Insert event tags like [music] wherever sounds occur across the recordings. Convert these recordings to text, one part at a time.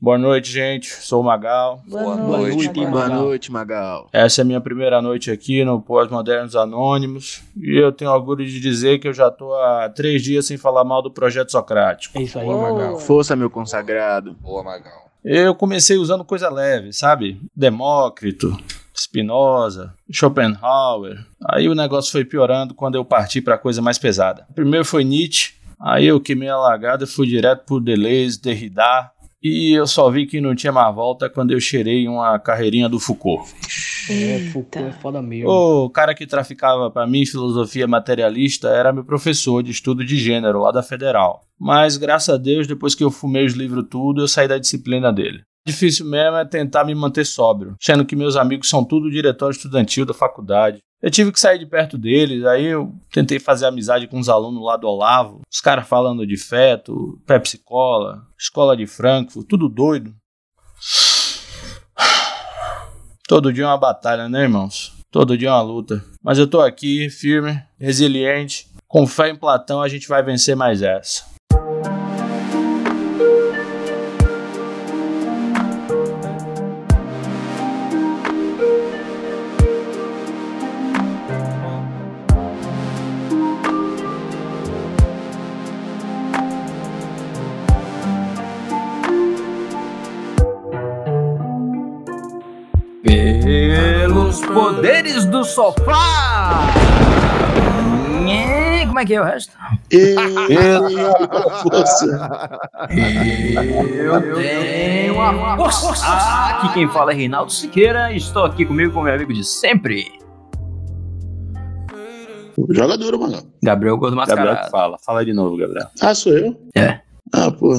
Boa noite, gente. Sou o Magal. Boa, Boa noite, noite, Magal. boa noite, Magal. Essa é a minha primeira noite aqui no Pós-Modernos Anônimos. E eu tenho orgulho de dizer que eu já tô há três dias sem falar mal do projeto Socrático. É isso aí, Boa, Magal. Magal. Força, meu consagrado. Boa, Magal. Eu comecei usando coisa leve, sabe? Demócrito, Spinoza, Schopenhauer. Aí o negócio foi piorando quando eu parti pra coisa mais pesada. Primeiro foi Nietzsche, aí eu queimei a largada e fui direto por Deleuze, Derrida. E eu só vi que não tinha mais volta quando eu cheirei uma carreirinha do Foucault. É, Foucault é foda mesmo. O cara que traficava pra mim filosofia materialista era meu professor de estudo de gênero lá da Federal. Mas graças a Deus, depois que eu fumei os livros tudo, eu saí da disciplina dele. Difícil mesmo é tentar me manter sóbrio, sendo que meus amigos são tudo diretório estudantil da faculdade. Eu tive que sair de perto deles, aí eu tentei fazer amizade com uns alunos lá do Olavo, os caras falando de feto, Pepsi Cola, escola de Frankfurt, tudo doido. Todo dia é uma batalha, né, irmãos? Todo dia é uma luta. Mas eu tô aqui, firme, resiliente. Com fé em Platão, a gente vai vencer mais essa. Poderes do sofá! Nhê, Como é que é o resto? Força. Eu tenho a força! Aqui quem fala é Reinaldo Siqueira e estou aqui comigo com meu amigo de sempre, Jogador, Magal. Gabriel Gordo Gabriel que Mascarado. fala. Fala de novo, Gabriel. Ah, sou eu? É. Ah, pô.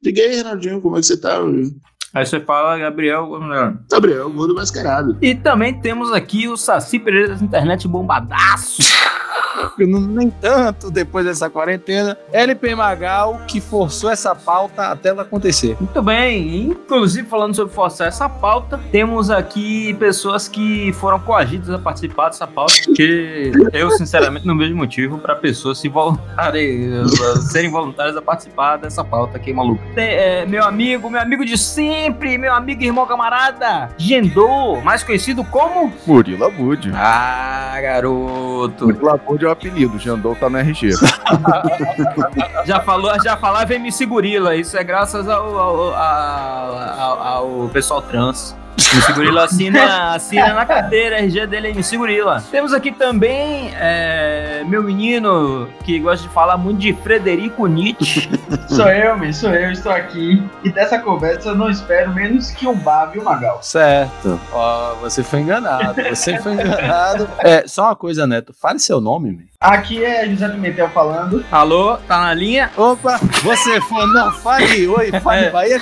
Diga aí, Reinaldinho, como é que você tá? meu? Aí você fala Gabriel. Gabriel, gordo mascarado. E também temos aqui o Saci Pereira da internet bombadaço. Nem tanto depois dessa quarentena. LP Magal que forçou essa pauta até ela acontecer. Muito bem, inclusive falando sobre forçar essa pauta, temos aqui pessoas que foram coagidas a participar dessa pauta, porque eu sinceramente não vejo motivo para pessoas se voluntarem, [laughs] serem voluntárias a participar dessa pauta aqui, maluco. Tem, é, meu amigo, meu amigo de sempre, meu amigo e irmão camarada, Gendô, mais conhecido como... Murilo Abud. Ah, garoto. Abud é o apelido, Jandou tá no RG. [laughs] Já falou, já falava MC Gorila, isso é graças ao, ao- ao- ao pessoal trans. MC Gorila assina, [laughs] assina na cadeira, RG dele é MC Gorila. Temos aqui também é, meu menino que gosta de falar muito de Frederico Nietzsche. [laughs] Sou eu, man, sou eu, estou aqui. E dessa conversa eu não espero menos que um bar, viu, Magal? Certo. Ó, você foi enganado. Você foi enganado. [laughs] É, só uma coisa, Neto. Fale seu nome, man. Aqui é José Pimentel falando. Alô, tá na linha? Opa, você foi. Não, fale oi, fale É. Bahia.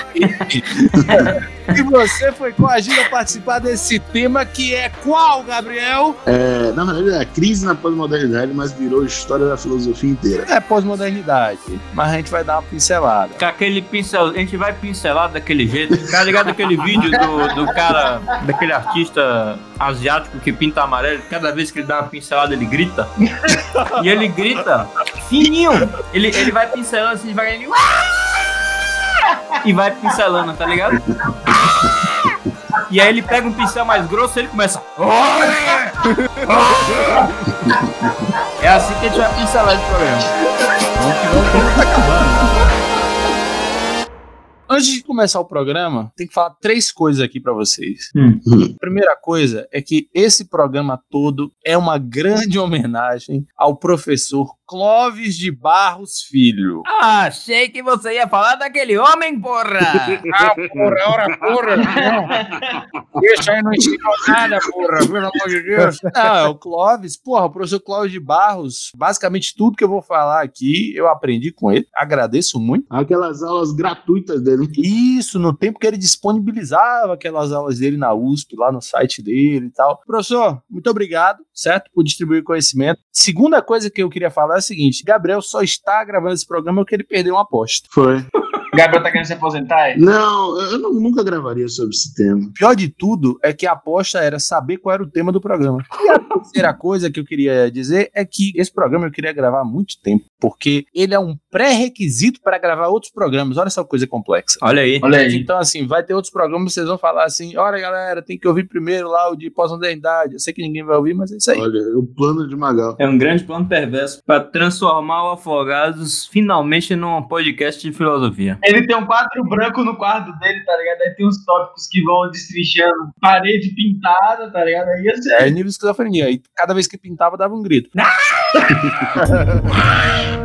e você foi coagido a participar desse tema que é qual, Gabriel? É, na verdade, é a crise na pós-modernidade, mas virou história da filosofia inteira. É pós-modernidade. Mas a gente vai dar uma pincelada. Com aquele pincel, a gente vai pincelar daquele jeito. Tá ligado aquele vídeo do, do cara, daquele artista asiático que pinta amarelo? Cada vez que ele dá uma pincelada, ele grita. E ele grita fininho. Ele, ele vai pincelando assim devagarinho. E vai pincelando, tá ligado? E aí ele pega um pincel mais grosso e ele começa. É assim que a gente vai pincelar esse programa. Antes de começar o programa, tem que falar três coisas aqui pra vocês. Hum. A primeira coisa é que esse programa todo é uma grande homenagem ao professor Clóvis de Barros Filho. Ah, achei que você ia falar daquele homem, porra! [laughs] Ah, porra, ora, porra, não. Isso aí não ensinou nada, porra, pelo amor de Deus. Não, é o Clóvis, porra, o professor Clóvis de Barros, basicamente tudo que eu vou falar aqui, eu aprendi com ele, agradeço muito. Aquelas aulas gratuitas dele. Isso, no tempo que ele disponibilizava aquelas aulas dele na USP, lá no site dele e tal. Professor, muito obrigado, certo? Por distribuir conhecimento. Segunda coisa que eu queria falar é a seguinte: Gabriel só está gravando esse programa porque ele perdeu uma aposta. Foi. Gabriel tá querendo se aposentar? É? Não, eu não- nunca gravaria sobre esse tema. pior de tudo é que a aposta era saber qual era o tema do programa. E a terceira coisa que eu queria dizer é que esse programa eu queria gravar há muito tempo, porque ele é um pré-requisito para gravar outros programas. Olha essa coisa complexa. Olha aí. Olha aí. Então, assim, vai ter outros programas, vocês vão falar assim: olha, galera, tem que ouvir primeiro lá o de pós-modernidade. Eu sei que ninguém vai ouvir, mas é isso aí. Olha, o plano de Magal. É um grande plano perverso para transformar o Afogados finalmente num podcast de filosofia. Ele tem um quadro branco no quarto dele, tá ligado? Aí tem uns tópicos que vão destrinchando parede pintada, tá ligado? Aí ia ser. É nível de esquizofrenia. E cada vez que pintava, dava um grito. [laughs]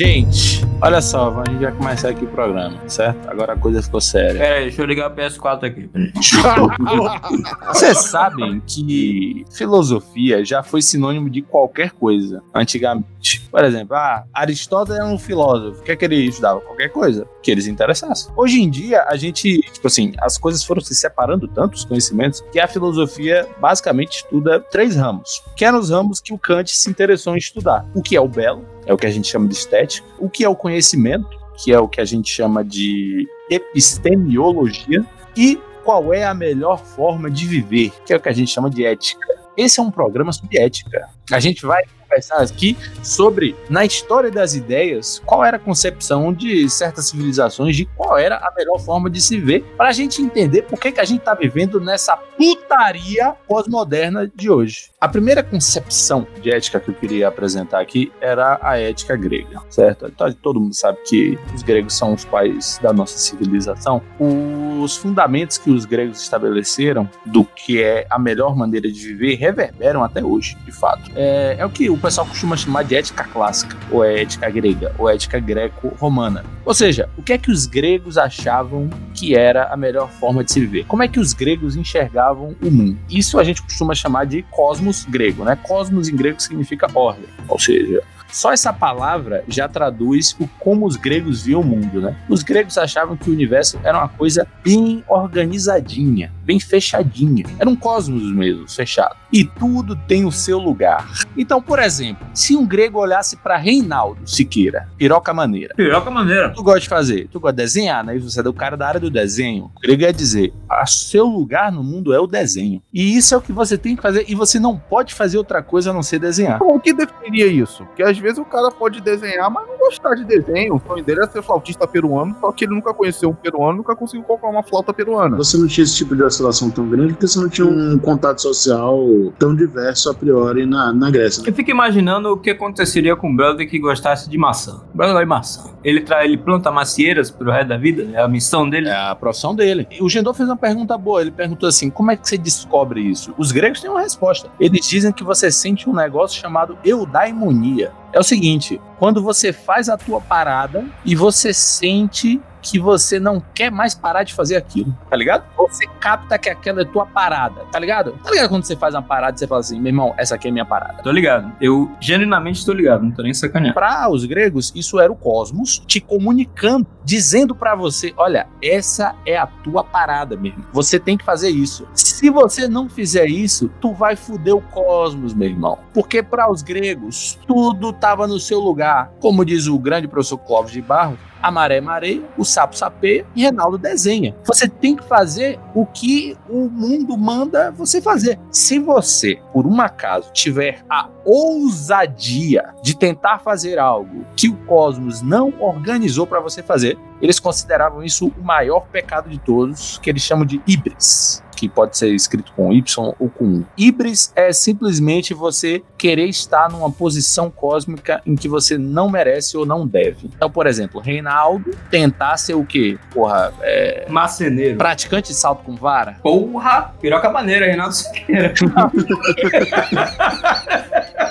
Gente, olha só, a gente vai começar aqui o programa, certo? Agora a coisa ficou séria. Pera aí, deixa eu ligar o PS4 aqui. [laughs] Vocês sabem que filosofia já foi sinônimo de qualquer coisa antigamente. Por exemplo, ah, Aristóteles era um filósofo. O que é que ele estudava? Qualquer coisa que eles interessassem. Hoje em dia, a gente, tipo assim, as coisas foram se separando tanto, os conhecimentos, que a filosofia basicamente estuda três ramos. Que eram os ramos que o Kant se interessou em estudar. O que é o belo, é o que a gente chama de estética. O que é o conhecimento, que é o que a gente chama de epistemiologia. E qual é a melhor forma de viver, que é o que a gente chama de ética. Esse é um programa sobre ética. A gente vai conversar aqui sobre, na história das ideias, qual era a concepção de certas civilizações, de qual era a melhor forma de se ver, para a gente entender por que, que a gente está vivendo nessa putaria pós-moderna de hoje. A primeira concepção de ética que eu queria apresentar aqui era a ética grega, certo? Então, todo mundo sabe que os gregos são os pais da nossa civilização. Os fundamentos que os gregos estabeleceram do que é a melhor maneira de viver reverberam até hoje, de fato. É, é o que o pessoal costuma chamar de ética clássica, ou é ética grega, ou ética greco-romana. Ou seja, o que é que os gregos achavam que era a melhor forma de se viver? Como é que os gregos enxergavam o mundo? Isso a gente costuma chamar de cosmos grego, né? Cosmos em grego significa ordem, ou seja, só essa palavra já traduz o como os gregos viam o mundo, né? Os gregos achavam que o universo era uma coisa bem organizadinha, bem fechadinha. Era um cosmos mesmo, fechado. E tudo tem o seu lugar. Então, por exemplo, se um grego olhasse para Reinaldo Siqueira, piroca maneira, Piroca maneira. tu gosta de fazer? Tu gosta de desenhar, né? Você é do cara da área do desenho. O grego ia dizer: o seu lugar no mundo é o desenho. E isso é o que você tem que fazer. E você não pode fazer outra coisa a não ser desenhar. Bom, o que definiria isso? Porque às vezes o cara pode desenhar, mas não gostar de desenho. O sonho dele é ser flautista peruano, só que ele nunca conheceu um peruano, nunca conseguiu colocar uma flauta peruana. Você não tinha esse tipo de oscilação tão grande porque você não tinha um contato social tão diverso a priori na, na Grécia. Eu fico imaginando o que aconteceria com o brother que gostasse de maçã. O brother gosta de maçã. Ele, tra... ele planta macieiras pro resto da vida? É a missão dele? É a profissão dele. E o Gendon fez uma pergunta boa. Ele perguntou assim: como é que você descobre isso? Os gregos têm uma resposta. Eles dizem que você sente um negócio chamado eudaimonia. É o seguinte: quando você faz a tua parada e você sente que você não quer mais parar de fazer aquilo, tá ligado? Você capta que aquela é tua parada, tá ligado? Tá ligado quando você faz uma parada e você fala assim, meu irmão, essa aqui é minha parada. Tô ligado. Eu genuinamente tô ligado, não tô nem sacaneando. Para os gregos, isso era o cosmos te comunicando, dizendo para você, olha, essa é a tua parada mesmo. Você tem que fazer isso. Se você não fizer isso, tu vai foder o cosmos, meu irmão. Porque para os gregos, tudo tava no seu lugar. Como diz o grande professor Clóvis de Barros, a maré mareia, o sapo sapeia e Reinaldo desenha. Você tem que fazer o que o mundo manda você fazer. Se você, por um acaso, tiver a ousadia de tentar fazer algo que o cosmos não organizou para você fazer, eles consideravam isso o maior pecado de todos, que eles chamam de híbris que pode ser escrito com Y ou com U. Híbris é simplesmente você querer estar numa posição cósmica em que você não merece ou não deve. Então, por exemplo, Reinaldo tentar ser o quê? Porra, é... Maceneiro. praticante de salto com vara? Porra! Piroca maneira, Reinaldo Siqueira. [laughs]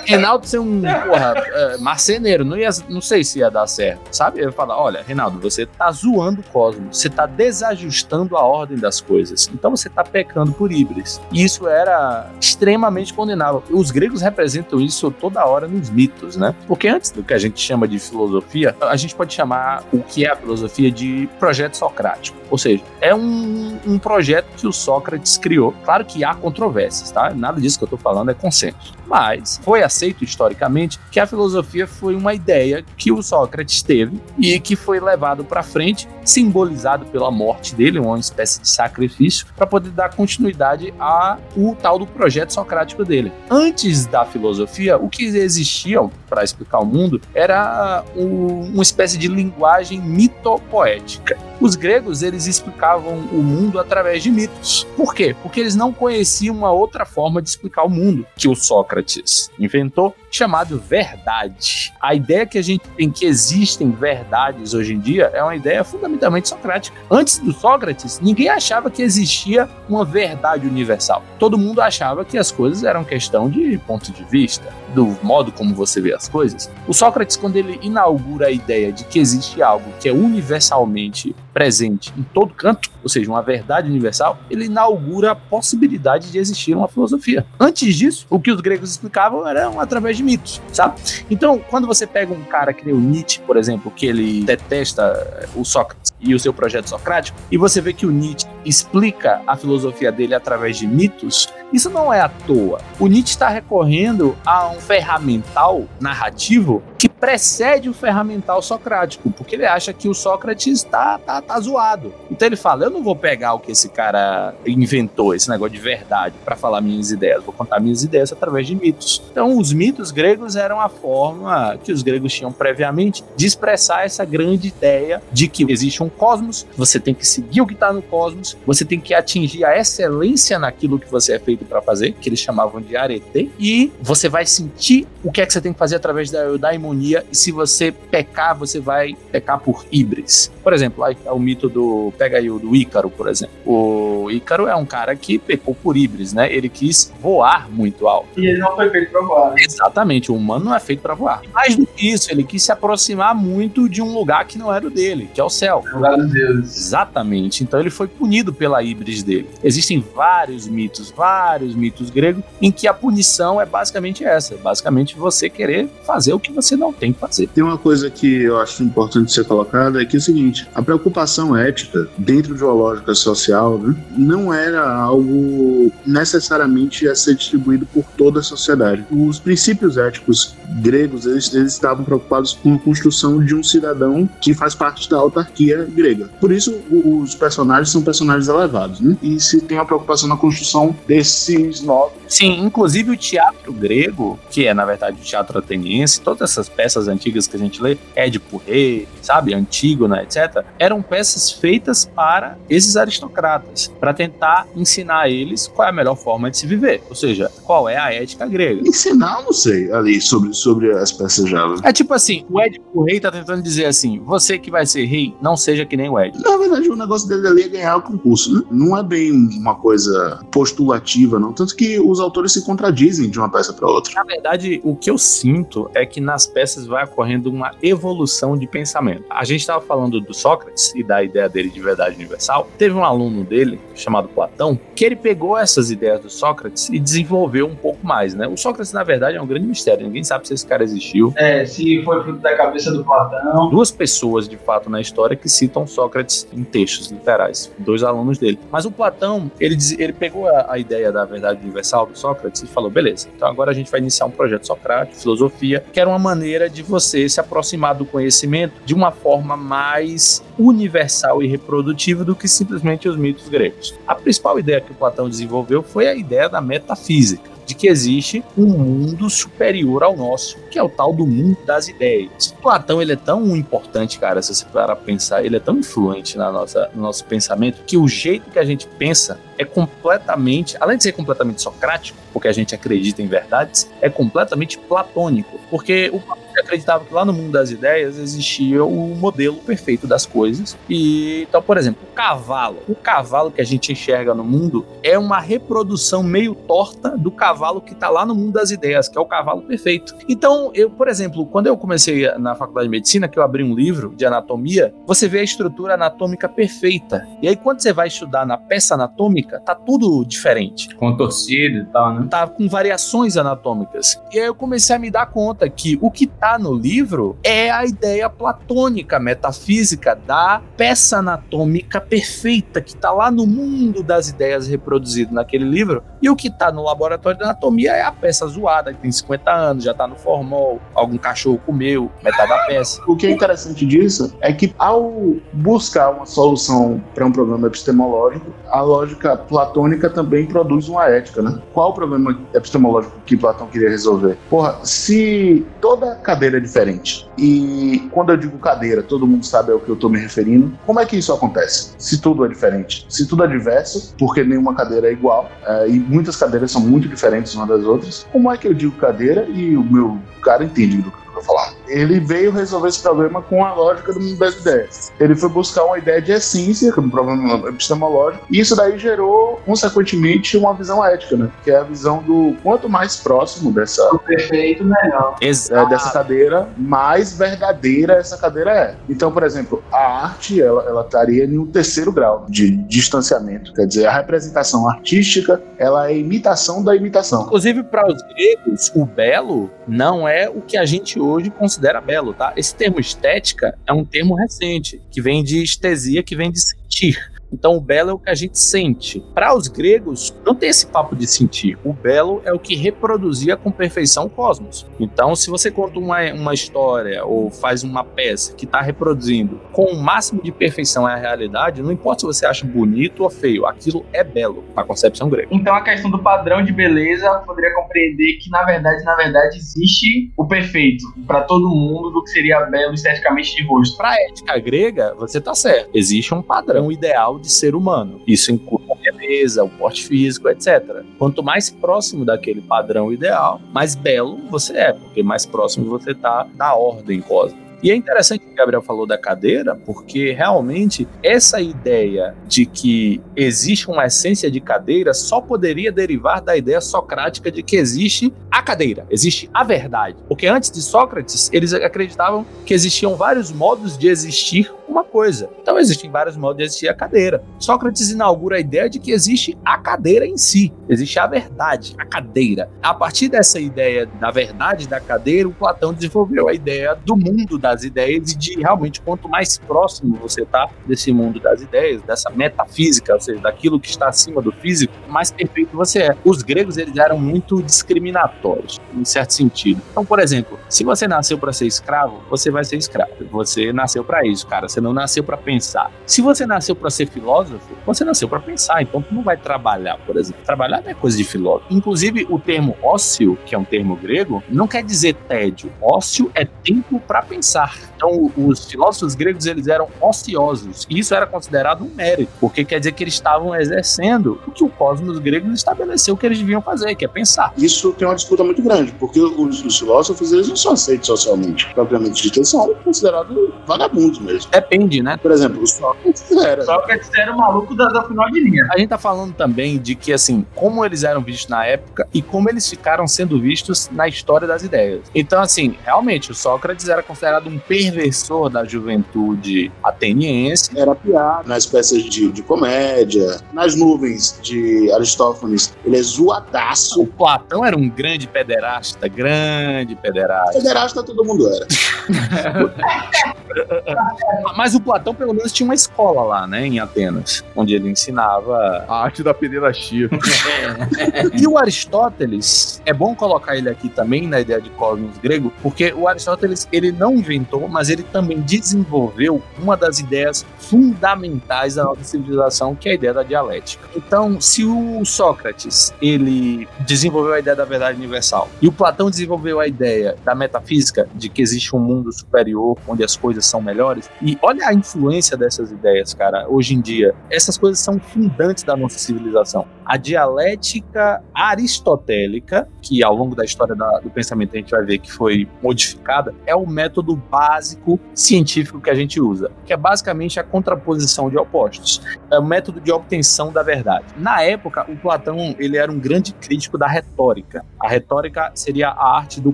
Reinaldo ser um, porra, é, marceneiro, não, ia, não sei se ia dar certo, sabe? Eu ia falar, olha, Reinaldo, você tá zoando o cosmos, você tá desajustando a ordem das coisas, então você tá pecando por híbridos. E isso era extremamente condenável. Os gregos representam isso toda hora nos mitos, né? Porque antes do que a gente chama de filosofia, a gente pode chamar o que é a filosofia de projeto socrático. Ou seja, é um, um projeto que o Sócrates criou. Claro que há controvérsias, tá? Nada disso que eu tô falando é consenso. Mas foi aceito historicamente que a filosofia foi uma ideia que o Sócrates teve e que foi levado para frente, simbolizado pela morte dele, uma espécie de sacrifício, para poder dar continuidade ao tal do projeto socrático dele. Antes da filosofia, o que existia para explicar o mundo era uma espécie de linguagem mitopoética. Os gregos eles explicavam o mundo através de mitos. Por quê? Porque eles não conheciam uma outra forma de explicar o mundo que o Sócrates inventou, chamado verdade. A ideia que a gente tem que existem verdades hoje em dia é uma ideia fundamentalmente socrática. Antes do Sócrates, ninguém achava que existia uma verdade universal. Todo mundo achava que as coisas eram questão de ponto de vista, do modo como você vê as coisas. O Sócrates, quando ele inaugura a ideia de que existe algo que é universalmente presente em todo canto, ou seja, uma verdade universal, ele inaugura a possibilidade de existir uma filosofia. Antes disso, o que os gregos explicavam era através de mitos, sabe? Então, quando você pega um cara que nem o Nietzsche, por exemplo, que ele detesta o Sócrates e o seu projeto socrático, e você vê que o Nietzsche explica a filosofia dele através de mitos, isso não é à toa. O Nietzsche está recorrendo a um ferramental narrativo que precede o ferramental socrático, porque ele acha que o Sócrates está tá, tá zoado. Então ele fala: eu não vou pegar o que esse cara inventou, esse negócio de verdade, para falar minhas ideias, vou contar minhas ideias através de mitos. Então os mitos gregos eram a forma que os gregos tinham previamente de expressar essa grande ideia de que existe um cosmos, você tem que seguir o que está no cosmos, você tem que atingir a excelência naquilo que você é feito para fazer, que eles chamavam de arete, e você vai sentir o que é que você tem que fazer através da eudaimonia, e se você pecar, você vai pecar por híbris. Por exemplo, é o mito do. Pega aí o do Ícaro, por exemplo. O Ícaro é um cara que pecou por híbris, né? Ele quis voar muito alto. E ele não foi feito pra voar. Exatamente, o humano não é feito para voar. Mais do que isso, ele quis se aproximar muito de um lugar que não era o dele, que é o céu. O lugar dos deuses. Exatamente. Então ele foi punido pela híbris dele. Existem vários mitos, vários mitos gregos, em que a punição é basicamente essa: basicamente você querer fazer o que você não tem que fazer. Tem uma coisa que eu acho importante ser colocada, é que é o seguinte: a preocupação ética dentro de uma lógica social né, não era algo necessariamente a ser distribuído por toda a sociedade. Os princípios éticos gregos eles, eles estavam preocupados com a construção de um cidadão que faz parte da autarquia grega. Por isso, os personagens são personagens elevados, né? E se tem a preocupação na construção desses nobres. Sim, inclusive o teatro grego, que é na verdade o teatro ateniense, todas essas peças antigas que a gente lê, Édipo Rei, sabe, Antígona, etc., eram peças feitas para esses aristocratas, para tentar ensinar a eles qual é a melhor forma de se viver, ou seja, qual é a ética grega. Ensinar, não sei, ali sobre, sobre as peças já. É tipo assim, o Édipo Rei tá tentando dizer assim: você que vai ser rei, não seja que nem o Édipo. Na verdade, o negócio dele ali é ganhar o concurso, né? Não é bem uma coisa postulativa, não. Tanto que os autores se contradizem de uma peça para outra. Na verdade, o que eu sinto é que nas peças vai ocorrendo uma evolução de pensamento. A gente estava falando do Sócrates e da ideia dele de verdade universal. Teve um aluno dele, chamado Platão, que ele pegou essas ideias do Sócrates e desenvolveu um pouco mais, né? O Sócrates, na verdade, é um grande mistério. Ninguém sabe se esse cara existiu. É, se foi fruto da cabeça do Platão. Duas pessoas, de fato, na história que citam Sócrates em textos literais. Dois alunos dele. Mas o Platão, ele, ele pegou a, a ideia da verdade universal Sócrates e falou: beleza, então agora a gente vai iniciar um projeto socrático, filosofia, que era uma maneira de você se aproximar do conhecimento de uma forma mais universal e reprodutiva do que simplesmente os mitos gregos. A principal ideia que o Platão desenvolveu foi a ideia da metafísica de que existe um mundo superior ao nosso, que é o tal do mundo das ideias. Platão, ele é tão importante, cara, se você parar pensar, ele é tão influente na nossa, no nosso pensamento, que o jeito que a gente pensa é completamente, além de ser completamente socrático, porque a gente acredita em verdades, é completamente platônico. Porque o Platão acreditava que lá no mundo das ideias existia o modelo perfeito das coisas. E então, por exemplo, o cavalo. O cavalo que a gente enxerga no mundo é uma reprodução meio torta do cavalo que está lá no mundo das ideias, que é o cavalo perfeito. Então, eu, por exemplo, quando eu comecei na faculdade de medicina, que eu abri um livro de anatomia, você vê a estrutura anatômica perfeita. E aí, quando você vai estudar na peça anatômica, tá tudo diferente. Contorcido e tal, né? Tá com variações anatômicas. E aí eu comecei a me dar conta que o que tá no livro é a ideia platônica, metafísica da peça anatômica perfeita que tá lá no mundo das ideias reproduzido naquele livro. E o que tá no laboratório de anatomia é a peça zoada, que tem 50 anos, já tá no formol, algum cachorro comeu metade da peça. O que é interessante disso é que ao buscar uma solução para um problema epistemológico, a lógica platônica também produz uma ética, né? Qual o problema epistemológico que Platão queria resolver? Porra, se toda cadeira é diferente e quando eu digo cadeira, todo mundo sabe ao que eu estou me referindo, como é que isso acontece? Se tudo é diferente, se tudo é diverso, porque nenhuma cadeira é igual é, e muitas cadeiras são muito diferentes umas das outras, como é que eu digo cadeira e o meu cara entende do que eu tô falando? Ele veio resolver esse problema com a lógica do mundo das ideias. Ele foi buscar uma ideia de essência, que é um problema epistemológico, e isso daí gerou, consequentemente, uma visão ética, né? Que é a visão do quanto mais próximo dessa. O perfeito, melhor. É, dessa cadeira, mais verdadeira essa cadeira é. Então, por exemplo, a arte, ela, ela estaria em um terceiro grau de distanciamento. Quer dizer, a representação artística, ela é imitação da imitação. Inclusive, para os gregos, o belo não é o que a gente hoje considera belo, tá? Esse termo estética é um termo recente, que vem de estesia, que vem de sentir. Então o belo é o que a gente sente. Para os gregos, não tem esse papo de sentir. O belo é o que reproduzia com perfeição o cosmos. Então, se você conta uma, uma história ou faz uma peça que está reproduzindo com o máximo de perfeição a realidade, não importa se você acha bonito ou feio, aquilo é belo, na concepção grega. Então a questão do padrão de beleza poderia compreender que na verdade, na verdade existe o perfeito para todo mundo do que seria belo esteticamente de rosto. Para a ética grega, você tá certo. Existe um padrão ideal de ser humano. Isso inclui a beleza, o porte físico, etc. Quanto mais próximo daquele padrão ideal, mais belo você é, porque mais próximo você tá da ordem cósmica. E é interessante que o Gabriel falou da cadeira, porque realmente essa ideia de que existe uma essência de cadeira só poderia derivar da ideia socrática de que existe a cadeira, existe a verdade. Porque antes de Sócrates, eles acreditavam que existiam vários modos de existir uma coisa. Então existem vários modos de existir a cadeira. Sócrates inaugura a ideia de que existe a cadeira em si, existe a verdade, a cadeira. A partir dessa ideia da verdade da cadeira, o Platão desenvolveu a ideia do mundo das ideias e de realmente quanto mais próximo você está desse mundo das ideias, dessa metafísica, ou seja, daquilo que está acima do físico, mais perfeito você é. Os gregos eles eram muito discriminatórios, em certo sentido. Então, por exemplo, se você nasceu para ser escravo, você vai ser escravo. Você nasceu para isso, cara. Você não nasceu para pensar. Se você nasceu para ser filósofo, você nasceu para pensar. Então, tu não vai trabalhar, por exemplo. Trabalhar não é coisa de filósofo. Inclusive, o termo ócio, que é um termo grego, não quer dizer tédio. Ócio é tempo para pensar. Então, os filósofos gregos eles eram ociosos. E isso era considerado um mérito, porque quer dizer que eles estavam exercendo o que o cosmos grego estabeleceu que eles deviam fazer, que é pensar. Isso tem uma disputa muito grande, porque os, os filósofos eles não são aceitos socialmente, propriamente dito, eles são considerados vagabundos mesmo. Depende, né? Por exemplo, o Sócrates era. Sócrates era o maluco da, da final de linha. A gente tá falando também de que, assim, como eles eram vistos na época e como eles ficaram sendo vistos na história das ideias. Então, assim, realmente, o Sócrates era considerado um perversor da juventude ateniense. Era piada nas peças de, de comédia, nas nuvens de Aristófanes. Ele é zoadaço. O Platão era um grande pederasta, grande pederasta. Pederasta todo mundo era. [laughs] Mas o Platão, pelo menos, tinha uma escola lá, né, em Atenas, onde ele ensinava. A arte da pederastia. [laughs] e o Aristóteles, é bom colocar ele aqui também na ideia de cosmos grego, porque o Aristóteles, ele não inventou, mas ele também desenvolveu uma das ideias fundamentais da nossa civilização, que é a ideia da dialética. Então, se o Sócrates, ele desenvolveu a ideia da verdade universal, e o Platão desenvolveu a ideia da metafísica, de que existe um mundo superior, onde as coisas são melhores, e olha a influência dessas ideias, cara, hoje em dia. Essas coisas são fundantes da nossa civilização. A dialética aristotélica, que ao longo da história da, do pensamento a gente vai ver que foi modificada, é o método básico científico que a gente usa, que é basicamente a contraposição de opostos. É o método de obtenção da verdade. Na época, o Platão ele era um grande crítico da retórica. A retórica seria a arte do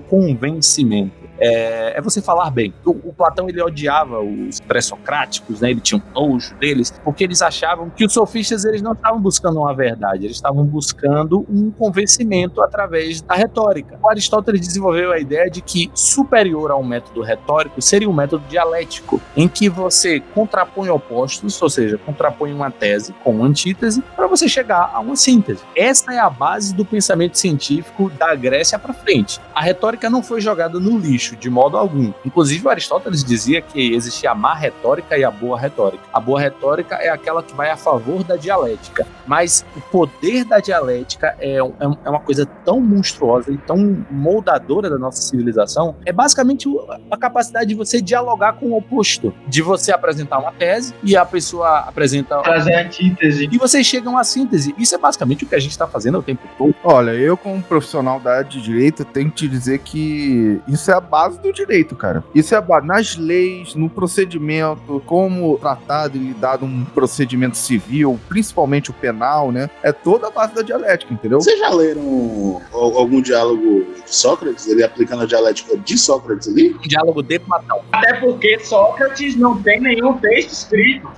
convencimento é, é você falar bem. O, o, Platão ele odiava os pré-socráticos, né? Ele tinha um nojo deles, porque eles achavam que os sofistas eles não estavam buscando uma verdade, eles estavam buscando um convencimento através da retórica. O Aristóteles desenvolveu a ideia de que superior ao método retórico seria um método dialético, em que você contrapõe opostos, ou seja, contrapõe uma tese com uma antítese para você chegar a uma síntese. Essa é a base do pensamento científico da Grécia para frente. A retórica não foi jogada no lixo lixo, de modo algum. Inclusive, Aristóteles dizia que existia a má retórica e a boa retórica. A boa retórica é aquela que vai a favor da dialética, mas o poder da dialética é, é, é uma coisa tão monstruosa e tão moldadora da nossa civilização, é basicamente a capacidade de você dialogar com o oposto, de você apresentar uma tese e a pessoa apresenta... Trazer a antítese. E vocês chegam à síntese. Isso é basicamente o que a gente está fazendo o tempo todo. Olha, eu como profissional da área de direito tenho que te dizer que isso é a base do direito, cara. Isso é a base. Nas leis, no procedimento, como tratado e lidado um procedimento civil, principalmente o penal, né? É toda a base da dialética, entendeu? Vocês já leram algum diálogo de Sócrates? Ele aplicando a dialética de Sócrates ali? Um diálogo de Platão. Até porque Sócrates não tem nenhum texto escrito. [laughs]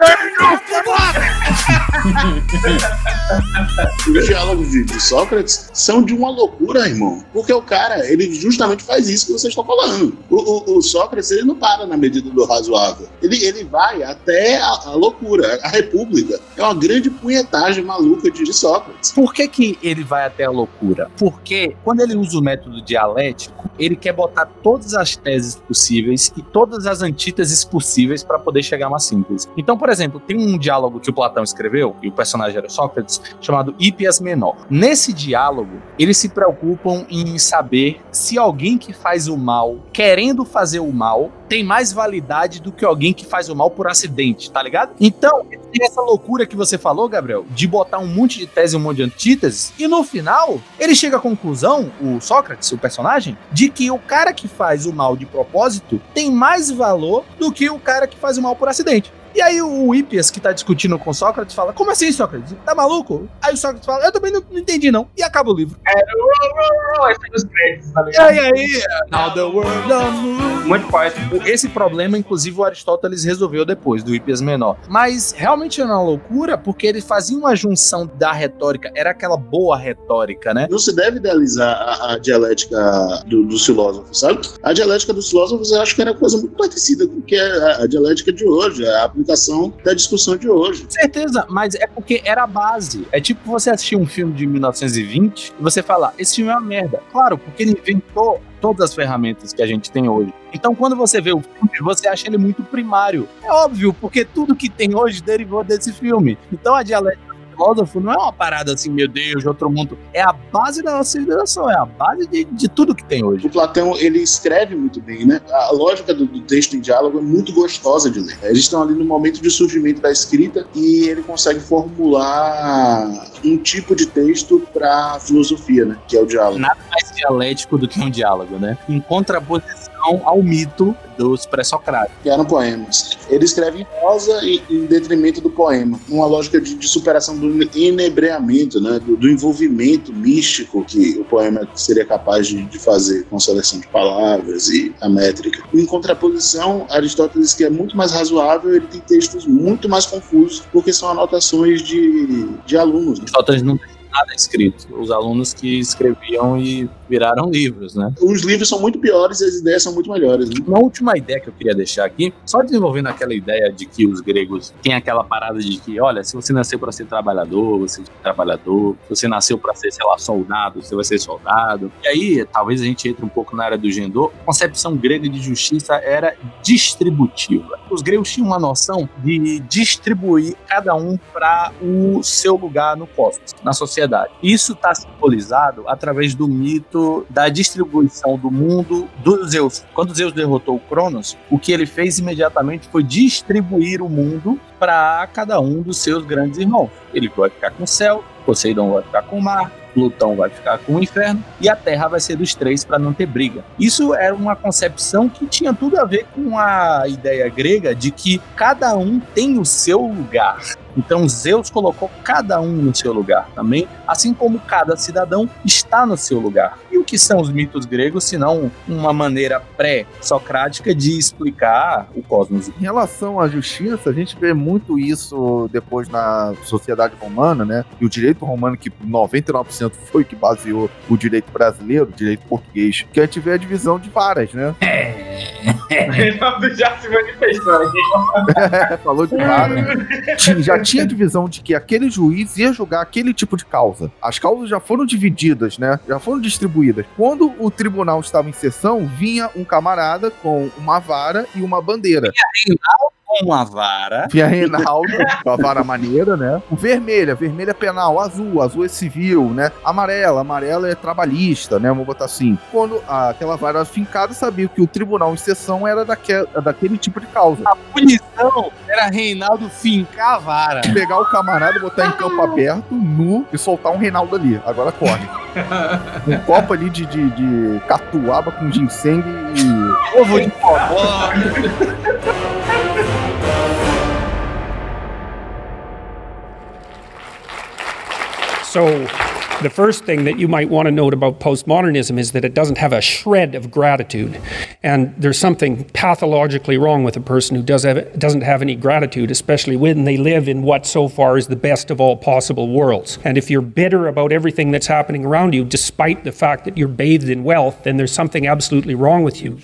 Os diálogos de, de Sócrates são de uma loucura, irmão. Porque o cara, ele justamente faz isso que vocês estão falando O, o, o, Sócrates ele não para na medida do razoável. Ele, ele vai até a, a loucura. A República é uma grande punhetagem maluca de, de Sócrates. Por que, que ele vai até a loucura? Porque quando ele usa o método dialético, ele quer botar todas as teses possíveis e todas as antíteses possíveis para poder chegar a uma síntese. Então, por exemplo, tem um diálogo que o Platão escreveu, e o personagem era Sócrates, chamado Hípias Menor. Nesse diálogo, eles se preocupam em saber se alguém que faz o mal querendo fazer o mal tem mais validade do que alguém que faz o mal por acidente, tá ligado? Então, tem essa loucura que você falou, Gabriel, de botar um monte de tese e um monte de antíteses, e no final, ele chega à conclusão, o Sócrates, o personagem, de que o cara que faz o mal de propósito tem mais valor do que o cara que faz o mal por acidente. E aí o Hippias, que tá discutindo com Sócrates, fala: Como assim, Sócrates? Tá maluco? Aí o Sócrates fala: Eu também não, não entendi, não. E acaba o livro. É, esse os créditos, tá ligado? E aí, now the world Muito fácil. Esse problema, inclusive, o Aristóteles resolveu depois, do Hippias menor. Mas realmente era uma loucura, porque ele fazia uma junção da retórica, era aquela boa retórica, né? Não se deve idealizar a, a dialética do, dos filósofos, sabe? A dialética dos filósofos eu acho que era coisa muito parecida com o que é a, a dialética de hoje, a aplicação da discussão de hoje. Certeza, mas é porque era a base. É tipo você assistir um filme de 1920 e você falar, esse filme é uma merda. Claro, porque ele inventou todas as ferramentas que a gente tem hoje. Então, quando você vê o filme, você acha ele muito primário. É óbvio, porque tudo que tem hoje derivou desse filme. Então, a dialética filósofo não é uma parada assim, meu Deus, de outro mundo. É a base da nossa civilização, é a base de, de tudo que tem hoje. O Platão, ele escreve muito bem, né? A lógica do, do texto em diálogo é muito gostosa de ler. Eles estão ali no momento de surgimento da escrita e ele consegue formular um tipo de texto para filosofia, né? Que é o diálogo. Nada mais dialético do que um diálogo, né? Em contraposição ao mito dos pré-socráticos. Que eram poemas. Ele escreve em prosa e em detrimento do poema. Uma lógica de, de superação do inebreamento, né? Do, do, envolvimento místico que o poema seria capaz de, de, fazer com a seleção de palavras e a métrica. Em contraposição, Aristóteles, que é muito mais razoável, ele tem textos muito mais confusos, porque são anotações de, de alunos. Né? Aristóteles não tem nada escrito. Os alunos que escreviam e viraram livros, né? Os livros são muito piores e as ideias são muito melhores. Né? Uma última ideia que eu queria deixar aqui, só desenvolvendo aquela ideia de que os gregos têm aquela parada de que, olha, se você nasceu para ser trabalhador, você é trabalhador, se você nasceu para ser, sei lá, soldado, você vai ser soldado. E aí, talvez a gente entre um pouco na área do Gendô, a concepção grega de justiça era distributiva. Os gregos tinham uma noção de distribuir cada um para o seu lugar no cosmos, na sociedade. Isso está simbolizado através do mito da distribuição do mundo dos Zeus. Quando Zeus derrotou o Cronos, o que ele fez imediatamente foi distribuir o mundo para cada um dos seus grandes irmãos. Ele vai ficar com o céu, Poseidon vai ficar com o mar, Plutão vai ficar com o inferno e a Terra vai ser dos três para não ter briga. Isso era uma concepção que tinha tudo a ver com a ideia grega de que cada um tem o seu lugar. Então Zeus colocou cada um no seu lugar também, assim como cada cidadão está no seu lugar. Que são os mitos gregos, senão uma maneira pré-socrática de explicar o cosmos? Em relação à justiça, a gente vê muito isso depois na sociedade romana, né? E o direito romano, que 99% foi que baseou o direito brasileiro, o direito português, que a gente vê a divisão de varas, né? É. [laughs] já se manifestou aqui. Falou de vara. Já tinha divisão de que aquele juiz ia julgar aquele tipo de causa. As causas já foram divididas, né? Já foram distribuídas. Quando o tribunal estava em sessão, vinha um camarada com uma vara e uma bandeira. E com uma vara. Vinha Reinaldo, com a vara maneira, né? O vermelha, vermelha é penal, azul, azul é civil, né? Amarela, amarela é trabalhista, né? Vamos botar assim. Quando aquela vara fincada, sabia que o tribunal em sessão era daquele, daquele tipo de causa. A punição era Reinaldo fincar a vara. [laughs] Pegar o camarada, botar em campo aberto, nu, e soltar um Reinaldo ali. Agora corre. [laughs] um copo ali de, de, de catuaba com ginseng e. Ovo de popó. [laughs] So, the first thing that you might want to note about postmodernism is that it doesn't have a shred of gratitude. And there's something pathologically wrong with a person who does have, doesn't have any gratitude, especially when they live in what so far is the best of all possible worlds. And if you're bitter about everything that's happening around you, despite the fact that you're bathed in wealth, then there's something absolutely wrong with you.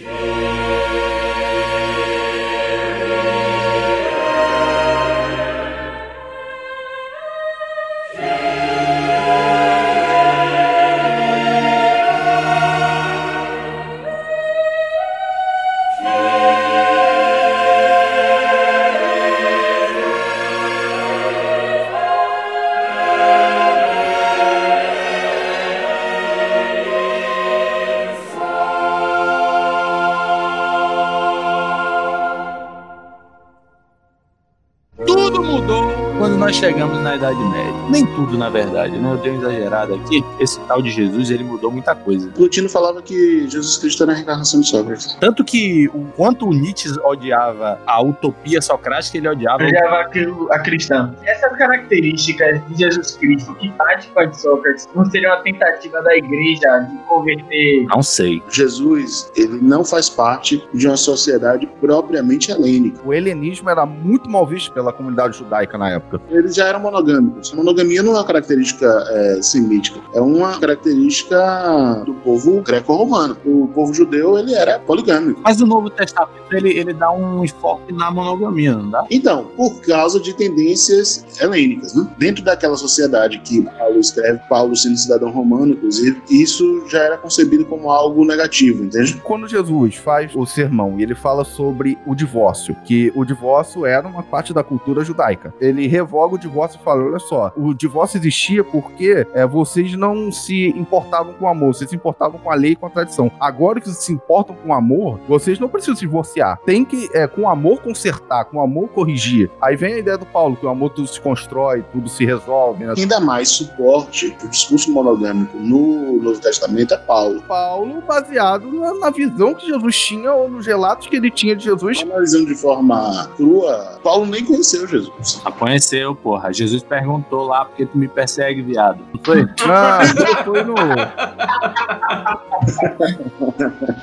Tudo, na verdade, né? Eu dei uma exagerada aqui. Esse tal de Jesus, ele mudou muita coisa. Plutino falava que Jesus Cristo era a reencarnação de Sócrates. Tanto que o quanto o Nietzsche odiava a utopia socrática, ele odiava... Ele odiava a cristã. Essas características de Jesus Cristo que bate com a de Sócrates não seria uma tentativa da igreja de converter... Não sei. Jesus, ele não faz parte de uma sociedade propriamente helênica. O helenismo era muito mal visto pela comunidade judaica na época. Eles já eram monogâmicos. A monogamia não é uma característica é, semítica, é uma característica do povo greco-romano. O povo judeu, ele era poligâmico. Mas o Novo Testamento, ele, ele dá um enfoque na monogamia, não dá? Então, por causa de tendências helênicas, né? Dentro daquela sociedade que Paulo escreve, Paulo sendo cidadão romano, inclusive, isso já era concebido como algo negativo, entende? Quando Jesus faz o sermão e ele fala sobre o divórcio, que o divórcio era uma parte da cultura judaica, ele revoga o divórcio e fala: olha só, o divórcio existia porque é, vocês não se importavam com o amor, vocês se importavam com a lei e com a tradição. Agora que vocês se importam com o amor, vocês não precisam se divorciar. Tem que, é, com amor, consertar, com amor, corrigir. Aí vem a ideia do Paulo, que o amor tudo se constrói, tudo se resolve. Né? Ainda mais suporte o discurso monogâmico no Novo Testamento é Paulo. Paulo, baseado na, na visão que Jesus tinha ou nos relatos que ele tinha de Jesus. Analisando de forma crua, Paulo nem conheceu Jesus. Conheceu, entendeu, porra? Jesus perguntou lá porque tu me persegue, viado. Não foi? [laughs] Não, foi no. [laughs]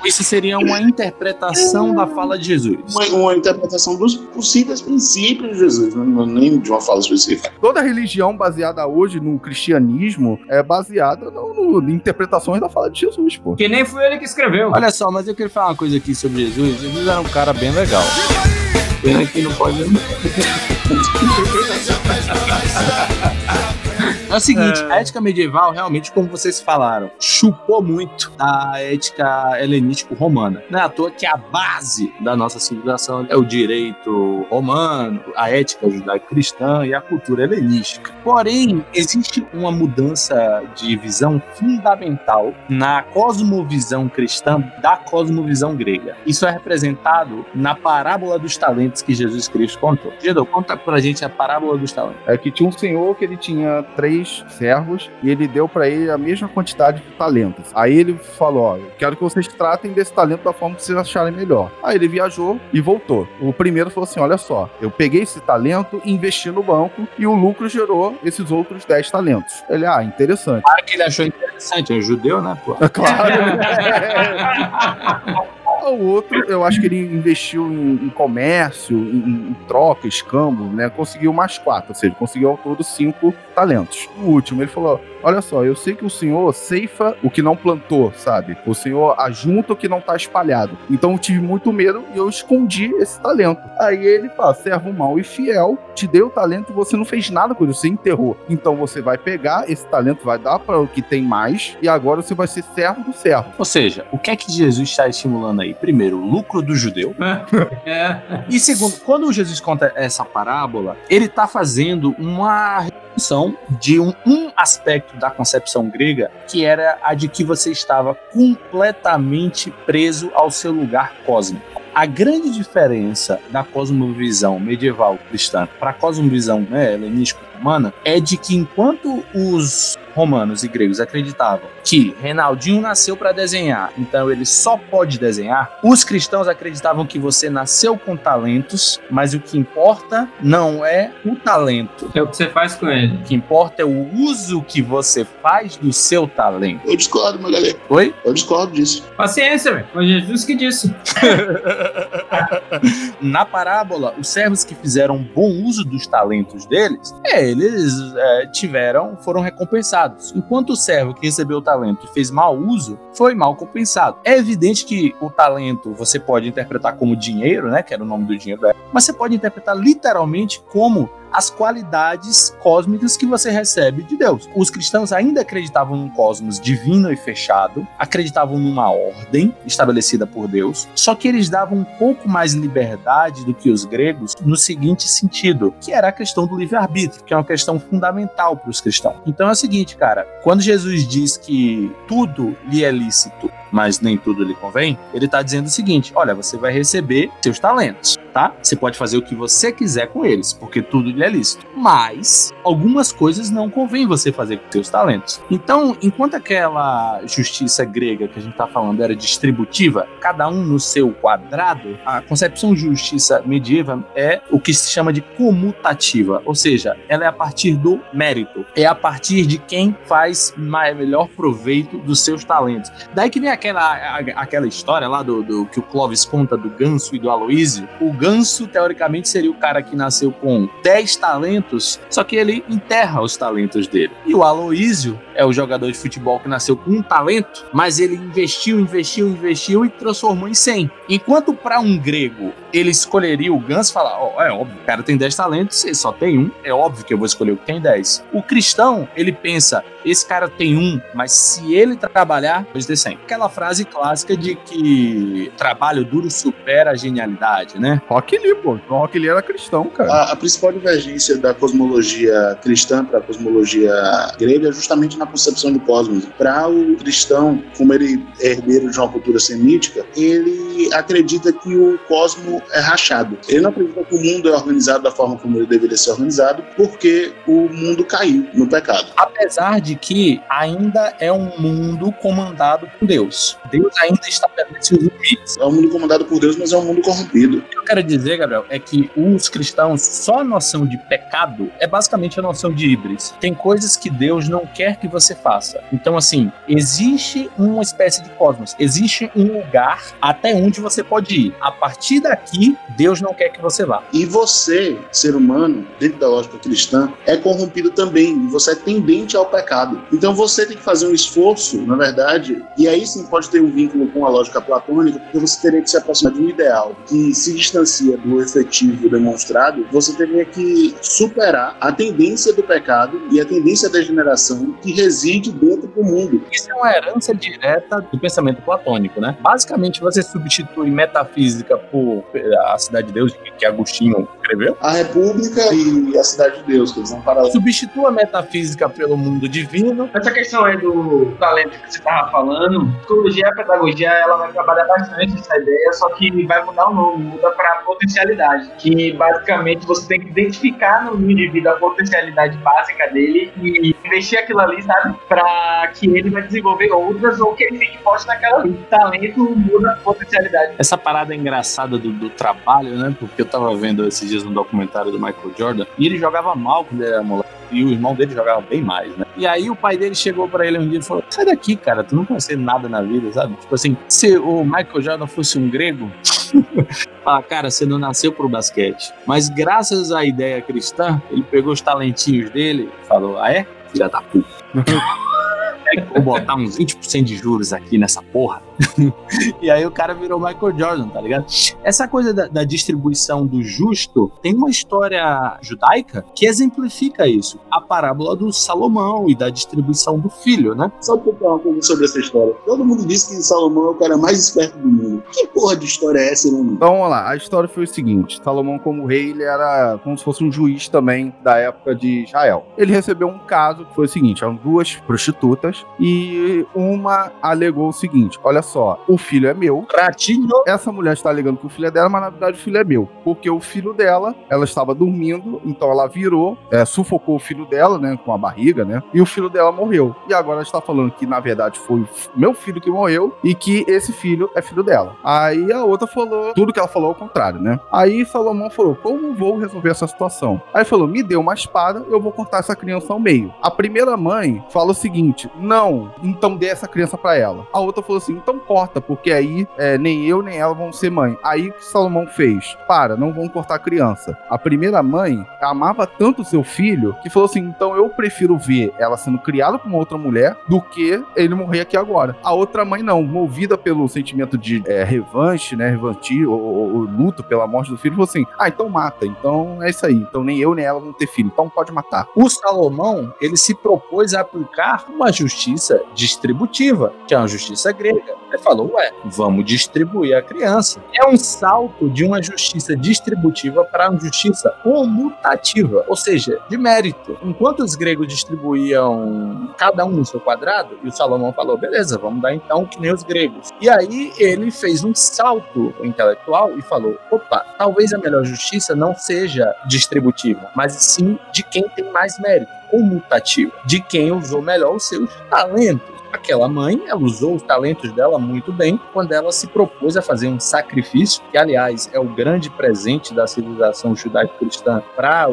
Isso seria uma interpretação da fala de Jesus. Uma, uma interpretação dos possíveis princípios de Jesus, não, nem de uma fala específica. Toda religião baseada hoje no cristianismo é baseada no, no, em interpretações da fala de Jesus, pô. Que nem foi ele que escreveu. Olha só, mas eu queria falar uma coisa aqui sobre Jesus. Jesus era um cara bem legal. Pena que não pode. [laughs] É o seguinte, a ética medieval, realmente, como vocês falaram, chupou muito da ética helenístico-romana. Não é à toa que a base da nossa civilização é o direito romano, a ética judaico-cristã e a cultura helenística. Porém, existe uma mudança de visão fundamental na cosmovisão cristã da cosmovisão grega. Isso é representado na parábola dos talentos que Jesus Cristo contou. Gedô, conta pra gente a parábola dos talentos. É que tinha um senhor que ele tinha três servos e ele deu para ele a mesma quantidade de talentos. Aí ele falou: Ó, quero que vocês tratem desse talento da forma que vocês acharem melhor. Aí ele viajou e voltou. O primeiro falou assim: Olha só, eu peguei esse talento, investi no banco e o lucro gerou esses outros 10 talentos. Ele, ah, interessante. Claro que ele achou interessante, é judeu, né, pô? [laughs] Claro. [laughs] O outro, eu acho que ele investiu em, em comércio, em, em, troca, escambo, né? Conseguiu mais quatro, ou seja, conseguiu ao todo cinco talentos. O último, ele falou: Olha só, eu sei que o senhor ceifa o que não plantou, sabe? O senhor ajunta o que não tá espalhado. Então eu tive muito medo e eu escondi esse talento. Aí ele fala: servo mau e fiel, te deu o talento e você não fez nada com ele, você enterrou. Então você vai pegar esse talento, vai dar para o que tem mais e agora você vai ser servo do servo. Ou seja, o que é que Jesus está estimulando aí? Primeiro, o lucro do judeu. [laughs] É. E segundo, quando Jesus conta essa parábola, ele está fazendo uma de um, um aspecto da concepção grega, que era a de que você estava completamente preso ao seu lugar cósmico. A grande diferença da cosmovisão medieval cristã para a cosmovisão né, helenístico-romana é de que enquanto os romanos e gregos acreditavam que Reinaldinho nasceu para desenhar, então ele só pode desenhar, os cristãos acreditavam que você nasceu com talentos, mas o que importa não é o talento. É o que você faz com ele. O que importa é o uso que você faz do seu talento. Eu discordo, Magalhães. Oi? Eu discordo disso. Paciência, velho. Foi Jesus que disse. [laughs] Na parábola, os servos que fizeram bom uso dos talentos deles, eles é, tiveram, foram recompensados. Enquanto o servo que recebeu o talento e fez mau uso, foi mal compensado. É evidente que o talento você pode interpretar como dinheiro, né, que era o nome do dinheiro, mas você pode interpretar literalmente como as qualidades cósmicas que você recebe de Deus. Os cristãos ainda acreditavam num cosmos divino e fechado, acreditavam numa ordem estabelecida por Deus, só que eles davam um pouco mais liberdade do que os gregos no seguinte sentido, que era a questão do livre-arbítrio, que é uma questão fundamental para os cristãos. Então é o seguinte, cara, quando Jesus diz que tudo lhe é lícito, mas nem tudo lhe convém, ele está dizendo o seguinte: olha, você vai receber seus talentos, tá? Você pode fazer o que você quiser com eles, porque tudo lhe é lícito. Mas algumas coisas não convém você fazer com seus talentos. Então, enquanto aquela justiça grega que a gente está falando era distributiva, cada um no seu quadrado, a concepção de justiça medieval é o que se chama de comutativa, ou seja, ela é a partir do mérito, é a partir de quem faz melhor proveito dos seus talentos. Daí que vem aquela, aquela história lá do, do, que o Clóvis conta do Ganso e do Aloísio, o Ganso, teoricamente, seria o cara que nasceu com 10 talentos, só que ele enterra os talentos dele. E o Aloísio é o jogador de futebol que nasceu com um talento, mas ele investiu, investiu, investiu e transformou em 100. Enquanto para um grego ele escolheria o Ganso e falar: oh, é óbvio, o cara tem 10 talentos, ele só tem um, é óbvio que eu vou escolher o que tem 10. O cristão, ele pensa: esse cara tem um, mas se ele trabalhar, pode ter 100. Aquela frase clássica de que trabalho duro supera a genialidade, né? Rock Lee, pô. O Rock Lee era cristão, cara. A, a principal divergência da cosmologia cristã para a cosmologia grega é justamente na concepção de cosmos. Para o cristão, como ele é herdeiro de uma cultura semítica, ele acredita que o cosmo é rachado. Ele não acredita que o mundo é organizado da forma como ele deveria ser organizado, porque o mundo caiu no pecado. Apesar de que ainda é um mundo comandado por Deus. Deus ainda estabelece os limites. É um mundo comandado por Deus, mas é um mundo corrompido. Eu quero dizer, Gabriel, é que os cristãos, só a noção de pecado é basicamente a noção de híbris. Tem coisas que Deus não quer que você faça. Então, assim, existe uma espécie de cosmos, existe um lugar até onde você pode ir. A partir daqui, Deus não quer que você vá. E você, ser humano, dentro da lógica cristã, é corrompido também. Você é tendente ao pecado. Então você tem que fazer um esforço, na verdade, e aí sim pode ter um vínculo com a lógica platônica, porque você teria que se aproximar de um ideal que se distancia do efetivo demonstrado, você teria que superar a tendência do pecado e a tendência da degeneração que reside dentro do mundo. Isso é uma herança direta do pensamento platônico, né? Basicamente, você substitui metafísica por a cidade de Deus, que Agostinho escreveu. A República e a cidade de Deus, que eles vão parar. Substitua a metafísica pelo mundo divino. Essa questão aí do talento que você estava falando, psicologia e a pedagogia, ela vai trabalhar bastante essa ideia, só que vai mudar o nome, muda para potencialidade, que basicamente você tem que identificar no indivíduo a potencialidade básica dele e investir aquilo ali, sabe? Para que ele vai desenvolver outras ou que ele fique forte naquela ali. Talento muda a potencialidade. Essa parada engraçada do, do, trabalho, né? Porque eu tava vendo esses dias um documentário do Michael Jordan e ele jogava mal quando ele era moleque e o irmão dele jogava bem mais, né? E aí o pai dele chegou para ele um dia e falou: Sai daqui, cara, tu não conhece nada na vida, sabe? Tipo assim, se o Michael Jordan fosse um grego, [laughs] fala, cara, você não nasceu pro basquete. Mas graças à ideia cristã, ele pegou os talentinhos dele e falou: Ah, é? Filha da puta. [laughs] Vou botar uns 20% de juros aqui nessa porra. [laughs] e aí o cara virou Michael Jordan, tá ligado? Essa coisa da, da, distribuição do justo tem uma história judaica que exemplifica isso. A parábola do Salomão e da distribuição do filho, né? Só pra falar um pouco sobre essa história. Todo mundo diz que Salomão é o cara mais esperto do mundo. Que porra de história é essa, irmão? Então vamos lá. A história foi o seguinte: Salomão, como rei, ele era como se fosse um juiz também da época de Israel. Ele recebeu um caso que foi o seguinte: eram duas prostitutas e uma alegou o seguinte: olha só, o filho é meu. Ratinho. Essa mulher está alegando que o filho é dela, mas na verdade o filho é meu. Porque o filho dela, ela estava dormindo, então ela virou, é, sufocou o filho dela, né, com a barriga, né, e o filho dela morreu. E agora ela está falando que na verdade foi o meu filho que morreu e que esse filho é filho dela. Aí a outra falou tudo que ela falou ao contrário, né? Aí Salomão falou: como vou resolver essa situação? Aí falou: me dê uma espada, eu vou cortar essa criança ao meio. A primeira mãe fala o seguinte: não, então dê essa criança para ela. A outra falou assim: então corta, porque aí é, nem eu nem ela vão ser mãe. Aí o que Salomão fez? Para, não vão cortar a criança. A primeira mãe amava tanto seu filho que falou assim: então eu prefiro ver ela sendo criada por uma outra mulher do que ele morrer aqui agora. A outra mãe não, movida pelo sentimento de é, revanche, né? Ou, ou, luto pela morte do filho, falou assim: ah, então mata. Então é isso aí. Então nem eu nem ela vão ter filho. Então pode matar. O Salomão, ele se propôs a aplicar uma justiça distributiva, que é uma justiça grega. Ele falou, ué, vamos distribuir a criança. É um salto de uma justiça distributiva para uma justiça comutativa, ou seja, de mérito. Enquanto os gregos distribuíam cada um no seu quadrado, e o Salomão falou, beleza, vamos dar então que nem os gregos. E aí ele fez um salto intelectual e falou, opa, talvez a melhor justiça não seja distributiva, mas sim de quem tem mais mérito comutativa, de quem usou melhor os seus talentos. Aquela mãe, ela usou os talentos dela muito bem quando ela se propôs a fazer um sacrifício, que aliás é o grande presente da civilização judaico-cristã para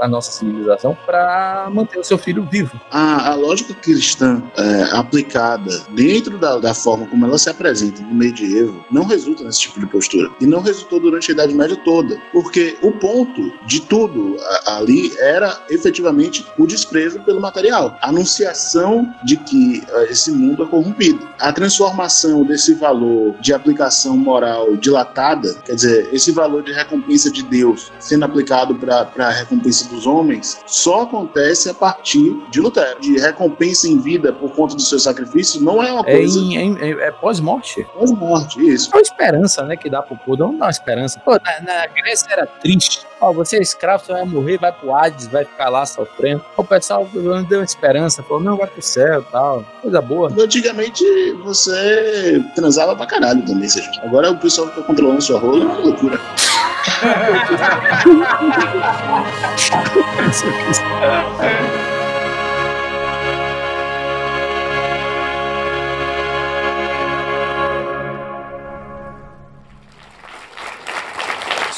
a nossa civilização, para manter o seu filho vivo. A, a lógica cristã é, aplicada dentro da, da, forma como ela se apresenta no medievo não resulta nesse tipo de postura. E não resultou durante a Idade Média toda, porque o ponto de tudo ali era efetivamente o desprezo pelo material, a anunciação de que é, esse mundo é corrompido. A transformação desse valor de aplicação moral dilatada, quer dizer, esse valor de recompensa de Deus sendo aplicado para a recompensa dos homens, só acontece a partir de Lutero. De recompensa em vida por conta do seu sacrifício não é uma é coisa. É, é, é pós-morte. Pós-morte, isso. É uma esperança, né, que dá pro povo. Não dá uma esperança. Pô, na, na Grécia era triste. Ó, você é escravo, você vai morrer, vai pro Hades, vai ficar lá sofrendo. O pessoal deu uma esperança, falou, não, vai pro céu e tal. Coisa boa. Antigamente você transava pra caralho também, seja. Agora o pessoal fica controlando sua rola, é uma loucura. [laughs]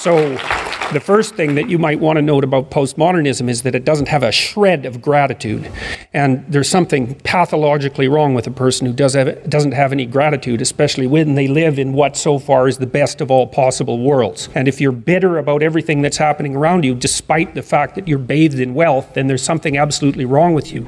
So, the first thing that you might want to note about postmodernism is that it doesn't have a shred of gratitude. And there's something pathologically wrong with a person who does have, doesn't have any gratitude, especially when they live in what so far is the best of all possible worlds. And if you're bitter about everything that's happening around you, despite the fact that you're bathed in wealth, then there's something absolutely wrong with you.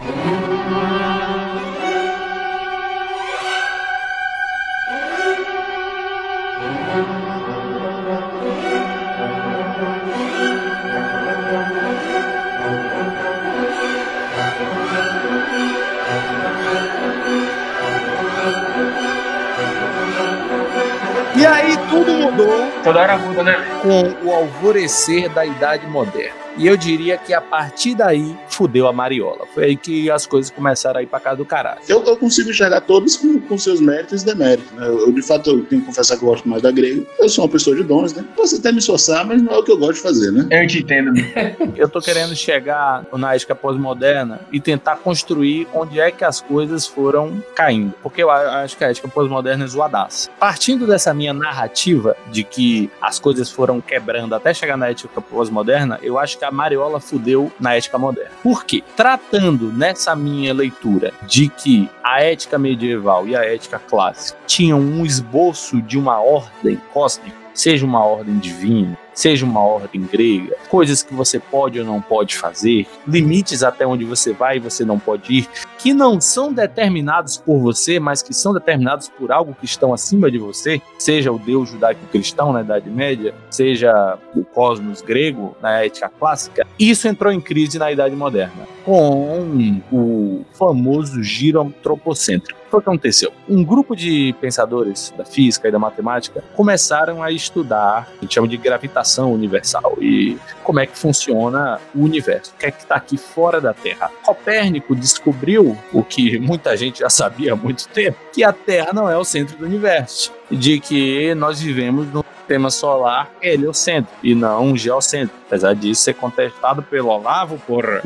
Toda hora muda, né? com o alvorecer da Idade Moderna. E eu diria que a partir daí fudeu a Mariola. Foi aí que as coisas começaram a ir pra casa do caralho. Eu, eu consigo enxergar todos com, com seus méritos e deméritos. Né? Eu, de fato, eu tenho que confessar que eu gosto mais da grega. Eu sou uma pessoa de dons, né? Posso até me esforçar, mas não é o que eu gosto de fazer, né? Eu te entendo. [laughs] Eu tô querendo chegar na ética pós-moderna e tentar construir onde é que as coisas foram caindo. Porque eu acho que a ética pós-moderna é zoadaça. Partindo dessa minha narrativa de que as coisas foram quebrando até chegar na ética pós-moderna, eu acho que a Mariola fudeu na ética moderna. Por quê? Tratando nessa minha leitura de que a ética medieval e a ética clássica tinham um esboço de uma ordem cósmica, seja uma ordem divina, seja uma ordem grega, coisas que você pode ou não pode fazer, limites até onde você vai e você não pode ir, que não são determinados por você, mas que são determinados por algo que estão acima de você, seja o deus judaico-cristão na Idade Média, seja o cosmos grego na ética clássica, isso entrou em crise na Idade Moderna, com o famoso giro antropocêntrico. O que aconteceu? Um grupo de pensadores da física e da matemática começaram a estudar, a gente chama de gravitação universal, e como é que funciona o universo, o que é que está aqui fora da Terra. Copérnico descobriu o que muita gente já sabia há muito tempo, que a Terra não é o centro do universo, de que nós vivemos num sistema solar heliocêntrico e não geocêntrico, apesar disso ser contestado pelo Olavo, porra.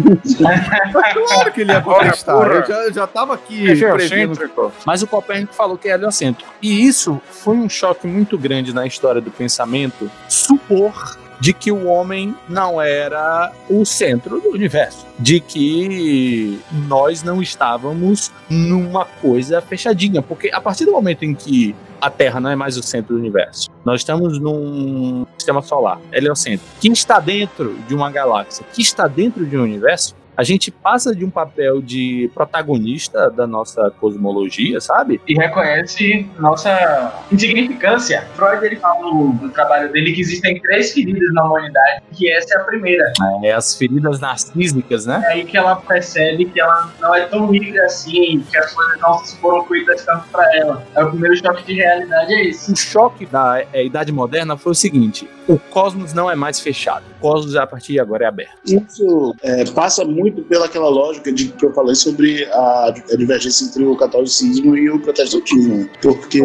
Claro que ele ia [laughs] contestar. porra. Eu já, já tava aqui É geocêntrico. Mas o Copérnico falou que é heliocêntrico. E isso foi um choque muito grande na história do pensamento, supor de que o homem não era o centro do universo, de que nós não estávamos numa coisa fechadinha, porque a partir do momento em que a Terra não é mais o centro do universo, nós estamos num sistema solar, heliocêntrico, que está dentro de uma galáxia, que está dentro de um universo, a gente passa de um papel de protagonista da nossa cosmologia, sabe? E reconhece nossa insignificância. Freud ele fala no, no trabalho dele que existem três feridas na humanidade, que essa é a primeira. É as feridas narcísicas, né? É aí que ela percebe que ela não é tão livre assim, que as coisas não foram cuidadas tanto pra ela. É o primeiro choque de realidade, é isso. O choque da é, Idade Moderna foi o seguinte: o cosmos não é mais fechado. O cosmos, a partir de agora, é aberto. Isso é, passa muito pelaquela lógica de que eu falei sobre a, a divergência entre o catolicismo e o protestantismo. né? Porque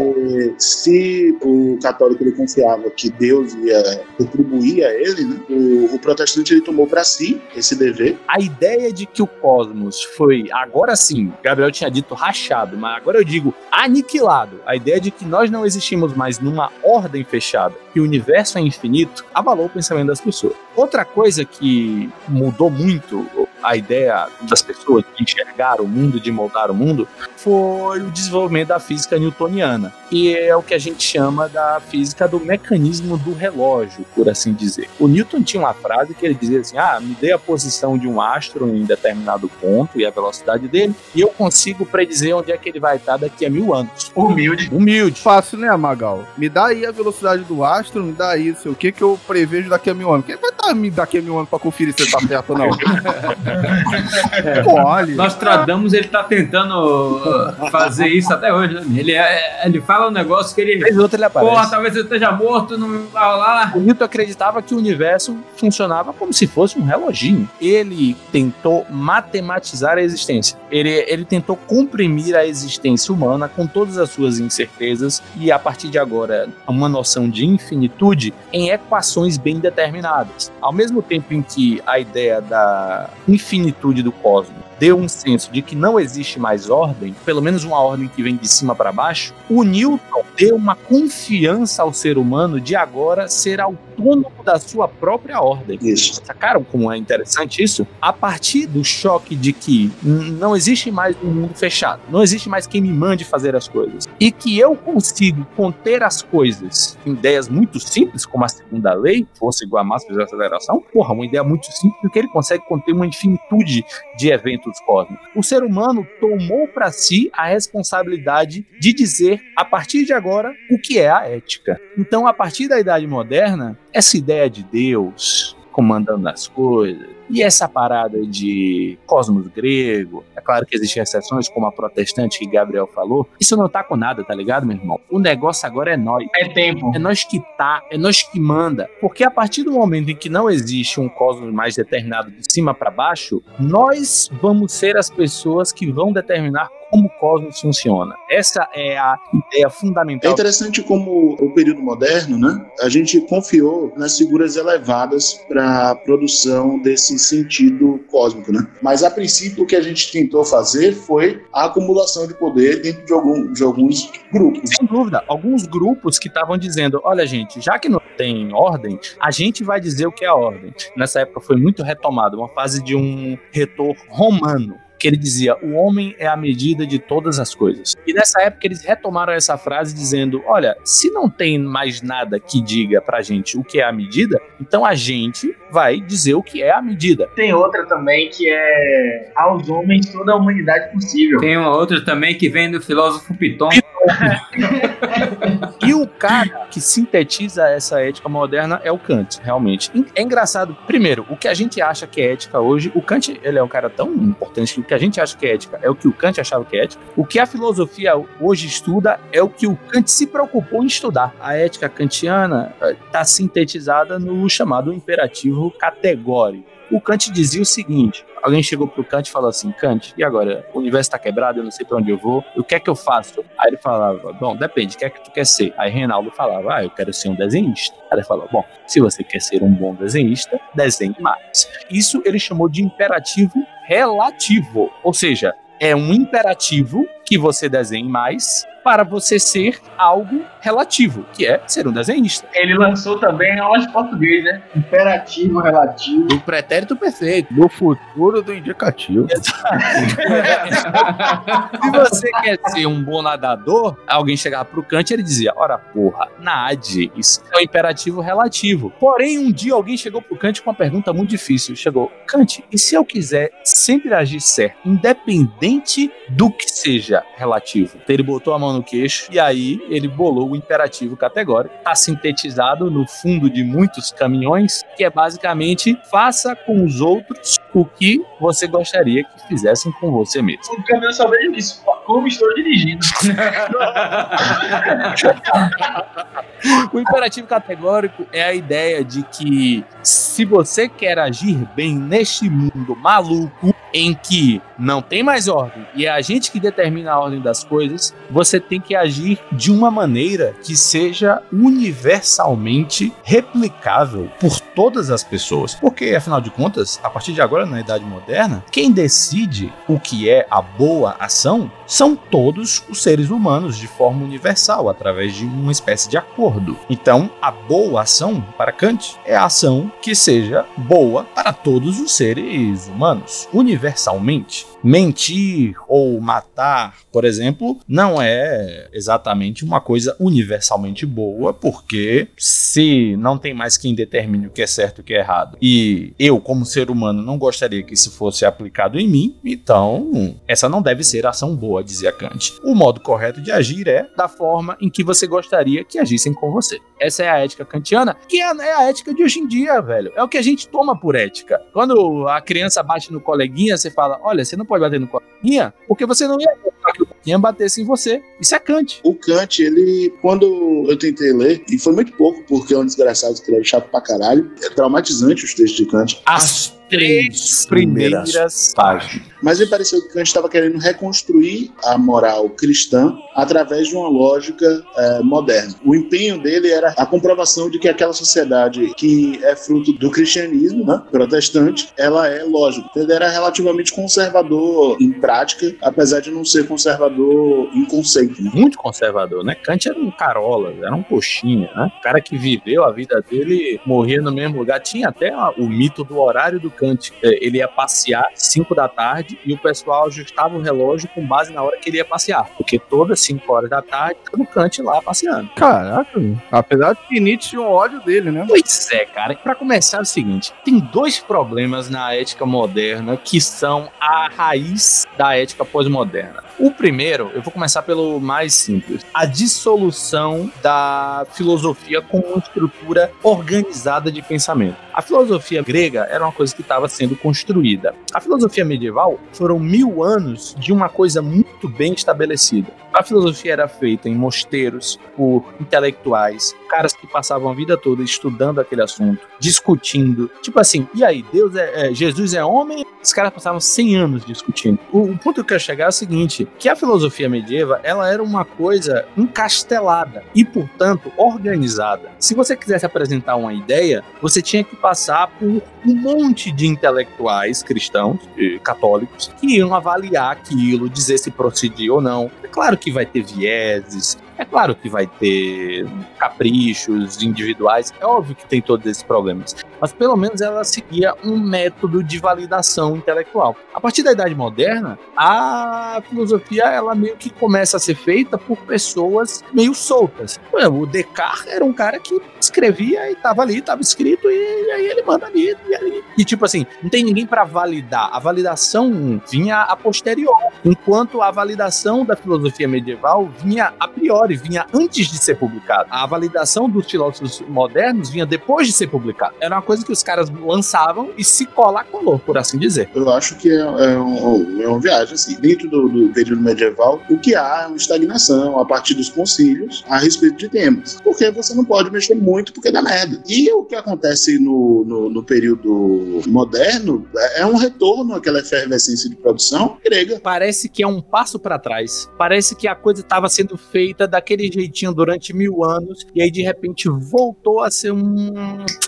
se o católico ele confiava que Deus ia retribuir a ele, né, o, o protestante ele tomou para si esse dever. A ideia de que o cosmos foi, agora sim, Gabriel tinha dito rachado, mas agora eu digo aniquilado. A ideia de que nós não existimos mais numa ordem fechada, que o universo é infinito, abalou o pensamento das pessoas. Outra coisa que mudou muito a ideia das pessoas de enxergar o mundo, de moldar o mundo, foi o desenvolvimento da física newtoniana, que é o que a gente chama da física do mecanismo do relógio, por assim dizer. O Newton tinha uma frase que ele dizia assim: ah, me dê a posição de um astro em determinado ponto e a velocidade dele, e eu consigo predizer onde é que ele vai estar daqui a mil anos. Humilde. Humilde. Fácil, né, Magal? Me dá aí a velocidade do astro, me dá aí o que que eu prevejo daqui a mil anos. Quem vai estar me daqui a mil anos pra conferir se ele tá certo ou não? [laughs] Olha. Nostradamus, ele tá tentando [laughs] fazer isso até hoje, né? Ele, é- ele fala um negócio que ele. Vez outra ele aparece. Porra, talvez eu esteja morto, não vai rolar. O Newton acreditava que o universo funcionava como se fosse um reloginho. Ele tentou matematizar a existência. Ele, ele tentou comprimir a existência humana com todas as suas incertezas e, a partir de agora, uma noção de infinitude em equações bem determinadas. Ao mesmo tempo em que a ideia da infinitude do cosmos deu um senso de que não existe mais ordem, pelo menos uma ordem que vem de cima para baixo, o Newton deu uma confiança ao ser humano de agora ser autônomo da sua própria ordem. Isso. Sacaram como é interessante isso? A partir do choque de que não existe mais um mundo fechado, não existe mais quem me mande fazer as coisas, e que eu consigo conter as coisas em ideias muito simples, como a segunda lei, fosse igual a massa de aceleração, porra, uma ideia muito simples, porque ele consegue conter uma infinitude de eventos cósmicos. O ser humano tomou para si a responsabilidade de dizer, a partir de agora, o que é a ética. Então, a partir da Idade Moderna, essa ideia de Deus comandando as coisas, e essa parada de cosmos grego, é claro que existem exceções, como a protestante que Gabriel falou, isso não tá com nada, tá ligado, meu irmão? O negócio agora é nós. É tempo. É nós que tá, é nós que manda. Porque a partir do momento em que não existe um cosmos mais determinado de cima para baixo, nós vamos ser as pessoas que vão determinar como o cosmos funciona. Essa é a ideia fundamental. É interessante como o período moderno, né? A gente confiou nas figuras elevadas para a produção desse sentido cósmico, né? Mas a princípio o que a gente tentou fazer foi a acumulação de poder dentro de, algum, de alguns grupos. Sem dúvida, alguns grupos que estavam dizendo, olha gente, já que não tem ordem, a gente vai dizer o que é a ordem. Nessa época foi muito retomado, uma fase de um retor romano que ele dizia: o homem é a medida de todas as coisas. E nessa época eles retomaram essa frase dizendo: olha, se não tem mais nada que diga pra gente o que é a medida, então a gente vai dizer o que é a medida. Tem outra também que é aos homens toda a humanidade possível. Tem uma outra também que vem do filósofo Piton. [laughs] e o cara que sintetiza essa ética moderna é o Kant, realmente. É engraçado, primeiro, o que a gente acha que é ética hoje, o Kant, ele é um cara tão importante que o que a gente acha que é ética é o que o Kant achava que é ética. O que a filosofia hoje estuda é o que o Kant se preocupou em estudar. A ética kantiana está sintetizada no chamado imperativo categórico. O Kant dizia o seguinte: alguém chegou pro Kant e falou assim: Kant, e agora? O universo está quebrado, eu não sei para onde eu vou, o que é que eu faço? Aí ele falava: Bom, depende, o que é que tu quer ser? Aí Reinaldo falava: Ah, eu quero ser um desenhista. Aí ele falou: Bom, se você quer ser um bom desenhista, desenhe mais. Isso ele chamou de imperativo relativo, ou seja, é um imperativo que você desenhe mais para você ser algo relativo, que é ser um desenhista. Ele lançou também aula de português, né? Imperativo, relativo. Do pretérito perfeito. Do futuro do indicativo. [laughs] Se você quer ser um bom nadador, alguém chegava pro Kant e ele dizia: Ora, porra, nade. Isso é um imperativo relativo. Porém, um dia alguém chegou pro Kant com uma pergunta muito difícil. Chegou, Kant, e se eu quiser sempre agir certo, independente do que seja relativo? Então, ele botou a mão no queixo e aí ele bolou o imperativo categórico. Está sintetizado no fundo de muitos caminhões, que é basicamente faça com os outros o que você gostaria que fizessem com você mesmo. O caminhão só veio isso, como estou dirigindo. [laughs] o imperativo categórico é a ideia de que se você quer agir bem neste mundo maluco, em que não tem mais ordem e é a gente que determina a ordem das coisas, você tem que agir de uma maneira que seja universalmente replicável por todas as pessoas. Porque, afinal de contas, a partir de agora, na Idade Moderna, quem decide o que é a boa ação são todos os seres humanos de forma universal, através de uma espécie de acordo. Então, a boa ação, para Kant, é a ação que seja boa para todos os seres humanos, universalmente. Mentir ou matar, por exemplo, não é exatamente uma coisa universalmente boa, porque se não tem mais quem determine o que é certo e o que é errado, e eu, como ser humano, não gostaria que isso fosse aplicado em mim, então essa não deve ser ação boa, dizia Kant. O modo correto de agir é da forma em que você gostaria que agissem com você. Essa é a ética kantiana, que é a ética de hoje em dia, velho. É o que a gente toma por ética. Quando a criança bate no coleguinha, você fala: olha, você não pode bater no coleguinha, porque você não ia que o coleguinha batesse em você. Isso é Kant. O Kant, ele, quando eu tentei ler, e foi muito pouco, porque é um desgraçado escreve chato pra caralho, é traumatizante os textos de Kant. As três primeiras páginas. Mas me pareceu que Kant estava querendo reconstruir a moral cristã através de uma lógica é, moderna. O empenho dele era a comprovação de que aquela sociedade que é fruto do cristianismo, né, protestante, ela é lógica. Ele era relativamente conservador em prática, apesar de não ser conservador em conceito. Né? Muito conservador, né? Kant era um carola, era um coxinha, né? O cara que viveu a vida dele, morria no mesmo lugar. Tinha até o mito do horário do É, ele ia passear 5 da tarde e o pessoal ajustava o relógio com base na hora que ele ia passear. Porque todas 5 horas da tarde, no Kant lá passeando. Caraca, apesar de que Nietzsche tinha um ódio dele, né? Pois é, cara. Para começar é o seguinte, tem dois problemas na ética moderna que são a raiz da ética pós-moderna. O primeiro, eu vou começar pelo mais simples: a dissolução da filosofia com uma estrutura organizada de pensamento. A filosofia grega era uma coisa que estava sendo construída. A filosofia medieval foram mil anos de uma coisa muito bem estabelecida. A filosofia era feita em mosteiros por intelectuais, caras que passavam a vida toda estudando aquele assunto, discutindo. Tipo assim, e aí, Deus é, é Jesus é homem? Os caras passavam 100 anos discutindo. O, o ponto que eu quero chegar é o seguinte, que a filosofia medieval, ela era uma coisa encastelada e, portanto, organizada. Se você quisesse apresentar uma ideia, você tinha que passar por um monte de intelectuais cristãos, católicos, que iam avaliar aquilo, dizer se procedia ou não. É claro que vai ter vieses, é claro que vai ter caprichos individuais, é óbvio que tem todos esses problemas, mas pelo menos ela seguia um método de validação intelectual. A partir da Idade Moderna, a filosofia ela meio que começa a ser feita por pessoas meio soltas. O Descartes era um cara que escrevia e estava ali, estava escrito e aí ele manda ali e ali. E tipo assim, não tem ninguém para validar. A validação vinha a posterior, enquanto a validação da filosofia medieval vinha a priori vinha antes de ser publicado. A validação dos filósofos modernos vinha depois de ser publicado. Era uma coisa que os caras lançavam e se colar colou, por assim dizer. Eu acho que é, é, um, é uma viagem assim. Dentro do, do, período medieval, o que há é uma estagnação a partir dos concílios a respeito de temas. Porque você não pode mexer muito porque dá merda. E o que acontece no, no, no período moderno é, é um retorno àquela efervescência de produção grega. Parece que é um passo para trás. Parece que a coisa estava sendo feita da daquele jeitinho durante mil anos e aí de repente voltou a ser um,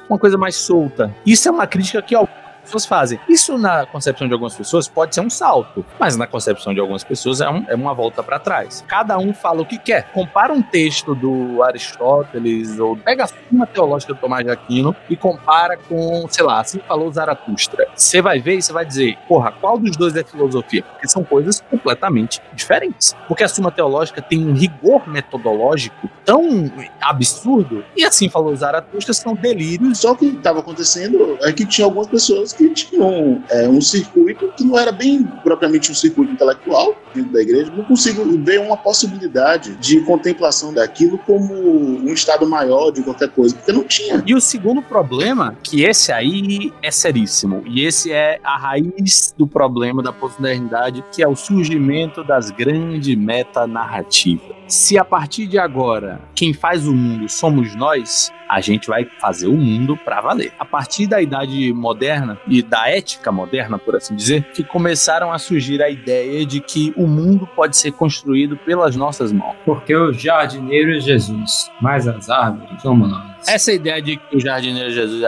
uma coisa mais solta. Isso é uma crítica que pessoas fazem. Isso, na concepção de algumas pessoas, pode ser um salto, mas na concepção de algumas pessoas é, um, é uma volta para trás. Cada um fala o que quer. Compara um texto do Aristóteles ou pega a Suma Teológica do Tomás de Aquino e compara com, sei lá, assim falou Zaratustra. Você vai ver e você vai dizer, porra, qual dos dois é filosofia? Porque são coisas completamente diferentes. Porque a Suma Teológica tem um rigor metodológico tão absurdo e assim falou Zaratustra são delírios. Só que estava acontecendo é que tinha algumas pessoas que tinham é, um circuito que não era bem propriamente um circuito intelectual dentro da igreja. Não consigo ver uma possibilidade de contemplação daquilo como um estado maior de qualquer coisa, porque não tinha. E o segundo problema, que esse aí é seríssimo, e esse é a raiz do problema da pós-modernidade, que é o surgimento das grandes metanarrativas. Se a partir de agora quem faz o mundo somos nós, a gente vai fazer o mundo para valer. A partir da idade moderna e da ética moderna, por assim dizer, que começaram a surgir a ideia de que o mundo pode ser construído pelas nossas mãos. Porque o jardineiro é Jesus, mas as árvores somos nós. Essa ideia de que o jardineiro Jesus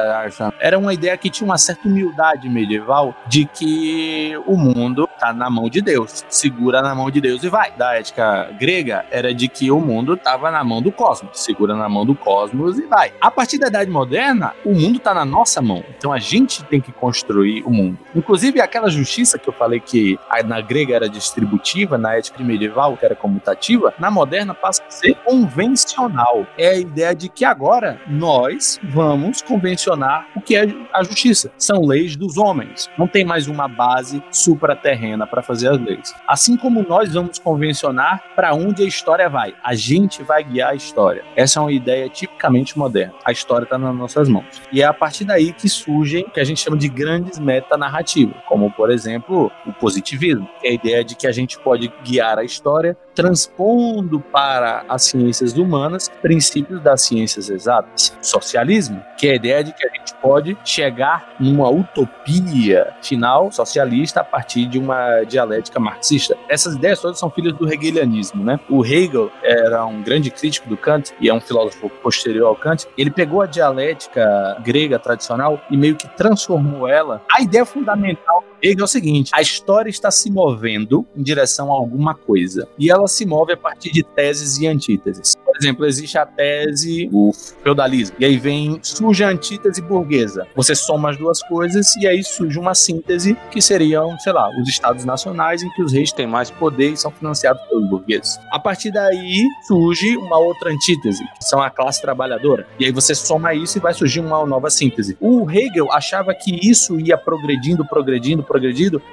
era uma ideia que tinha uma certa humildade medieval de que o mundo está na mão de Deus, segura na mão de Deus e vai. Da ética grega era de que o mundo estava na mão do cosmos, segura na mão do cosmos e vai. A partir da idade moderna, o mundo está na nossa mão, então a gente tem que construir o mundo. Inclusive aquela justiça que eu falei que na grega era distributiva, na ética medieval que era comutativa, na moderna passa a ser convencional. É a ideia de que agora nós vamos convencionar o que é a justiça. São leis dos homens. Não tem mais uma base supraterrena para fazer as leis. Assim como nós vamos convencionar para onde a história vai. A gente vai guiar a história. Essa é uma ideia tipicamente moderna. A história está nas nossas mãos. E é a partir daí que surgem o que a gente chama de grandes metanarrativas, como, por exemplo, o positivismo, que é a ideia de que a gente pode guiar a história transpondo para as ciências humanas princípios das ciências exatas. Socialismo, que é a ideia de que a gente pode chegar numa utopia final socialista a partir de uma dialética marxista. Essas ideias todas são filhas do hegelianismo, né? O Hegel era um grande crítico do Kant e é um filósofo posterior ao Kant. Ele pegou a dialética grega tradicional e meio que transformou ela. A ideia fundamental Hegel é o seguinte: a história está se movendo em direção a alguma coisa e ela se move a partir de teses e antíteses. Por exemplo, existe a tese, o feudalismo, e aí vem surge a antítese burguesa. Você soma as duas coisas e aí surge uma síntese que seriam, sei lá, os estados nacionais em que os reis têm mais poder e são financiados pelos burgueses. A partir daí surge uma outra antítese, que são a classe trabalhadora. E aí você soma isso e vai surgir uma nova síntese. O Hegel achava que isso ia progredindo, progredindo, progredindo,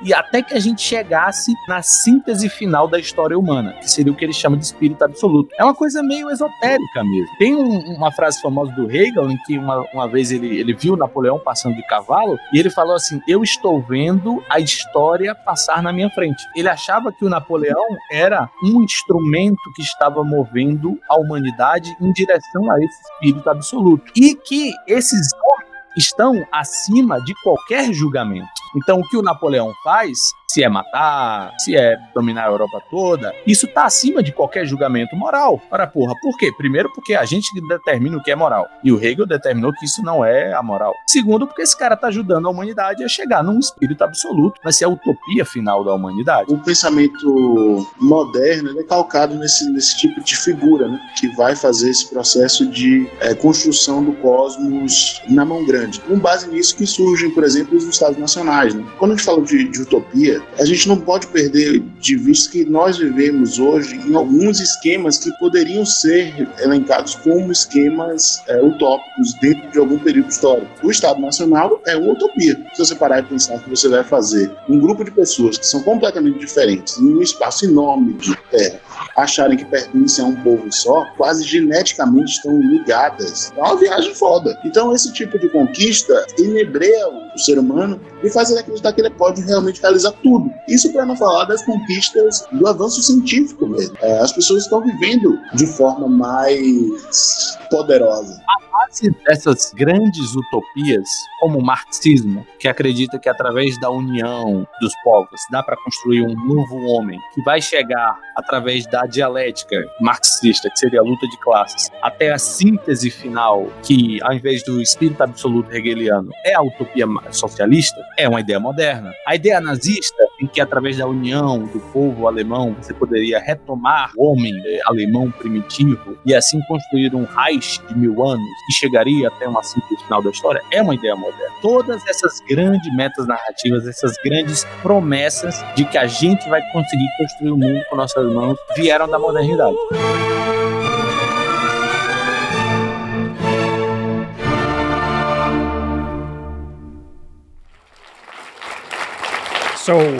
e até que a gente chegasse na síntese final da história humana, que seria o que ele chama de espírito absoluto. É uma coisa meio esotérica mesmo. Tem um, uma frase famosa do Hegel em que uma, uma vez ele, ele viu Napoleão passando de cavalo e ele falou assim: Eu estou vendo a história passar na minha frente. Ele achava que o Napoleão era um instrumento que estava movendo a humanidade em direção a esse espírito absoluto. E que esses homens estão acima de qualquer julgamento. Então, o que o Napoleão faz se é matar, se é dominar a Europa toda, isso tá acima de qualquer julgamento moral. Ora, porra, por quê? Primeiro, porque a gente determina o que é moral. E o Hegel determinou que isso não é a moral. Segundo, porque esse cara tá ajudando a humanidade a chegar num espírito absoluto, vai ser a utopia final da humanidade. O pensamento moderno é calcado nesse, nesse tipo de figura, né? Que vai fazer esse processo de é, construção do cosmos na mão grande. Com base nisso que surgem, por exemplo, os Estados Nacionais. Né? Quando a gente fala de, de utopia, a gente não pode perder de vista que nós vivemos hoje em alguns esquemas que poderiam ser elencados como esquemas é, utópicos dentro de algum período histórico. O Estado Nacional é uma utopia. Se você parar e pensar que você vai fazer um grupo de pessoas que são completamente diferentes em um espaço enorme de terra acharem que pertencem a um povo só, quase geneticamente estão ligadas. É uma viagem foda. Então, esse tipo de conquista inebreia o ser humano e faz ele acreditar que ele pode realmente realizar tudo. Isso para não falar das conquistas do avanço científico mesmo. É, as pessoas estão vivendo de forma mais poderosa. A base dessas grandes utopias, como o marxismo, que acredita que através da união dos povos dá para construir um novo homem, que vai chegar através da dialética marxista, que seria a luta de classes, até a síntese final, que ao invés do espírito absoluto hegeliano é a utopia socialista, é uma ideia moderna. A ideia nazista, em que através da união do povo alemão você poderia retomar o homem eh, alemão primitivo e assim construir um Reich de mil anos que chegaria até uma síntese final da história, é uma ideia moderna. Todas essas grandes metas narrativas, essas grandes promessas de que a gente vai conseguir construir o mundo com nossas mãos vieram da modernidade. So,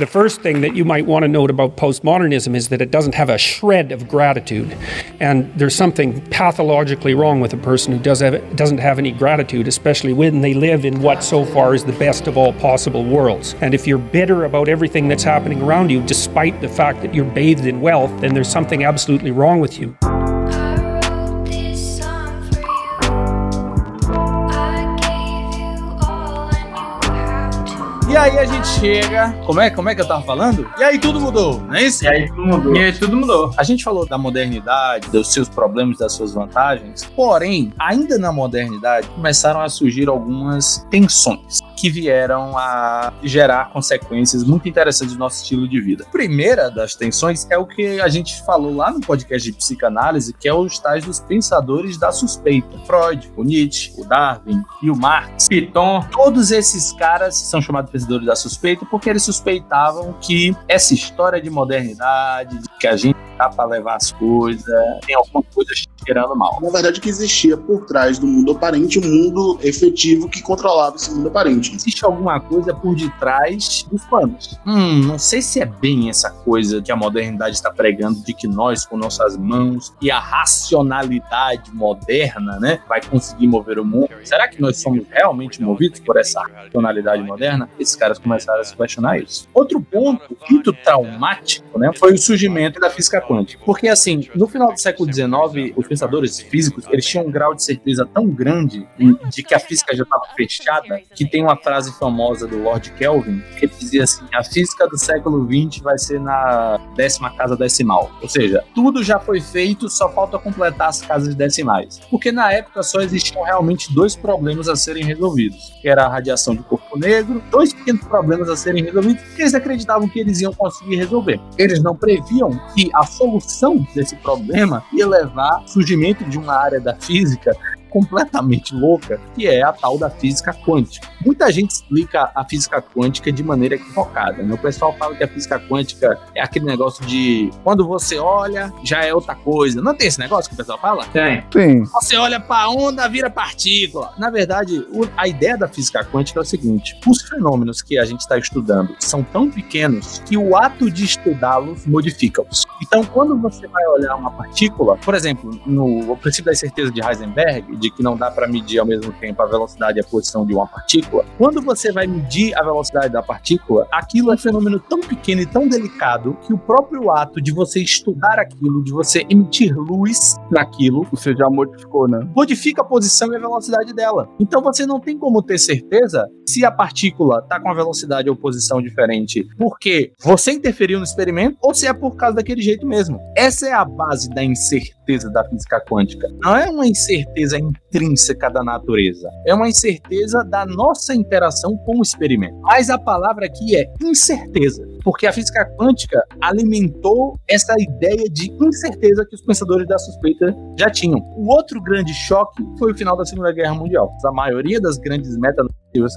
the first thing that you might want to note about postmodernism is that it doesn't have a shred of gratitude. And there's something pathologically wrong with a person who does have, doesn't have any gratitude, especially when they live in what so far is the best of all possible worlds. And if you're bitter about everything that's happening around you, despite the fact that you're bathed in wealth, then there's something absolutely wrong with you. Aí a gente chega. Como é, como é que eu tava falando? E aí tudo mudou, não é isso? E aí tudo mudou. E aí tudo mudou. A gente falou da modernidade, dos seus problemas, das suas vantagens. Porém, ainda na modernidade, começaram a surgir algumas tensões que vieram a gerar consequências muito interessantes do nosso estilo de vida. A primeira das tensões é o que a gente falou lá no podcast de psicanálise, que é os tais dos pensadores da suspeita. Freud, o Nietzsche, o Darwin e o Marx. Piton. Todos esses caras são chamados pensadores da suspeita porque eles suspeitavam que essa história de modernidade, de que a gente tá para levar as coisas, tem alguma coisa cheirando mal. Na verdade, que existia por trás do mundo aparente um mundo efetivo que controlava esse mundo aparente. Existe alguma coisa por detrás dos panos. Hum, não sei se é bem essa coisa que a modernidade está pregando de que nós, com nossas mãos e a racionalidade moderna, né, vai conseguir mover o mundo. Será que nós somos realmente movidos por essa racionalidade moderna? Esses caras começaram a se questionar isso. Outro ponto muito traumático, né, foi o surgimento da física quântica. Porque, assim, no final do século XIX, os pensadores físicos, eles tinham um grau de certeza tão grande de que a física já estava fechada, que tem uma frase famosa do Lord Kelvin, que dizia assim, a física do século XX vai ser na décima casa decimal. Ou seja, tudo já foi feito, só falta completar as casas decimais. Porque na época só existiam realmente dois problemas a serem resolvidos, que era a radiação de corpo negro, dois pequenos problemas a serem resolvidos, que eles acreditavam que eles iam conseguir resolver. Eles não previam que a solução desse problema ia levar ao surgimento de uma área da física completamente louca, que é a tal da física quântica. Muita gente explica a física quântica de maneira equivocada. Né? O pessoal fala que a física quântica é aquele negócio de quando você olha, já é outra coisa. Não tem esse negócio que o pessoal fala? Tem. Tem. Você olha para onda, vira partícula. Na verdade, a ideia da física quântica é o seguinte: os fenômenos que a gente está estudando são tão pequenos que o ato de estudá-los modifica-os. Então, quando você vai olhar uma partícula, por exemplo, no princípio da certeza de Heisenberg, de que não dá para medir ao mesmo tempo a velocidade e a posição de uma partícula, quando você vai medir a velocidade da partícula, aquilo é um fenômeno tão pequeno e tão delicado que o próprio ato de você estudar aquilo, de você emitir luz naquilo, você já modificou, né? Modifica a posição e a velocidade dela. Então você não tem como ter certeza se a partícula está com a velocidade ou posição diferente porque você interferiu no experimento ou se é por causa daquele jeito mesmo. Essa é a base da incerteza da física quântica. Não é uma incerteza intrínseca da natureza, é uma incerteza da nossa interação com o experimento. Mas a palavra aqui é incerteza, porque a física quântica alimentou essa ideia de incerteza que os pensadores da suspeita já tinham. O outro grande choque foi o final da Segunda Guerra Mundial. A maioria das grandes metas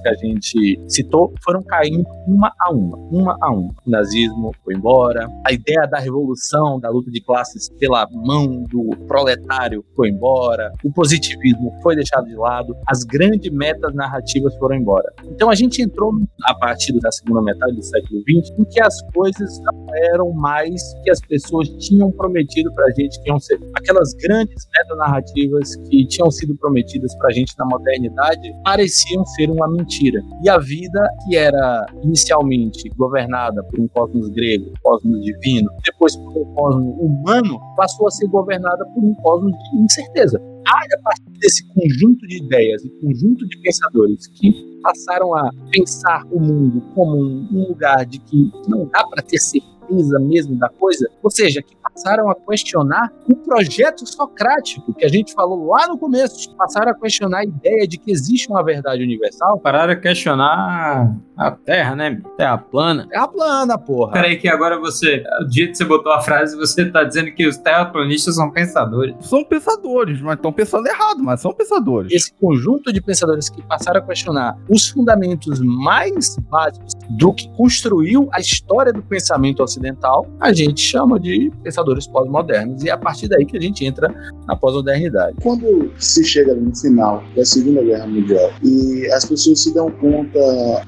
que a gente citou foram caindo uma a uma, uma a uma. O nazismo foi embora, a ideia da revolução, da luta de classes pela mão do proletário foi embora, o positivismo foi deixado de lado, as grandes metas narrativas foram embora. Então a gente entrou a partir da segunda metade do século XX em que as coisas não eram mais que as pessoas tinham prometido para a gente que iam ser. Aquelas grandes metas narrativas que tinham sido prometidas para a gente na modernidade pareciam ser uma mentira. E a vida, que era inicialmente governada por um cosmos grego, um cosmos divino, depois por um cosmos humano, passou a ser governada por um cosmos de incerteza. A partir desse conjunto de ideias e conjunto de pensadores que passaram a pensar o mundo como um lugar de que não dá para ter certeza mesmo da coisa, ou seja, que passaram a questionar o projeto socrático que a gente falou lá no começo. Passaram a questionar a ideia de que existe uma verdade universal. Pararam a questionar a Terra, né? Terra plana. Terra plana, porra. Peraí que agora você, o dia que você botou a frase, você tá dizendo que os terraplanistas são pensadores. São pensadores, mas estão pensando errado, mas são pensadores. Esse conjunto de pensadores que passaram a questionar os fundamentos mais básicos do que construiu a história do pensamento ocidental, a gente chama de pensadores pensadores pós-modernos, e é a partir daí que a gente entra na pós-modernidade. Quando se chega no final da Segunda Guerra Mundial e as pessoas se dão conta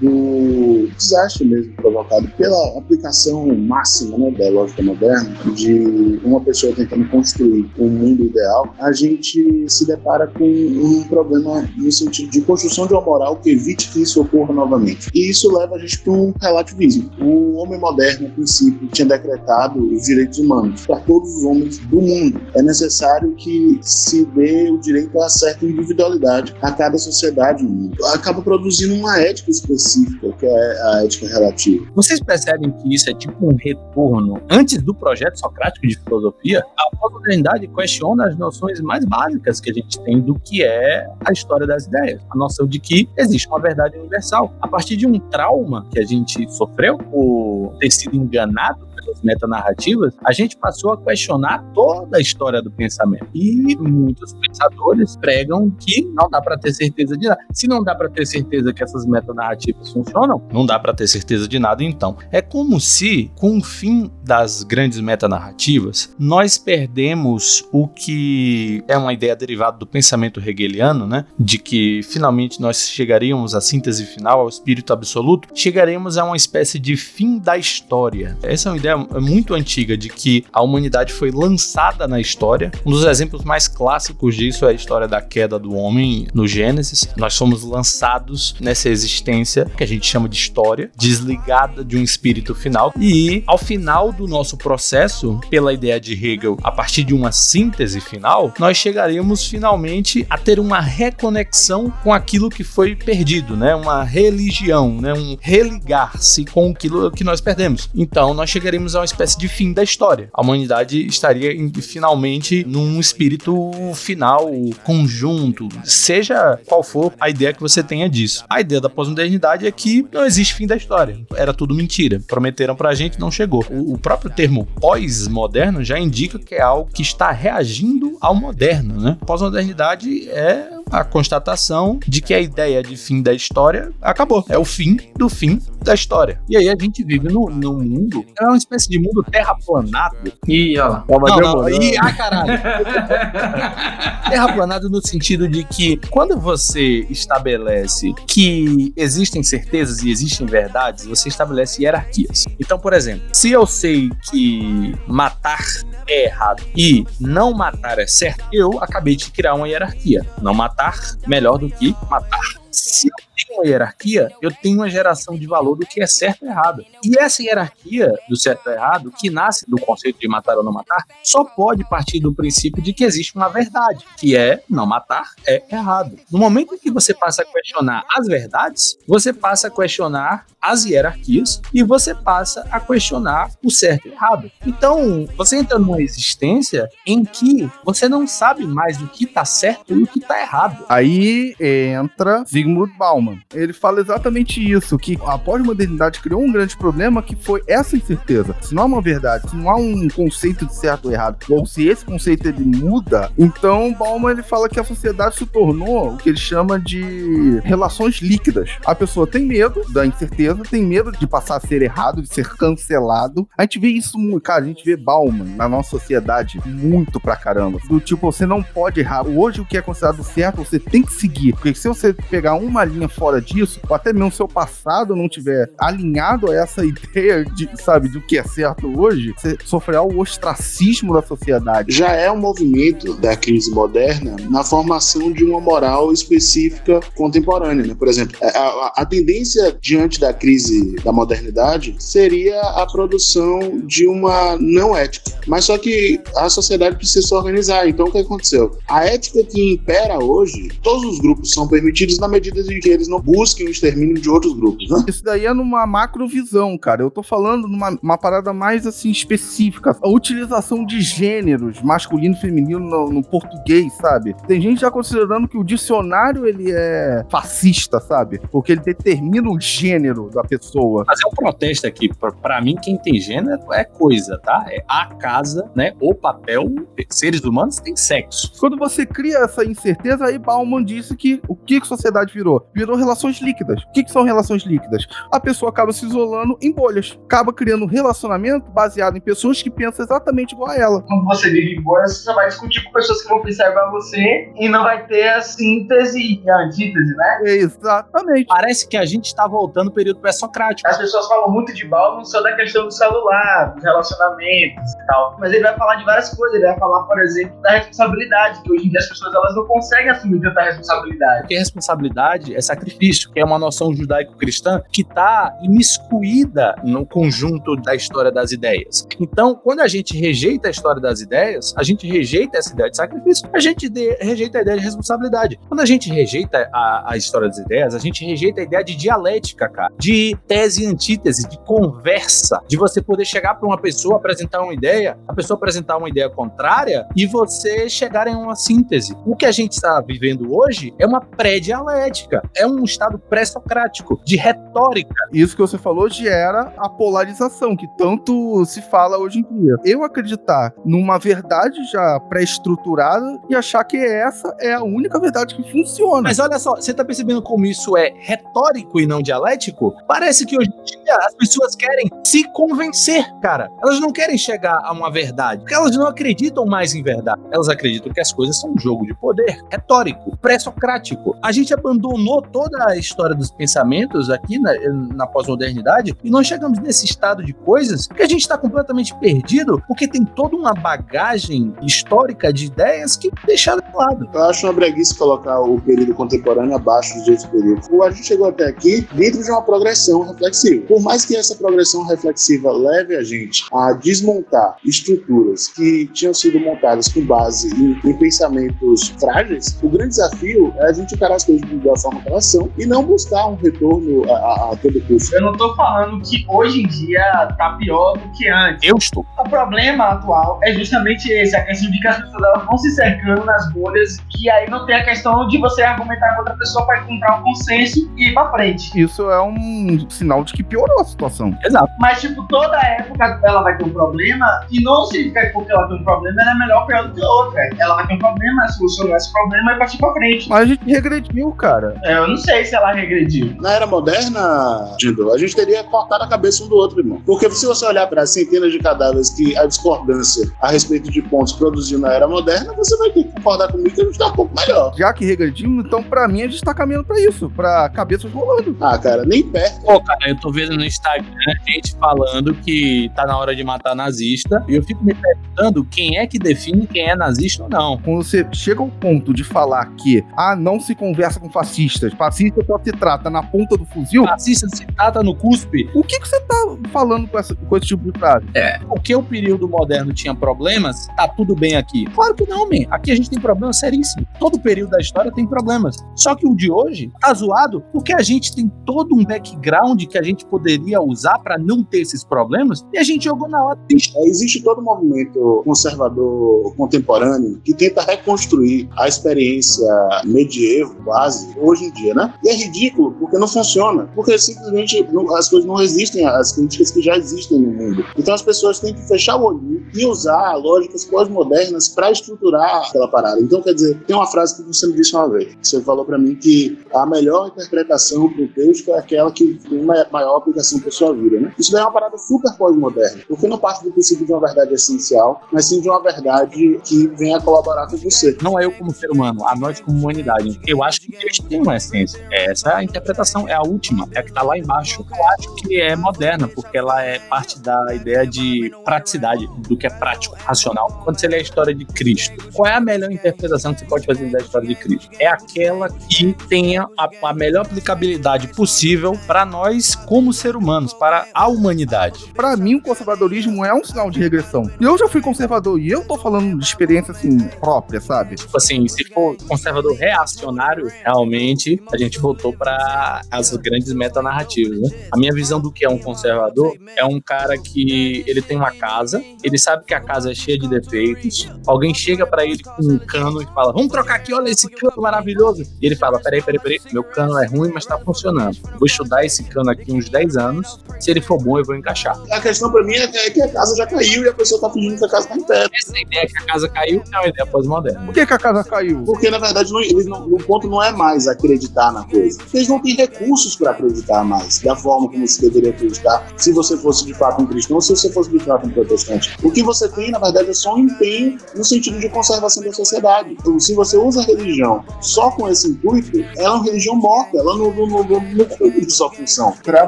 do desastre mesmo provocado pela aplicação máxima né, da lógica moderna, de uma pessoa tentando construir um mundo ideal, a gente se depara com um problema no sentido de construção de uma moral que evite que isso ocorra novamente. E isso leva a gente para um relativismo. O homem moderno, a princípio, tinha decretado os direitos humanos para todos os homens do mundo. É necessário que se dê o direito a certa individualidade a cada sociedade mundo. Acaba produzindo uma ética específica, que é a ética relativa. Vocês percebem que isso é tipo um retorno antes do projeto socrático de filosofia? A pós-modernidade questiona as noções mais básicas que a gente tem do que é a história das ideias. A noção de que existe uma verdade universal. A partir de um trauma que a gente sofreu por ter sido enganado pelas metanarrativas, a gente passou a questionar toda a história do pensamento. E muitos pensadores pregam que não dá para ter certeza de nada. Se não dá para ter certeza que essas metanarrativas funcionam, não dá para ter certeza de nada então. É como se, com o fim das grandes metanarrativas, nós perdemos o que é uma ideia derivada do pensamento hegeliano, né? De que finalmente nós chegaríamos à síntese final, ao espírito absoluto, chegaremos a uma espécie de fim da história. Essa é uma ideia muito antiga de que a humanidade foi lançada na história. Um dos exemplos mais clássicos disso é a história da queda do homem no Gênesis. Nós somos lançados nessa existência que a gente chama de história, desligada de um espírito final. E ao final do nosso processo, pela ideia de Hegel, a partir de uma síntese final, nós chegaremos finalmente a ter uma reconexão com aquilo que foi perdido, né? Uma religião, né? Um religar-se com aquilo que nós perdemos. Então nós chegaremos a uma espécie de fim da história. A humanidade estaria finalmente num espírito final, conjunto, seja qual for a ideia que você tenha disso. A ideia da pós-modernidade é que não existe fim da história. Era tudo mentira. Prometeram pra gente, não chegou. O, o próprio termo pós-moderno já indica que é algo que está reagindo ao moderno, né? Pós-modernidade é a constatação de que a ideia de fim da história acabou. É o fim do fim da história. E aí a gente vive num, mundo, é uma espécie de mundo terraplanado. Ih, olha lá. Não, não, e, ah, caralho. [laughs] terraplanado no sentido de que quando você estabelece que existem certezas e existem verdades, você estabelece hierarquias. Então, por exemplo, se eu sei que matar é errado e não matar é certo, eu acabei de criar uma hierarquia. Não matar melhor do que matar. Se uma hierarquia, eu tenho uma geração de valor do que é certo e errado. E essa hierarquia do certo e errado, que nasce do conceito de matar ou não matar, só pode partir do princípio de que existe uma verdade, que é não matar é errado. No momento em que você passa a questionar as verdades, você passa a questionar as hierarquias e você passa a questionar o certo e errado. Então, você entra numa existência em que você não sabe mais o que está certo e o que está errado. Aí entra Zygmunt Bauman. Ele fala exatamente isso, que a pós-modernidade criou um grande problema que foi essa incerteza. Se não há uma verdade, se não há um conceito de certo ou errado, ou se esse conceito ele muda, então Bauman ele fala que a sociedade se tornou o que ele chama de relações líquidas. A pessoa tem medo da incerteza, tem medo de passar a ser errado, de ser cancelado. A gente vê isso, cara, a gente vê Bauman na nossa sociedade muito pra caramba. Do tipo, você não pode errar. Hoje o que é considerado certo, você tem que seguir. Porque se você pegar uma linha fora disso, ou até mesmo seu passado não tiver alinhado a essa [laughs] ideia de, sabe, do que é certo hoje, você sofrerá o ostracismo da sociedade. Já é um movimento da crise moderna na formação de uma moral específica contemporânea, né? Por exemplo, a, a, a tendência diante da crise da modernidade seria a produção de uma não ética. Mas só que a sociedade precisa se organizar. Então o que aconteceu? A ética que impera hoje, todos os grupos são permitidos na medida de que eles não busquem o extermínio de outros grupos, né? Isso daí é numa macrovisão, cara. Eu tô falando numa uma parada mais assim específica. A utilização de gêneros masculino e feminino no, no, português, sabe? Tem gente já considerando que o dicionário ele é fascista, sabe? Porque ele determina o gênero da pessoa. Fazer um protesto aqui. Para mim, quem tem gênero é coisa, tá? É a casa, né? O papel. Seres humanos têm sexo. Quando você cria essa incerteza, aí Bauman disse que o que a sociedade virou? Virou relações líquidas. O que, que são relações líquidas? A pessoa acaba se isolando em bolhas, acaba criando um relacionamento baseado em pessoas que pensam exatamente igual a ela. Quando você vive em bolhas, você só vai discutir com pessoas que vão pensar igual a você e não vai ter a síntese e a antítese, né? Exatamente. Parece que a gente está voltando ao período pré-socrático. As pessoas falam muito de Bauman só da questão do celular, dos relacionamentos e tal. Mas ele vai falar de várias coisas. Ele vai falar, por exemplo, da responsabilidade, que hoje em dia as pessoas elas não conseguem assumir tanta responsabilidade. Porque responsabilidade é sacrifício, que é uma noção judaico-cristã que está imiscuída no conjunto da história das ideias. Então, quando a gente rejeita a história das ideias, a gente rejeita essa ideia de sacrifício, a gente de, rejeita a ideia de responsabilidade. Quando a gente rejeita a, a história das ideias, a gente rejeita a ideia de dialética, cara, de tese e antítese, de conversa, de você poder chegar para uma pessoa, apresentar uma ideia. A pessoa apresentar uma ideia contrária e você chegar em uma síntese. O que a gente está vivendo hoje é uma pré-dialética, é um estado pré-socrático, de retórica. Isso que você falou gera a polarização, que tanto se fala hoje em dia. Eu acreditar numa verdade já pré-estruturada e achar que essa é a única verdade que funciona. Mas olha só, você tá percebendo como isso é retórico e não dialético? Parece que hoje em dia as pessoas querem se convencer, cara. Elas não querem chegar a uma verdade, porque elas não acreditam mais em verdade. Elas acreditam que as coisas são um jogo de poder, retórico, pré-socrático. A gente abandonou toda a história dos pensamentos aqui na, na pós-modernidade e nós chegamos nesse estado de coisas que a gente está completamente perdido porque tem toda uma bagagem histórica de ideias que deixaram de lado. Eu acho uma breguice colocar o período contemporâneo abaixo desse período. A gente chegou até aqui dentro de uma progressão reflexiva. Por mais que essa progressão reflexiva leve a gente a desmontar estruturas que tinham sido montadas com base em, em pensamentos frágeis, o grande desafio é a gente encarar as coisas da forma que elas são e não buscar um retorno a, a, a todo custo. Eu não tô falando que hoje em dia tá pior do que antes. Eu estou. O problema atual é justamente esse, a questão de que as pessoas elas vão se cercando nas bolhas, que aí não tem a questão de você argumentar com outra pessoa para encontrar um consenso e ir pra frente. Isso é um sinal de que piorou a situação. Exato. Mas, tipo, toda época ela vai ter um problema, e não significa que porque ela tem um problema, ela é melhor ou pior do que a outra. Ela vai ter um problema, solucionar esse problema e partir pra frente. Mas a gente regrediu, cara. É, Eu não sei se ela regrediu. Na era moderna, Dindo, a gente teria cortado a cabeça um do outro, irmão. Porque se você olhar para as centenas de cadáveres que a discordância a respeito de pontos produziu na era moderna, você vai ter que concordar comigo que a gente tá um pouco melhor. Já que regredimos, então pra mim a gente tá caminhando pra isso, pra cabeças rolando. Ah, cara, nem perto. Pô, cara, eu tô vendo no Instagram gente falando que tá na hora de matar nazista. E eu fico me perguntando quem é que define quem é nazista ou não. Quando você chega ao ponto de falar que, ah, não se conversa com fascistas, fascista só se trata na ponta do fuzil, Nazista se trata no cuspe. o que, que você tá falando com, essa, com esse tipo de frase? Porque o período moderno tinha problemas, tá tudo bem aqui. Claro que não, man. Aqui a gente tem problemas seríssimos. Todo período da história tem problemas. Só que o de hoje tá zoado porque a gente tem todo um background que a gente poderia usar pra não ter esses problemas e a gente jogou na hora. É, Existe todo um movimento conservador contemporâneo que tenta reconstruir a experiência medieval, quase, hoje em dia, né? E é ridículo, porque não funciona. Porque simplesmente não- as coisas não resistem às críticas que já existem no mundo. Então as pessoas têm que fechar o olho e usar lógicas pós-modernas para estruturar aquela parada. Então, quer dizer, tem uma frase que você me disse uma vez. Você falou para mim que a melhor interpretação pro texto é aquela que tem maior aplicação para sua vida, né? Isso daí é uma parada super pós-moderna. Porque não parte do princípio de uma verdade essencial, mas sim de uma verdade que venha colaborar com você. não é eu como ser humano, a nós como humanidade. Eu acho que eles têm uma essência. Essa é a interpretação, é a última, é a que tá lá embaixo. Eu acho que é moderna, porque ela é parte da ideia de praticidade, do que é prático, racional. Quando você lê a história de Cristo, qual é a melhor interpretação que você pode fazer da história de Cristo? É aquela que tenha a, a melhor aplicabilidade possível para nós como ser humanos, para a humanidade. Pra mim, o conservadorismo é um sinal de regressão. E eu já fui conservador e eu tô falando de experiência, assim, própria, sabe? Tipo assim, se for conservador reacionário, realmente a gente voltou para as grandes metanarrativas, né? A minha visão do que é um conservador é um cara que ele tem uma casa, ele sabe que a casa é cheia de defeitos, alguém chega para ele com um cano e fala: Vamos trocar aqui, olha esse cano maravilhoso. E ele fala: Peraí, peraí, peraí, meu cano é ruim, mas tá funcionando. Vou estudar esse cano aqui uns 10 anos, se ele for bom, eu vou encaixar. A questão para mim é que- é que a casa já caiu e a pessoa tá fingindo que a casa tá em pé. Essa ideia que a casa caiu é uma ideia pós-moderna. Por que, que a casa caiu? Porque, na verdade, não, eles não- o ponto não é mais acreditar na coisa. Eles não têm recursos para acreditar mais, da forma como se deveria acreditar, se você fosse de fato um cristão ou se você fosse de fato um protestante. O que você tem, na verdade, é só um empenho no sentido de conservação da sociedade. Então, se você usa a religião só com esse intuito, ela é uma religião morta, ela não, não, não, não, cumpre sua função. Para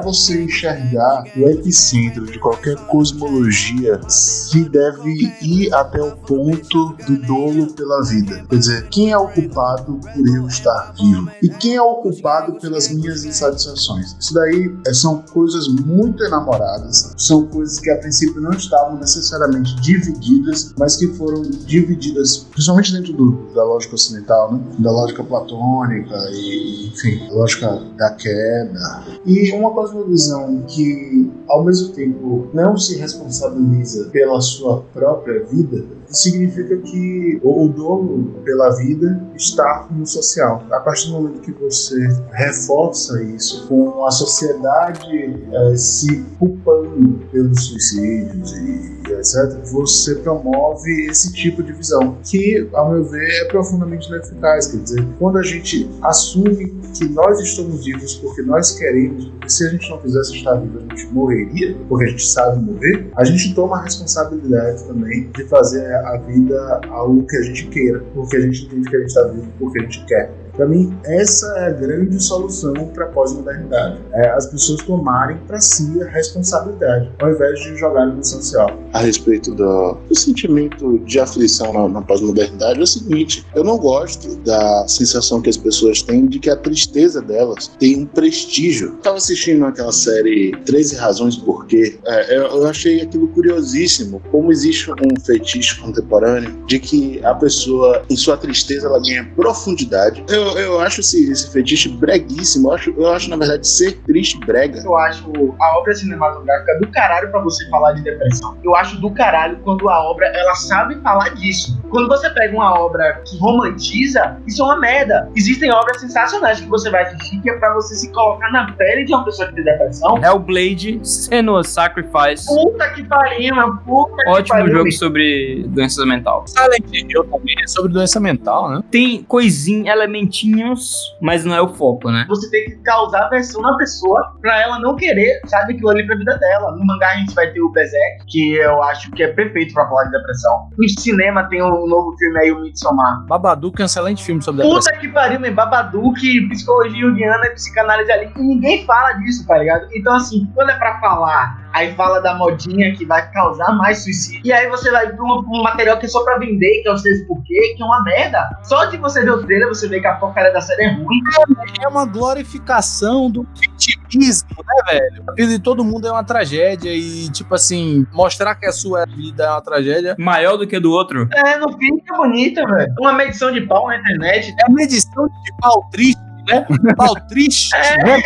você enxergar o epicentro de qualquer cosmologia, se deve ir até o ponto do dolo pela vida. Quer dizer, quem é o culpado por eu estar vivo? E quem é o culpado pelas minhas insatisfações? Isso daí eh, são coisas muito enamoradas, são coisas que a princípio não estavam necessariamente divididas, mas que foram divididas, principalmente dentro do- da lógica ocidental, né? da lógica platônica e, enfim, lógica da queda. E uma cosmovisão que ao mesmo tempo não se responsabiliza pela sua própria vida, significa que o dono pela vida está no social. A partir do momento que você reforça isso com a sociedade é, se culpando pelos suicídios e etc., você promove esse tipo de visão, que, ao meu ver, é profundamente ineficaz. Quer dizer, quando a gente assume que nós estamos vivos porque nós queremos, porque se a gente não quisesse estar vivo, a gente morreria, porque a gente sabe morrer, a gente toma a responsabilidade também de fazer a vida algo que a gente queira, porque a gente entende que a gente está vivo porque a gente quer. Para mim, essa é a grande solução para a pós-modernidade. É as pessoas tomarem para si a responsabilidade, ao invés de jogarem no social. A respeito do, do sentimento de aflição na, na pós-modernidade, é o seguinte: eu não gosto da sensação que as pessoas têm de que a tristeza delas tem um prestígio. Estava assistindo aquela série 13 Razões Por Quê. É, eu achei aquilo curiosíssimo, como existe um fetiche contemporâneo de que a pessoa, em sua tristeza, ela ganha profundidade. Eu eu, eu acho esse, esse fetiche breguíssimo. Eu acho, eu acho, na verdade, ser triste brega. Eu acho a obra cinematográfica do caralho pra você falar de depressão. Eu acho do caralho quando a obra ela sabe falar disso. Quando você pega uma obra que romantiza, isso é uma merda. Existem obras sensacionais que você vai assistir que é pra você se colocar na pele de uma pessoa que tem depressão. Hellblade, Senua Sacrifice. Puta que pariu, meu. Puta Ótimo que pariu. jogo sobre doença mental. Silent Hill também é sobre doença mental, né? Tem coisinha, mas não é o foco, né? Você tem que causar aversão na pessoa pra ela não querer, sabe, aquilo ali pra vida dela. No mangá a gente vai ter o Berserk, que eu acho que é perfeito pra falar de depressão. No cinema tem um novo filme aí, o Midsommar. Babadook é um excelente filme sobre depressão. Puta que pariu, meu. Babadook, psicologia junguiana, psicanálise ali, e ninguém fala disso, tá ligado? Então, assim, quando é pra falar, aí fala da modinha que vai causar mais suicídio, e aí você vai pra um, um material que é só pra vender, que é o Seis Porquê, que é uma merda. Só de você ver o trailer, você vê que a porcaria da série é ruim. É uma glorificação do vitimismo, né, velho? A vida de todo mundo é uma tragédia e, tipo assim, mostrar que a sua vida é uma tragédia Maior do que a do outro. É, no fim é bonita, velho. Uma medição de pau na internet. é uma edição de pau triste, né? Pau triste. né?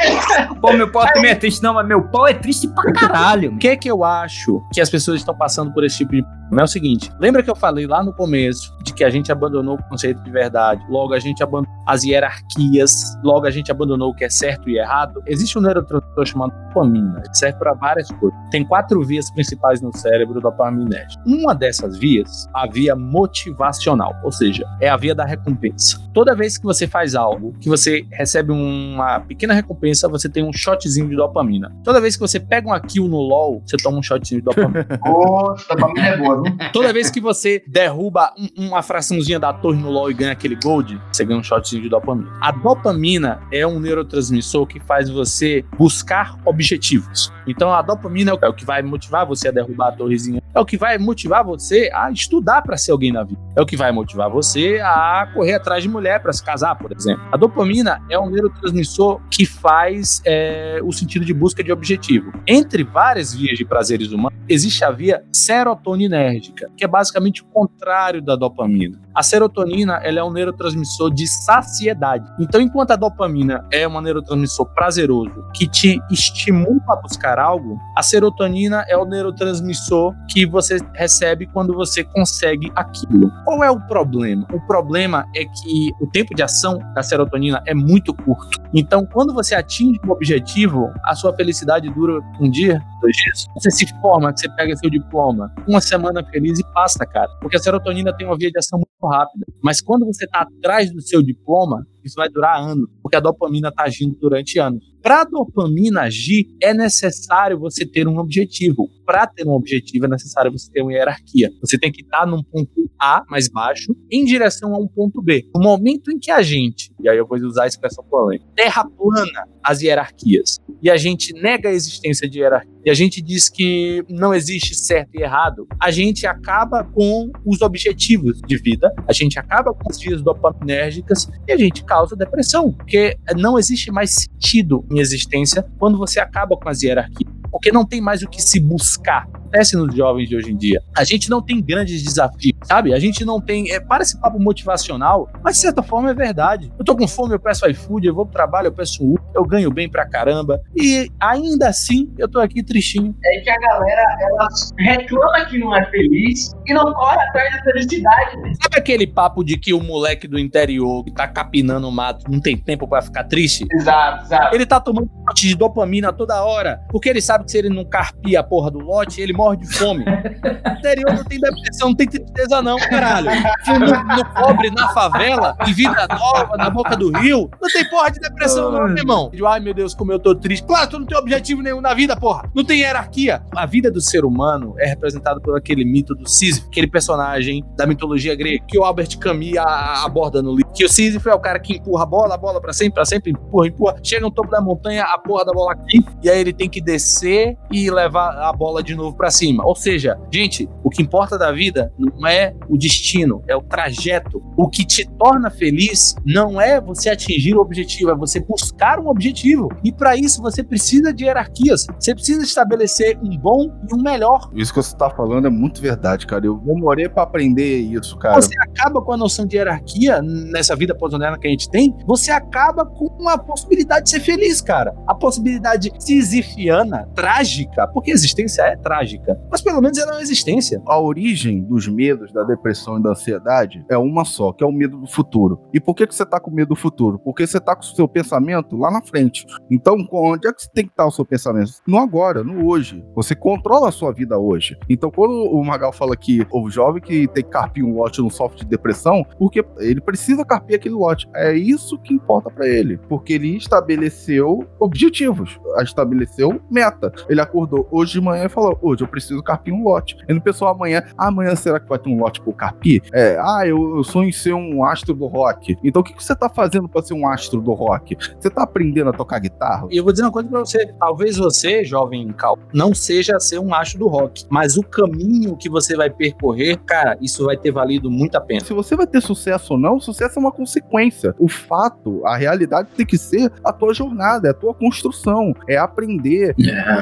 Pô, meu pau também é triste, não, mas meu pau é triste pra caralho. O que é que eu acho que as pessoas estão passando por esse tipo de problema? É o seguinte, lembra que eu falei lá no começo de que a gente abandonou o conceito de verdade, logo a gente abandonou as hierarquias, logo a gente abandonou o que é certo e errado? Existe um neurotransmissor chamado dopamina, que serve para várias coisas. Tem quatro vias principais no cérebro dopaminérgico. Uma dessas vias, a via motivacional, ou seja, é a via da recompensa. Toda vez que você faz algo, que você recebe uma pequena recompensa, você tem um shotzinho de dopamina. Toda vez que você pega uma kill no LoL, você toma um shotzinho de dopamina. [laughs] Pra mim é boa, viu? [laughs] Toda vez que você derruba um- uma fraçãozinha da torre no LoL e ganha aquele gold, você ganha um shotzinho de dopamina. A dopamina é um neurotransmissor que faz você buscar objetivos. Então a dopamina é o- é o que vai motivar você a derrubar a torrezinha. É o que vai motivar você a estudar para ser alguém na vida. É o que vai motivar você a correr atrás de mulher para se casar, por exemplo. A dopamina é um neurotransmissor que faz é, o sentido de busca de objetivo. Entre várias vias de prazeres humanos, existe a via serotoninérgica, que é basicamente o contrário da dopamina. A serotonina ela é um neurotransmissor de saciedade. Então, enquanto a dopamina é um neurotransmissor prazeroso que te estimula a buscar algo, a serotonina é o neurotransmissor que você recebe quando você consegue aquilo. Qual é o problema? O problema é que o tempo de ação da serotonina é muito curto. Então, quando você atinge um objetivo, a sua felicidade dura um dia, dois dias. Você se forma, você pega seu diploma, uma semana feliz e passa, cara. Porque a serotonina tem uma via de ação muito rápida. Mas quando você está atrás do seu diploma, isso vai durar anos, porque a dopamina está agindo durante anos. Para a dopamina agir, é necessário você ter um objetivo. Para ter um objetivo, é necessário você ter uma hierarquia. Você tem que estar num ponto A, mais baixo, em direção a um ponto B. No momento em que a gente, e aí eu vou usar a expressão polêmica, terra plana as hierarquias, e a gente nega a existência de hierarquia, e a gente diz que não existe certo e errado, a gente acaba com os objetivos de vida, a gente acaba com as vias dopaminérgicas e a gente causa depressão, porque não existe mais sentido em existência quando você acaba com as hierarquias. Porque não tem mais o que se buscar. Acontece nos jovens de hoje em dia. A gente não tem grandes desafios, sabe? A gente não tem. É, parece papo motivacional, mas de certa forma é verdade. Eu tô com fome, eu peço iFood, eu vou pro trabalho, eu peço Uber, eu ganho bem pra caramba. E ainda assim, eu tô aqui tristinho. É que a galera, ela reclama que não é feliz e não corre atrás da felicidade. Né? Sabe aquele papo de que o moleque do interior que tá capinando o mato não tem tempo para ficar triste? Exato, exato. Ele tá tomando um de dopamina toda hora, porque ele sabe que se ele não carpia a porra do lote, ele morre de fome. o interior não tem depressão, não tem tristeza não, caralho. No, no pobre, na favela, em Vida Nova, na boca do rio, não tem porra de depressão não, meu irmão. Ai, meu Deus, como eu tô triste. Claro, tu não tem objetivo nenhum na vida, porra. Não tem hierarquia. A vida do ser humano é representada por aquele mito do Sísifo, aquele personagem da mitologia grega que o Albert Camus aborda no livro. Que o Sísifo é o cara que empurra a bola, a bola para sempre, para sempre, empurra, empurra. Chega no topo da montanha, a porra da bola aqui, e aí ele tem que descer e levar a bola de novo para cima. Ou seja, gente, o que importa da vida não é o destino, é o trajeto. O que te torna feliz não é você atingir o objetivo, é você buscar um objetivo. E para isso você precisa de hierarquias. Você precisa estabelecer um bom e um melhor. Isso que você tá falando é muito verdade, cara. Eu demorei para aprender isso, cara. Você acaba com a noção de hierarquia nessa vida pós-moderna que a gente tem, você acaba com a possibilidade de ser feliz, cara. A possibilidade sisifiana, trágica, porque a existência é trágica, mas pelo menos ela é uma existência. A origem dos medos, da depressão e da ansiedade é uma só, que é o medo do futuro. E por que, que você tá com medo do futuro? Porque você tá com o seu pensamento lá na frente. Então, onde é que você tem que estar o seu pensamento? No agora, no hoje. Você controla a sua vida hoje. Então, quando o Magal fala que o jovem que tem que carpir um lote não sofre de depressão, porque ele precisa carpir aquele lote. É isso que importa para ele. Porque ele estabeleceu objetivos, estabeleceu meta. Ele acordou hoje de manhã e falou: hoje eu preciso carpir um lote. E no pessoal amanhã, ah, amanhã será que vai ter um lote pro carpir? É, ah, eu, eu sonho em ser um astro do rock. Então o que, que você tá fazendo para ser um astro do rock? Você tá aprendendo a tocar guitarra? E eu vou dizer uma coisa pra você: talvez você, jovem Cal, não seja ser um astro do rock, mas o caminho que você vai percorrer, cara, isso vai ter valido muito a pena. Se você vai ter sucesso ou não, sucesso é uma consequência. O fato, a realidade tem que ser a tua jornada, é a tua construção, é aprender,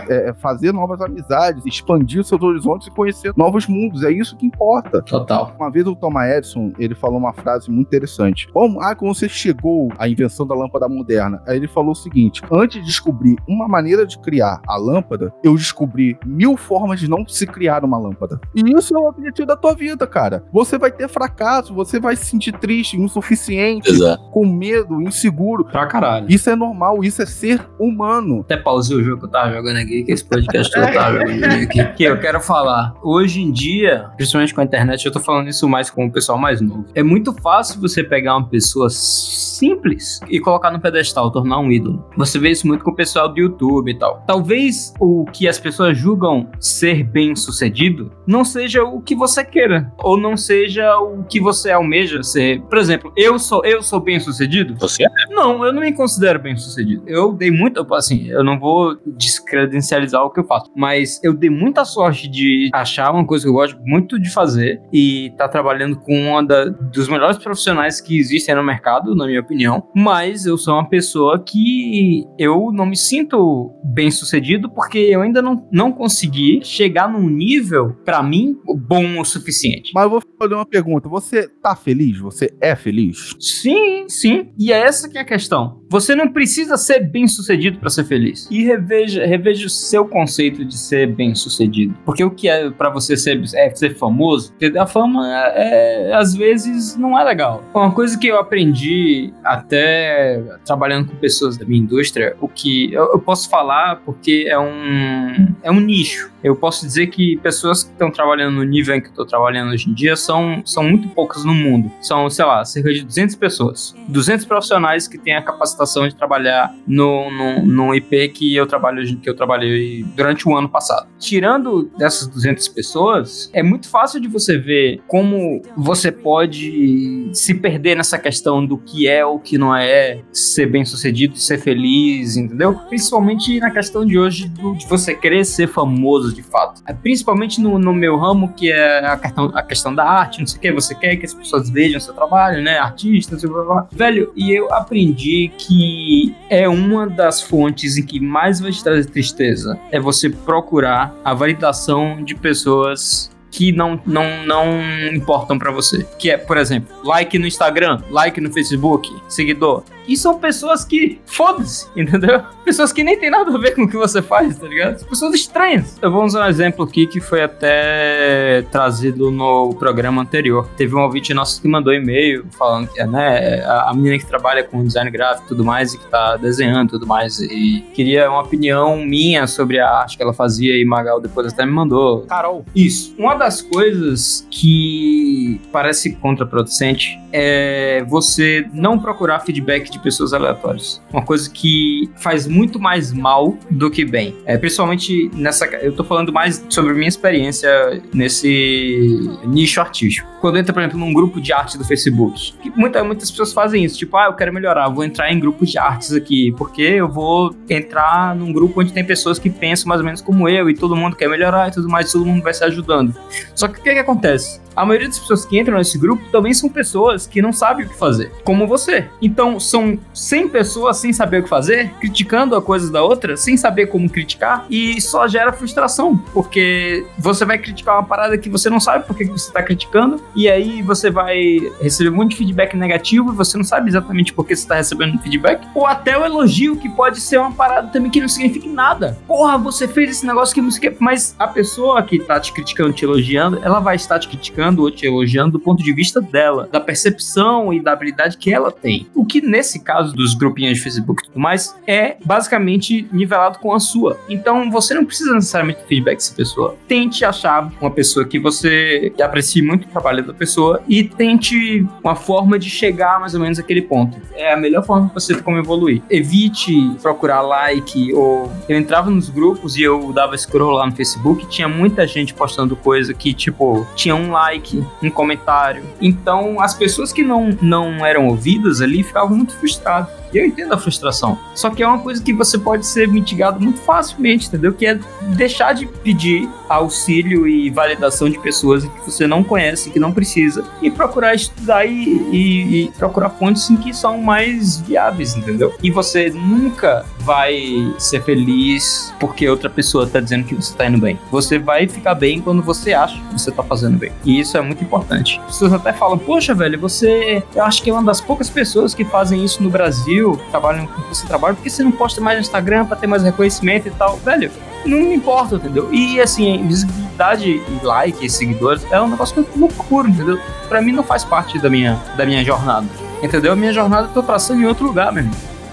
é, é fazer novas amizades, expandir os seus horizontes e conhecer novos mundos. É isso que importa. Total. Uma vez o Thomas Edison, ele falou uma frase muito interessante. Como, ah, como você chegou à invenção da lâmpada moderna? Aí ele falou o seguinte: antes de descobrir uma maneira de criar a lâmpada, eu descobri mil formas de não se criar uma lâmpada. E isso é o objetivo da tua vida, cara. Você vai ter fracasso, você vai se sentir triste, insuficiente, Exato. com medo, inseguro. Pra caralho. Isso é normal, isso é ser humano. Até pausei o jogo que eu tava jogando aqui, que esse podcast que eu tava jogando aqui. Que eu quero falar. Hoje em dia, principalmente com a internet, eu tô falando isso mais com o pessoal mais novo. É muito fácil você pegar uma pessoa simples e colocar no pedestal, tornar um ídolo. Você vê isso muito com o pessoal do YouTube e tal. Talvez o que as pessoas julgam ser bem sucedido não seja o que você queira, ou não seja o que você almeja ser. Por exemplo, eu sou eu sou bem sucedido? Você é? Não, eu não me considero bem sucedido. Eu dei muito, assim, eu não vou descredencializar o que eu faço, mas eu dei muita sorte de achar uma coisa que eu gosto muito de fazer e tá trabalhando com uma da, dos melhores profissionais que existem no mercado, na minha opinião. Mas eu sou uma pessoa que eu não me sinto bem sucedido porque eu ainda não, não consegui chegar num nível, para mim, bom o suficiente. Mas eu vou fazer uma pergunta: você tá feliz? Você é feliz? Sim, sim. E é essa que é a questão. Você não precisa ser bem sucedido para ser feliz. E reveja, reveja o seu conceito de ser bem sucedido. Porque o que é para você ser, é ser famoso, ter a fama é, é, às vezes não é legal. Uma coisa que eu aprendi até trabalhando com pessoas da minha indústria, o que eu, eu posso falar porque é um, é um nicho. Eu posso dizer que pessoas que estão trabalhando no nível em que eu estou trabalhando hoje em dia são, são muito poucas no mundo. São, sei lá, cerca de 200 pessoas. 200 profissionais que têm a capacitação de trabalhar no, no, no IP que eu trabalho que eu trabalhei durante o ano passado. Tirando dessas 200 pessoas, é muito fácil de você ver como você pode se perder nessa questão do que é ou que não é ser bem sucedido, ser feliz, entendeu? Principalmente na questão de hoje do, de você querer ser famoso de fato. É, principalmente no, no meu ramo, que é a a questão da arte, não sei o que, você quer que as pessoas vejam seu trabalho, né? Artista, o que. Velho, e eu aprendi que é uma das fontes em que mais vai te trazer tristeza. É você procurar a validação de pessoas que não, não, não importam para você. Que é, por exemplo, like no Instagram, like no Facebook, seguidor. E são pessoas que, foda-se, entendeu? Pessoas que nem tem nada a ver com o que você faz, tá ligado? Pessoas estranhas. Eu vou usar um exemplo aqui que foi até trazido no programa anterior. Teve um ouvinte nosso que mandou e-mail falando que, né, a menina que trabalha com design gráfico e tudo mais e que tá desenhando e tudo mais e queria uma opinião minha sobre a arte que ela fazia e Magal depois até me mandou. Carol. Isso. Uma das coisas que parece contraproducente é você não procurar feedback de pessoas aleatórias. Uma coisa que faz muito mais mal do que bem. É, principalmente nessa. Eu tô falando mais sobre minha experiência nesse nicho artístico. Quando entra, por exemplo, num grupo de arte do Facebook. Muita, muitas pessoas fazem isso. Tipo, ah, eu quero melhorar, vou entrar em grupos de artes aqui. Porque eu vou entrar num grupo onde tem pessoas que pensam mais ou menos como eu e todo mundo quer melhorar e tudo mais, todo mundo vai se ajudando. Só que o que, que acontece? A maioria das pessoas que entram nesse grupo também são pessoas que não sabem o que fazer, como você. Então, são 100 pessoas sem saber o que fazer, criticando a coisa da outra, sem saber como criticar, e só gera frustração, porque você vai criticar uma parada que você não sabe porque você está criticando, e aí você vai receber muito feedback negativo e você não sabe exatamente por que você está recebendo feedback, ou até o elogio, que pode ser uma parada também que não significa nada. Porra, você fez esse negócio que não significa. Mas a pessoa que está te criticando, te elogiando, ela vai estar te criticando ou te elogiando do ponto de vista dela, da percepção e da habilidade que ela tem. O que nesse caso dos grupinhos de Facebook e tudo mais é basicamente nivelado com a sua. Então você não precisa necessariamente feedback dessa pessoa. Tente achar uma pessoa que você aprecie muito o trabalho da pessoa e tente uma forma de chegar mais ou menos àquele ponto. É a melhor forma que você tem como evoluir. Evite procurar like ou eu entrava nos grupos e eu dava scroll lá no Facebook, tinha muita gente postando coisa que tipo tinha um like, um comentário. Então, as pessoas que não, não eram ouvidas ali ficavam muito frustradas. E eu entendo a frustração. Só que é uma coisa que você pode ser mitigado muito facilmente, entendeu? Que é deixar de pedir auxílio e validação de pessoas que você não conhece, que não precisa, e procurar estudar e, e, e procurar fontes em que são mais viáveis, entendeu? E você nunca vai ser feliz porque outra pessoa tá dizendo que você tá indo bem. Você vai ficar bem quando você acha que você tá fazendo bem. E isso é muito importante. As pessoas até falam, poxa, velho, você. Eu acho que é uma das poucas pessoas que fazem isso no Brasil, trabalham com você trabalha, porque você não posta mais no Instagram pra ter mais reconhecimento e tal? Velho, não me importa, entendeu? E assim, visibilidade e like e seguidores é um negócio que eu não procuro, entendeu? Pra mim não faz parte da minha, da minha jornada. Entendeu? A minha jornada eu tô traçando em outro lugar mesmo.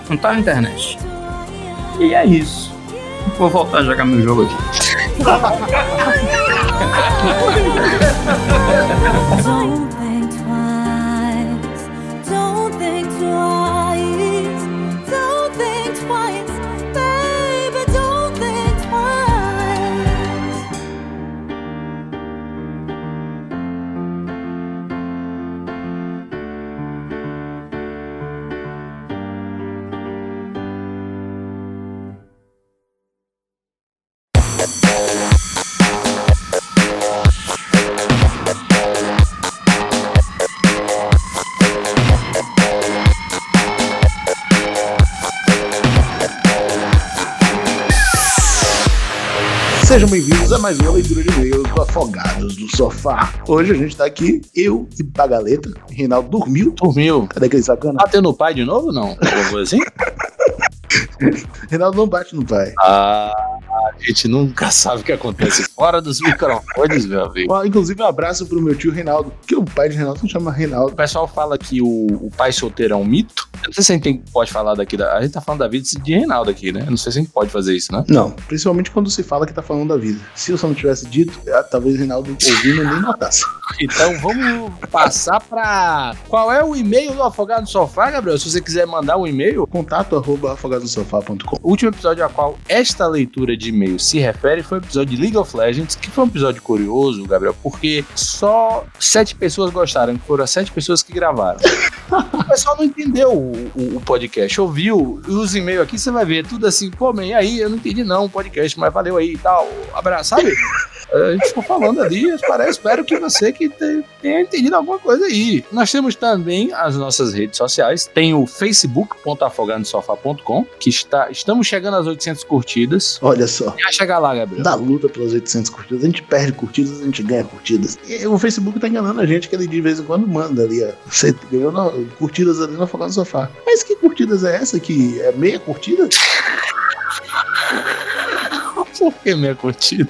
Não tá na internet. E é isso. Vou voltar a jogar meu jogo aqui. [laughs] mais uma leitura de e-mails do Afogados do Sofá. Hoje a gente tá aqui, eu e Bagaleta. Reinaldo dormiu. Dormiu. Cadê aquele sacana? Bateu no pai de novo não? Alguma coisa assim? [laughs] Reinaldo não bate no pai. Ah, a gente nunca sabe o que acontece fora dos microfones, meu amigo. Inclusive, um abraço pro meu tio Reinaldo, que o pai de Reinaldo não chama O Reinaldo. pessoal fala que o, o pai solteiro é um mito. Eu não sei se a gente tem- pode falar daqui da. A gente tá falando da vida de Reinaldo aqui, né? Eu não sei se a gente pode fazer isso, né? Não, principalmente quando se fala que tá falando da vida. Se eu só não tivesse dito, ah, talvez Reinaldo ouvindo nem notasse. Então vamos passar pra. Qual é o e-mail do Afogado no Sofá, Gabriel? Se você quiser mandar um e-mail, Contato arroba afogadosofá.com. O último episódio a qual esta leitura de e-mail se refere foi o episódio de League of Legends, que foi um episódio curioso, Gabriel, porque só sete pessoas gostaram, que foram as sete pessoas que gravaram. [laughs] o pessoal não entendeu o, o- o podcast, ouviu os e-mails aqui, você vai ver tudo assim, pô, man, e aí, eu não entendi não o podcast, mas valeu aí e tal, abraço, sabe? A gente ficou falando ali, parece, espero que você que tenha entendido alguma coisa aí. Nós temos também as nossas redes sociais, tem o facebook.afogadosofá.com, que está, estamos chegando às 800 curtidas. Olha só. Já chegar lá, Gabriel. Da luta pelas 800 curtidas, a gente perde curtidas, a gente ganha curtidas. E o Facebook tá enganando a gente, que ele de vez em quando manda ali, ó. Você ganhou no, curtidas ali no Afogado do Sofá. Mas que curtidas é essa? Que é meia curtida? [laughs] Por que meia curtida?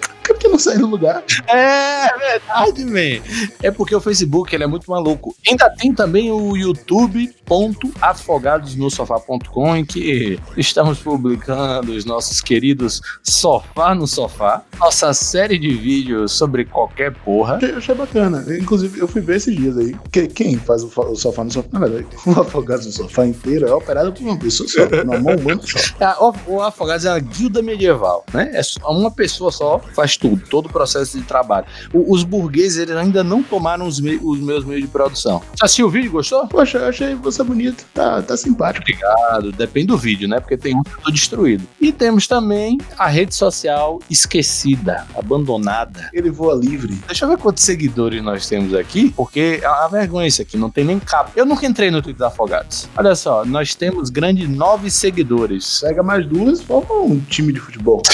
Não sai do lugar. É verdade, man. É porque o Facebook ele é muito maluco. Ainda tem também o youtube.afogadosnosofá.com em que estamos publicando os nossos queridos Sofá no Sofá, nossa série de vídeos sobre qualquer porra. Eu achei bacana. Inclusive, eu fui ver esses dias aí. Que, quem faz o, Sofá no Sofá? Na verdade, [laughs] o Afogados no Sofá inteiro é operado por uma pessoa só, uma mão humana só. É, o, o Afogados é uma guilda medieval, né? É uma pessoa só faz tudo, todo o processo de trabalho. O, os burgueses eles ainda não tomaram os, me, os meus meios de produção. Assistiu o vídeo gostou? Poxa, eu achei você bonito, tá, tá simpático. Obrigado, depende do vídeo, né? Porque tem um que eu tô destruído. E temos também a rede social esquecida, abandonada. Ele voa livre. Deixa eu ver quantos seguidores nós temos aqui, porque a, a vergonha é isso aqui, não tem nem capa. Eu nunca entrei no Twitter Afogados. Olha só, nós temos grande nove seguidores. Pega mais duas, forma um time de futebol. [laughs]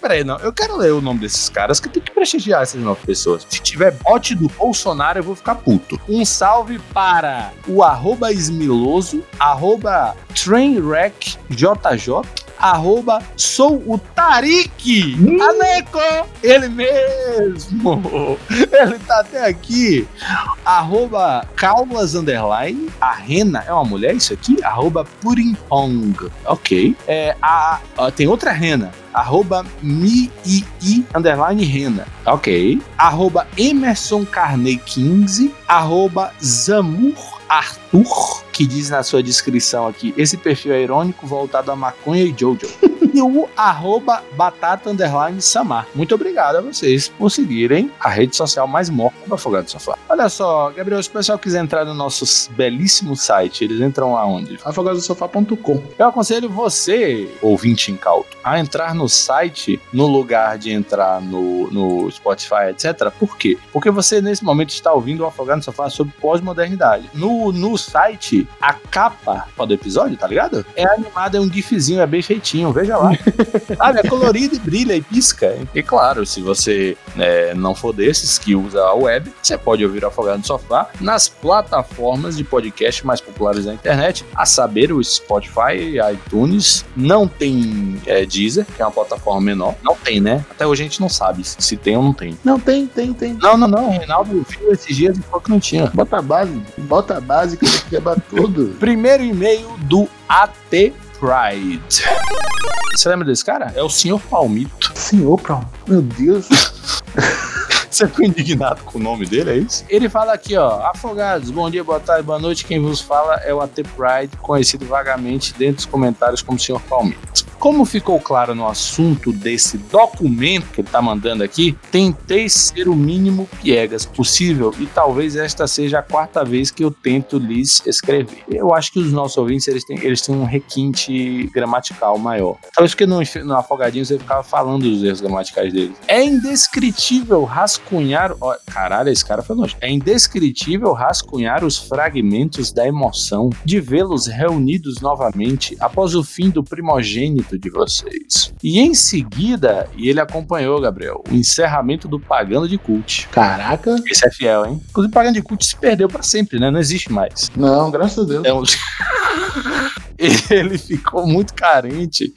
Peraí, não. Eu quero ler o nome desses caras que tem que prestigiar essas nove pessoas. Se tiver bot do Bolsonaro, eu vvou ficar puto. Um salve para o arroba esmiloso, arroba trainwreckjj, arroba sou o Tarik hum. Aneco, ele mesmo, ele tá até aqui, arroba Calmas Underline, a Rena, é uma mulher isso aqui? Arroba Purimpong, ok, é, a, a, tem outra Rena, arroba mi underline rena, ok, arroba Emerson Carney 15, arroba Zamur Arthur, que diz na sua descrição aqui: esse perfil é irônico voltado a maconha e Jojo. [laughs] e o arroba batata underline samar. Muito obrigado a vocês por seguirem a rede social mais morta do Afogado do Sofá. Olha só, Gabriel, se o pessoal quiser entrar no nosso belíssimo site, eles entram aonde? afogadosofá.com. Eu aconselho você, ouvinte incauto, a entrar no site no lugar de entrar no, no Spotify, etc. Por quê? Porque você, nesse momento, está ouvindo o Afogado do Sofá sobre pós-modernidade. No no, site, a capa do episódio, tá ligado? É animada, é um gifzinho, é bem feitinho, veja lá. [laughs] Sabe, é colorido e brilha e pisca. E claro, se você é, não for desses que usa a web, você pode ouvir o Afogado no Sofá nas plataformas de podcast mais populares da internet, a saber, o Spotify, iTunes, não tem é, Deezer, que é uma plataforma menor. Não tem, né? Até hoje a gente não sabe se tem ou não tem. Não, tem, tem, tem. Não, não, não. O Reinaldo viu esses dias e falou que não tinha. Bota a base, bota a básica quebra tudo. Primeiro e-mail do AT Pride. Você lembra desse cara? É o Senhor Palmito. Senhor Palmito? Meu Deus. [laughs] Você ficou indignado com o nome dele, é isso? Ele fala aqui, ó. Afogados, bom dia, boa tarde, boa noite. Quem vos fala é o AT Pride, conhecido vagamente dentro dos comentários como Senhor Palmito. Como ficou claro no assunto desse documento que ele tá mandando aqui, tentei ser o mínimo piegas possível e talvez esta seja a quarta vez que eu tento lhes escrever. Eu acho que os nossos ouvintes eles têm, eles têm um requinte gramatical maior. Talvez porque no, no Afogadinho você ficava falando dos erros gramaticais dele. É indescritível rascunhar. Ó, caralho, esse cara foi longe. É indescritível rascunhar os fragmentos da emoção de vê-los reunidos novamente após o fim do primogênito de vocês. E em seguida, e ele acompanhou, Gabriel, o encerramento do Pagando de Cult. Caraca! Esse é fiel, hein? Inclusive, Pagando de Cult se perdeu para sempre, né? Não existe mais. Não, graças a Deus. É um... [laughs] [laughs] ele ficou muito carente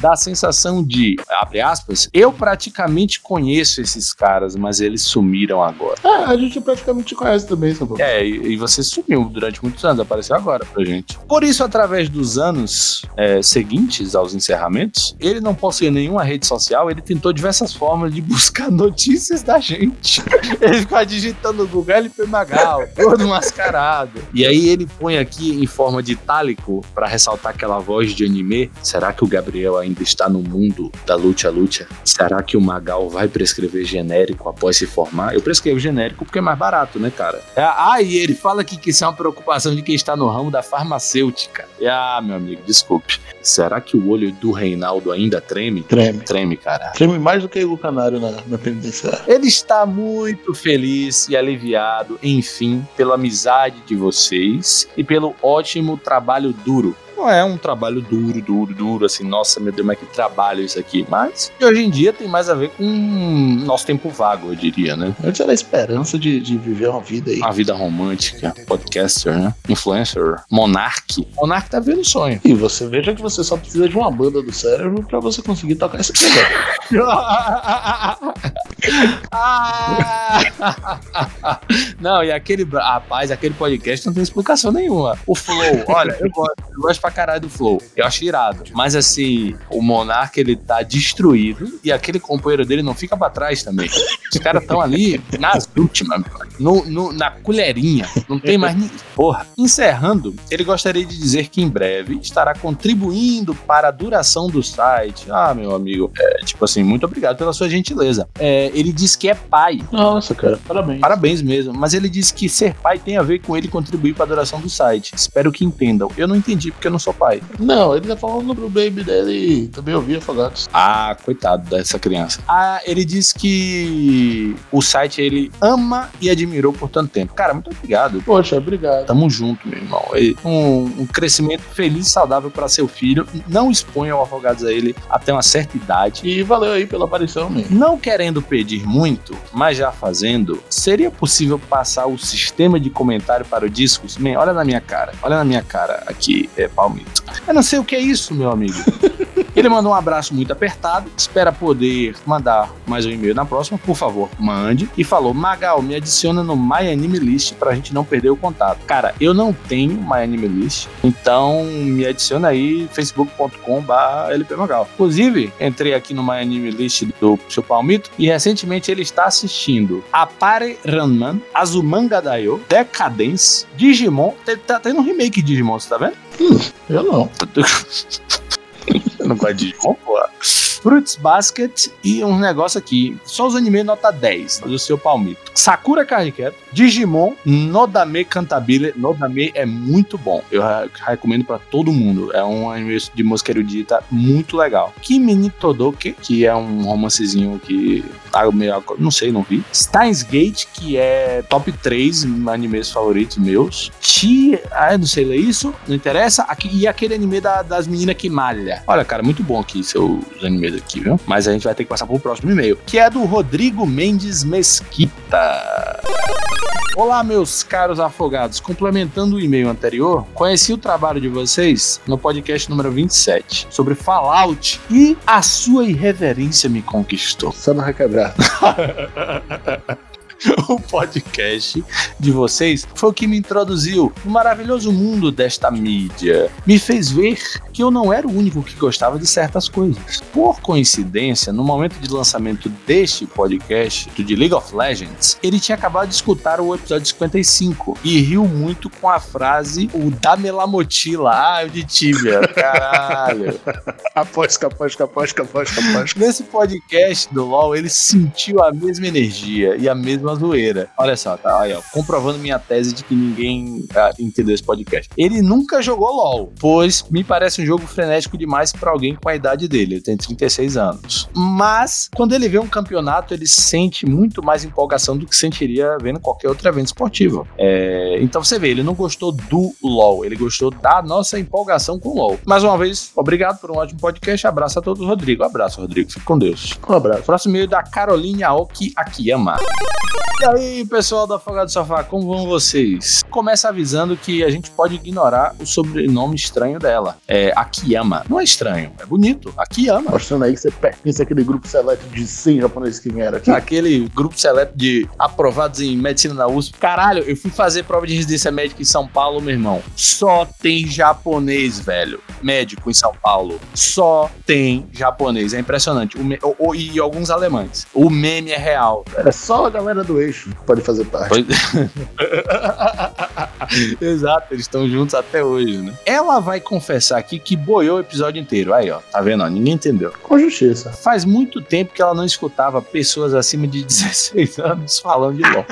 da sensação de, abre aspas, eu praticamente conheço esses caras, mas eles sumiram agora. É, a gente praticamente conhece também, São É, e, e, você sumiu durante muitos anos, apareceu agora pra gente. Por isso, através dos anos é, seguintes aos encerramentos, ele não possui nenhuma rede social, ele tentou diversas formas de [laughs] buscar notícias da gente. [laughs] ele ficava digitando no Google LP Magal, todo mascarado. E aí ele põe aqui em forma de itálico para ressaltar aquela voz de anime. Será que o Gabriel ainda está no mundo da luta-luta, será que o Magal vai prescrever genérico após se formar? Eu prescrevo genérico porque é mais barato, né, cara? É, ah, e ele fala que, que isso é uma preocupação de quem está no ramo da farmacêutica. E, ah, meu amigo, desculpe. Será que o olho do Reinaldo ainda treme? Treme. Treme, cara. Treme mais do que o canário na, na penitenciária. Ele está muito feliz e aliviado, enfim, pela amizade de vocês e pelo ótimo trabalho duro não é um trabalho duro, duro, duro, assim, nossa, meu Deus, mas que trabalho isso aqui. Mas hoje em dia tem mais a ver com nosso tempo vago, eu diria, né? Antes era a esperança de, de viver uma vida aí. Uma vida romântica, podcaster, né? Influencer, monarque. Monarque tá vendo sonho. E você veja que você só precisa de uma banda do cérebro pra você conseguir tocar esse [laughs] [laughs] programa. [laughs] não, e aquele, rapaz, aquele podcast não tem explicação nenhuma. O Flow, olha, eu gosto, eu gosto pra caralho do Flow. Eu acho irado. Mas assim, o Monark ele tá destruído e aquele companheiro dele não fica pra trás também. Os caras estão ali nas últimas, no, no, na colherinha. Não tem mais ninguém. Porra. Encerrando, ele gostaria de dizer que em breve estará contribuindo para a duração do site. Ah, meu amigo. É, tipo assim, muito obrigado pela sua gentileza. É, ele diz que é pai. Nossa, cara, parabéns. Parabéns mesmo. Mas ele diz que ser pai tem a ver com ele contribuir para a duração do site. Espero que entendam. Eu não entendi porque eu não sou pai. Não, ele tá falando pro baby dele também ouvir Afogados. Ah, coitado dessa criança. Ah, ele diz que o site ele ama e admirou por tanto tempo. Cara, muito obrigado. Poxa, obrigado. Tamo junto, meu irmão. Um, um crescimento feliz e saudável para seu filho. Não exponha o Afogados a ele até uma certa idade. E valeu aí pela aparição, mesmo. Não querendo pedir muito, mas já fazendo, seria possível passar o sistema de comentário para o Discos? Man, olha na minha cara. Olha na minha cara aqui, é, Palmito. Eu não sei o que é isso, meu amigo. [laughs] Ele mandou um abraço muito apertado, espera poder mandar mais um e-mail na próxima, por favor, mande. E falou: Magal, me adiciona no My Anime List pra gente não perder o contato. Cara, eu não tenho My Anime List, então me adiciona aí, facebook.com/lpmagal. Inclusive, entrei aqui no My Anime List do seu Palmito e recentemente ele está assistindo Apare Ranman, Azumanga Daioh, Decadence, Digimon. Tá tendo um remake de Digimon, você tá vendo? Hum, eu não. [laughs] [laughs] não gosto de Digimon, porra. Fruits Basket e um negócio aqui. Só os anime nota 10 do seu palmito. Sakura Card Digimon, Nodame Cantabile. Nodame é muito bom. Eu recomendo para todo mundo. É um anime de música erudita muito legal. Kimi Todoke, que é um romancezinho que tá meio, não sei, não vi. Steins Gate, que é top 3 animes favoritos meus. Chi, ah, não sei ler isso, não interessa. E aquele anime da, das meninas que malha. Olha, cara, muito bom aqui seus animes aqui, viu? Mas a gente vai ter que passar pro próximo e-mail, que é do Rodrigo Mendes Mesquita. Olá, meus caros afogados. Complementando o e-mail anterior, conheci o trabalho de vocês no podcast número 27 sobre Fallout e a sua irreverência me conquistou. Só não requebrar. [laughs] [laughs] o podcast de vocês foi o que me introduziu no maravilhoso mundo desta mídia. Me fez ver que eu não era o único que gostava de certas coisas. Por coincidência, no momento de lançamento deste podcast, do de League of Legends, ele tinha acabado de escutar o episódio 55 e riu muito com a frase o da melamotila, ah, o de Tibia, [laughs] caralho. aposca, aposca, aposca, aposca. Nesse podcast do LoL, ele sentiu a mesma energia e a mesma zoeira. Olha só, tá aí, ó, comprovando minha tese de que ninguém ah, entendeu esse podcast. Ele nunca jogou LoL, pois me parece um jogo frenético demais para alguém com a idade dele. Ele tem 36 anos. Mas, quando ele vê um campeonato, ele sente muito mais empolgação do que sentiria vendo qualquer outro evento esportivo. É, então você vê, ele não gostou do LoL, ele gostou da nossa empolgação com o LoL. Mais uma vez, obrigado por um ótimo podcast. Abraço a todos, Rodrigo. Abraço, Rodrigo. Fique com Deus. Um abraço. Próximo e-mail da Caroline Aoki Akiyama. E aí, pessoal do Afogado Sofá, como vão vocês? Começa avisando que a gente pode ignorar o sobrenome estranho dela. É Akiyama. Não é estranho, é bonito. Akiyama. Mostrando aí que você pertence àquele grupo seleto de 100 japoneses que vieram aqui. Aquele grupo seleto de aprovados em medicina na USP. Caralho, eu fui fazer prova de residência médica em São Paulo, meu irmão. Só tem japonês, velho. Médico em São Paulo. Só tem japonês. É impressionante. O me... o, o, e alguns alemães. O meme é real. É só a galera do eixo pode fazer parte. [laughs] Exato, eles estão juntos até hoje, né? Ela vai confessar aqui que boiou o episódio inteiro. Aí, ó, tá vendo? Ó, ninguém entendeu. Com justiça. Faz muito tempo que ela não escutava pessoas acima de [laughs] 16 anos falando de LOL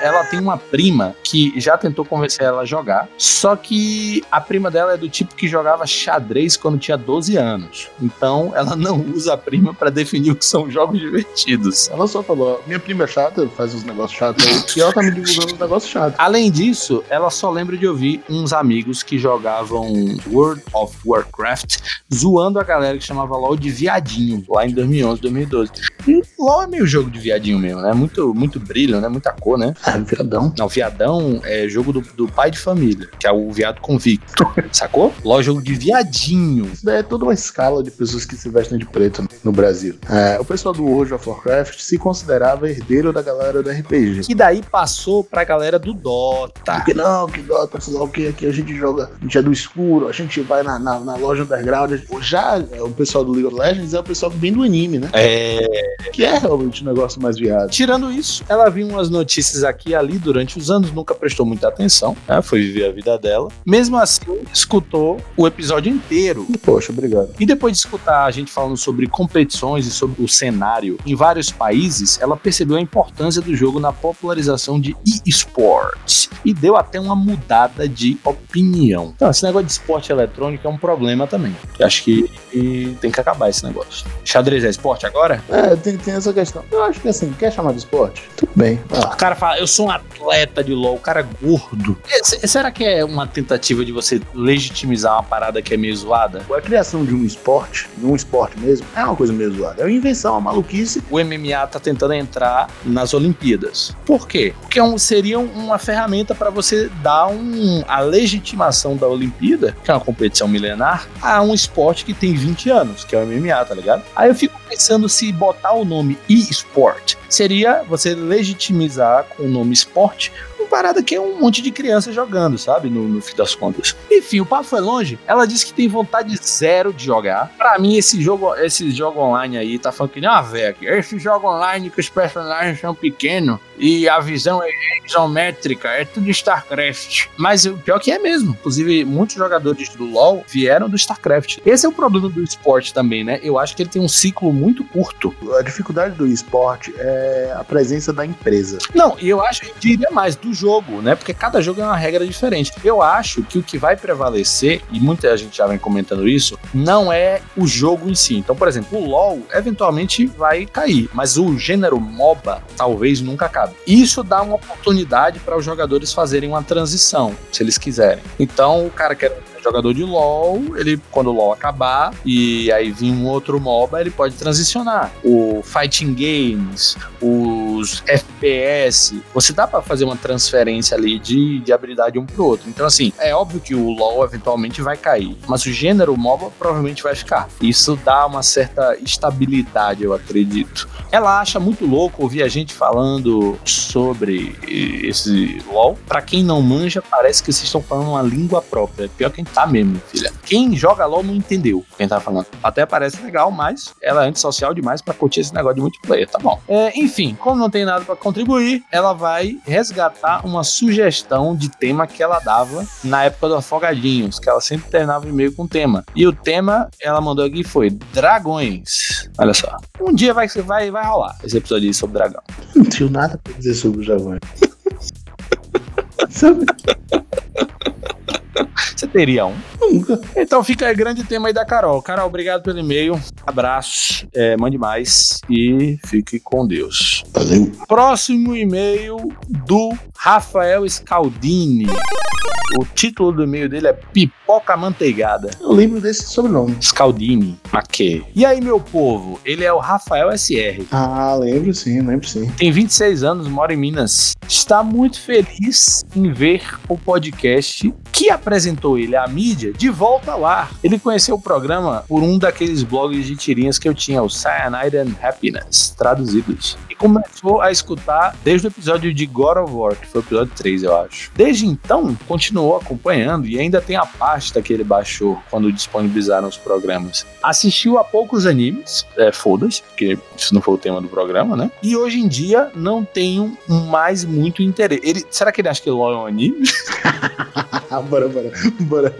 ela tem uma prima que já tentou convencer ela a jogar, só que a prima dela é do tipo que jogava xadrez quando tinha 12 anos. Então ela não usa a prima para definir o que são jogos divertidos. Ela só falou: minha prima é chata, faz uns negócios chatos aí, e ela tá me divulgando uns negócios chatos. Além disso, ela só lembra de ouvir uns amigos que jogavam World of Warcraft zoando a galera que chamava LOL de viadinho, lá em 2011, 2012. E LOL é meio jogo de viadinho mesmo, né? Muito, muito brilho, né? Muita cor, né? Viadão. Não, viadão é jogo do, do pai de família, que é o viado convicto. [laughs] Sacou? LOL é jogo de viadinho. Isso daí é toda uma escala de pessoas que se vestem de preto no Brasil. É, o pessoal do World of Warcraft se considerava herdeiro da galera do RPG. E daí passou pra galera do Dota. Porque não, que Dota, sei lá o que, aqui a gente joga, a gente é do escuro, a gente vai na, na, na loja underground. Já é, o pessoal do League of Legends é o pessoal que vem do anime, né? É. Que é realmente um negócio mais viado. Tirando isso, ela viu umas notícias aqui aqui e ali durante os anos, nunca prestou muita atenção, né? foi viver a vida dela. Mesmo assim, escutou o episódio inteiro. [laughs] Poxa, obrigado. E depois de escutar a gente falando sobre competições e sobre o cenário em vários países, ela percebeu a importância do jogo na popularização de e-sports e deu até uma mudada de opinião. Então, esse negócio de esporte eletrônico é um problema também. Eu acho que tem que acabar esse negócio. Xadrez é esporte agora? É, tem, tem essa questão. Eu acho que assim, quer chamar de esporte? Tudo bem. Ah. O cara fala, eu sou um atleta de LOL, o cara é gordo. Será que é uma tentativa de você legitimizar uma parada que é meio zoada? A criação de um esporte, de um esporte mesmo, é uma coisa meio zoada. É uma invenção, uma maluquice. O MMA tá tentando entrar nas Olimpíadas. Por quê? Porque é um, seria uma ferramenta para você dar um, a legitimação da Olimpíada, que é uma competição milenar, a um esporte que tem 20 anos, que é o MMA, tá ligado? Aí eu fico pensando se botar o nome e-sport seria você legitimizar com o nome esporte parada que é um monte de criança jogando, sabe? No, no fim das contas. Enfim, o papo foi longe. Ela disse que tem vontade zero de jogar. Pra mim, esse jogo, esse jogo online aí tá falando que nem uma velha. Esse jogo online que os personagens são pequenos e a visão é isométrica, é tudo StarCraft. Mas o pior que é mesmo. Inclusive, muitos jogadores do LoL vieram do StarCraft. Esse é o problema do esporte também, né? Eu acho que ele tem um ciclo muito curto. A dificuldade do esporte é a presença da empresa. Não, e eu acho, eu diria mais, do jogo, né? Porque cada jogo é uma regra diferente. Eu acho que o que vai prevalecer, e muita gente já vem comentando isso, não é o jogo em si. Então, por exemplo, o LoL eventualmente vai cair, mas o gênero MOBA talvez nunca acabe. Isso dá uma oportunidade para os jogadores fazerem uma transição, se eles quiserem. Então, o cara quer jogador de LoL, ele quando o LoL acabar e aí vir um outro MOBA, ele pode transicionar. O fighting games, os FPS, você dá para fazer uma transferência ali de, de habilidade um pro outro. Então assim, é óbvio que o LoL eventualmente vai cair, mas o gênero MOBA provavelmente vai ficar. Isso dá uma certa estabilidade, eu acredito. Ela acha muito louco ouvir a gente falando sobre esse LoL. Para quem não manja, parece que vocês estão falando uma língua própria. Pior que a gente tá mesmo, filha. Quem joga LOL não entendeu quem tá falando. Até parece legal, mas ela é antissocial demais para curtir esse negócio de multiplayer, tá bom. É, enfim, como não tem nada para contribuir, ela vai resgatar uma sugestão de tema que ela dava na época do Afogadinhos, que ela sempre terminava o e-mail com tema. E o tema ela mandou aqui foi dragões. Olha só. Um dia vai, vai, vai rolar esse episódio sobre dragão. Não tenho nada pra dizer sobre o dragões. [laughs] Você teria um? Nunca. Então fica aí grande tema aí da Carol. Carol, obrigado pelo e-mail. Abraço, é, mande mais e fique com Deus. Valeu. Próximo e-mail do Rafael Scaldini. O título do e-mail dele é Pipoca Manteigada. Eu lembro desse sobrenome. Scaldini. Ok. E aí, meu povo? Ele é o Rafael SR. Ah, lembro sim, lembro sim. Tem 26 anos, mora em Minas. Está muito feliz em ver o podcast que apresentou ele à mídia de volta lá. Ele conheceu o programa por um daqueles blogs de tirinhas que eu tinha, o Cyanide and Happiness, traduzidos. E começou a escutar desde o episódio de God of War, que foi o episódio 3, eu acho. Desde então, continuou acompanhando e ainda tem a pasta que ele baixou quando disponibilizaram os programas. Assistiu a poucos animes, é, foda-se, porque isso não foi o tema do programa, né? E hoje em dia não tenho mais muito interesse. Ele, será que ele acha que LOL é um anime? [laughs] bora, bora, [laughs] bora.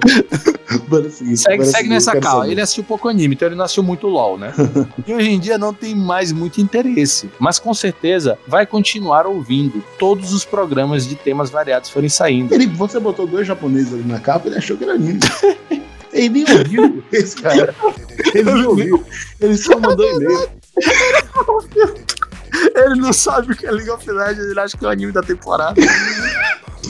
bora seguir. Segue, bora segue nessa calma. saber. Ele assistiu pouco anime, então ele não assistiu muito LOL, né? [laughs] e hoje em dia não tem mais muito interesse. Mas com certeza vai continuar ouvindo todos os programas de temas variados forem saindo. Ele, você botou dois japoneses ali na capa, ele achou que era anime. [laughs] Ele nem ouviu esse cara. Ele nem ouviu. Ele só mandou e-mail. Ele não sabe o que é League of Legends, ele acha que é o anime da temporada.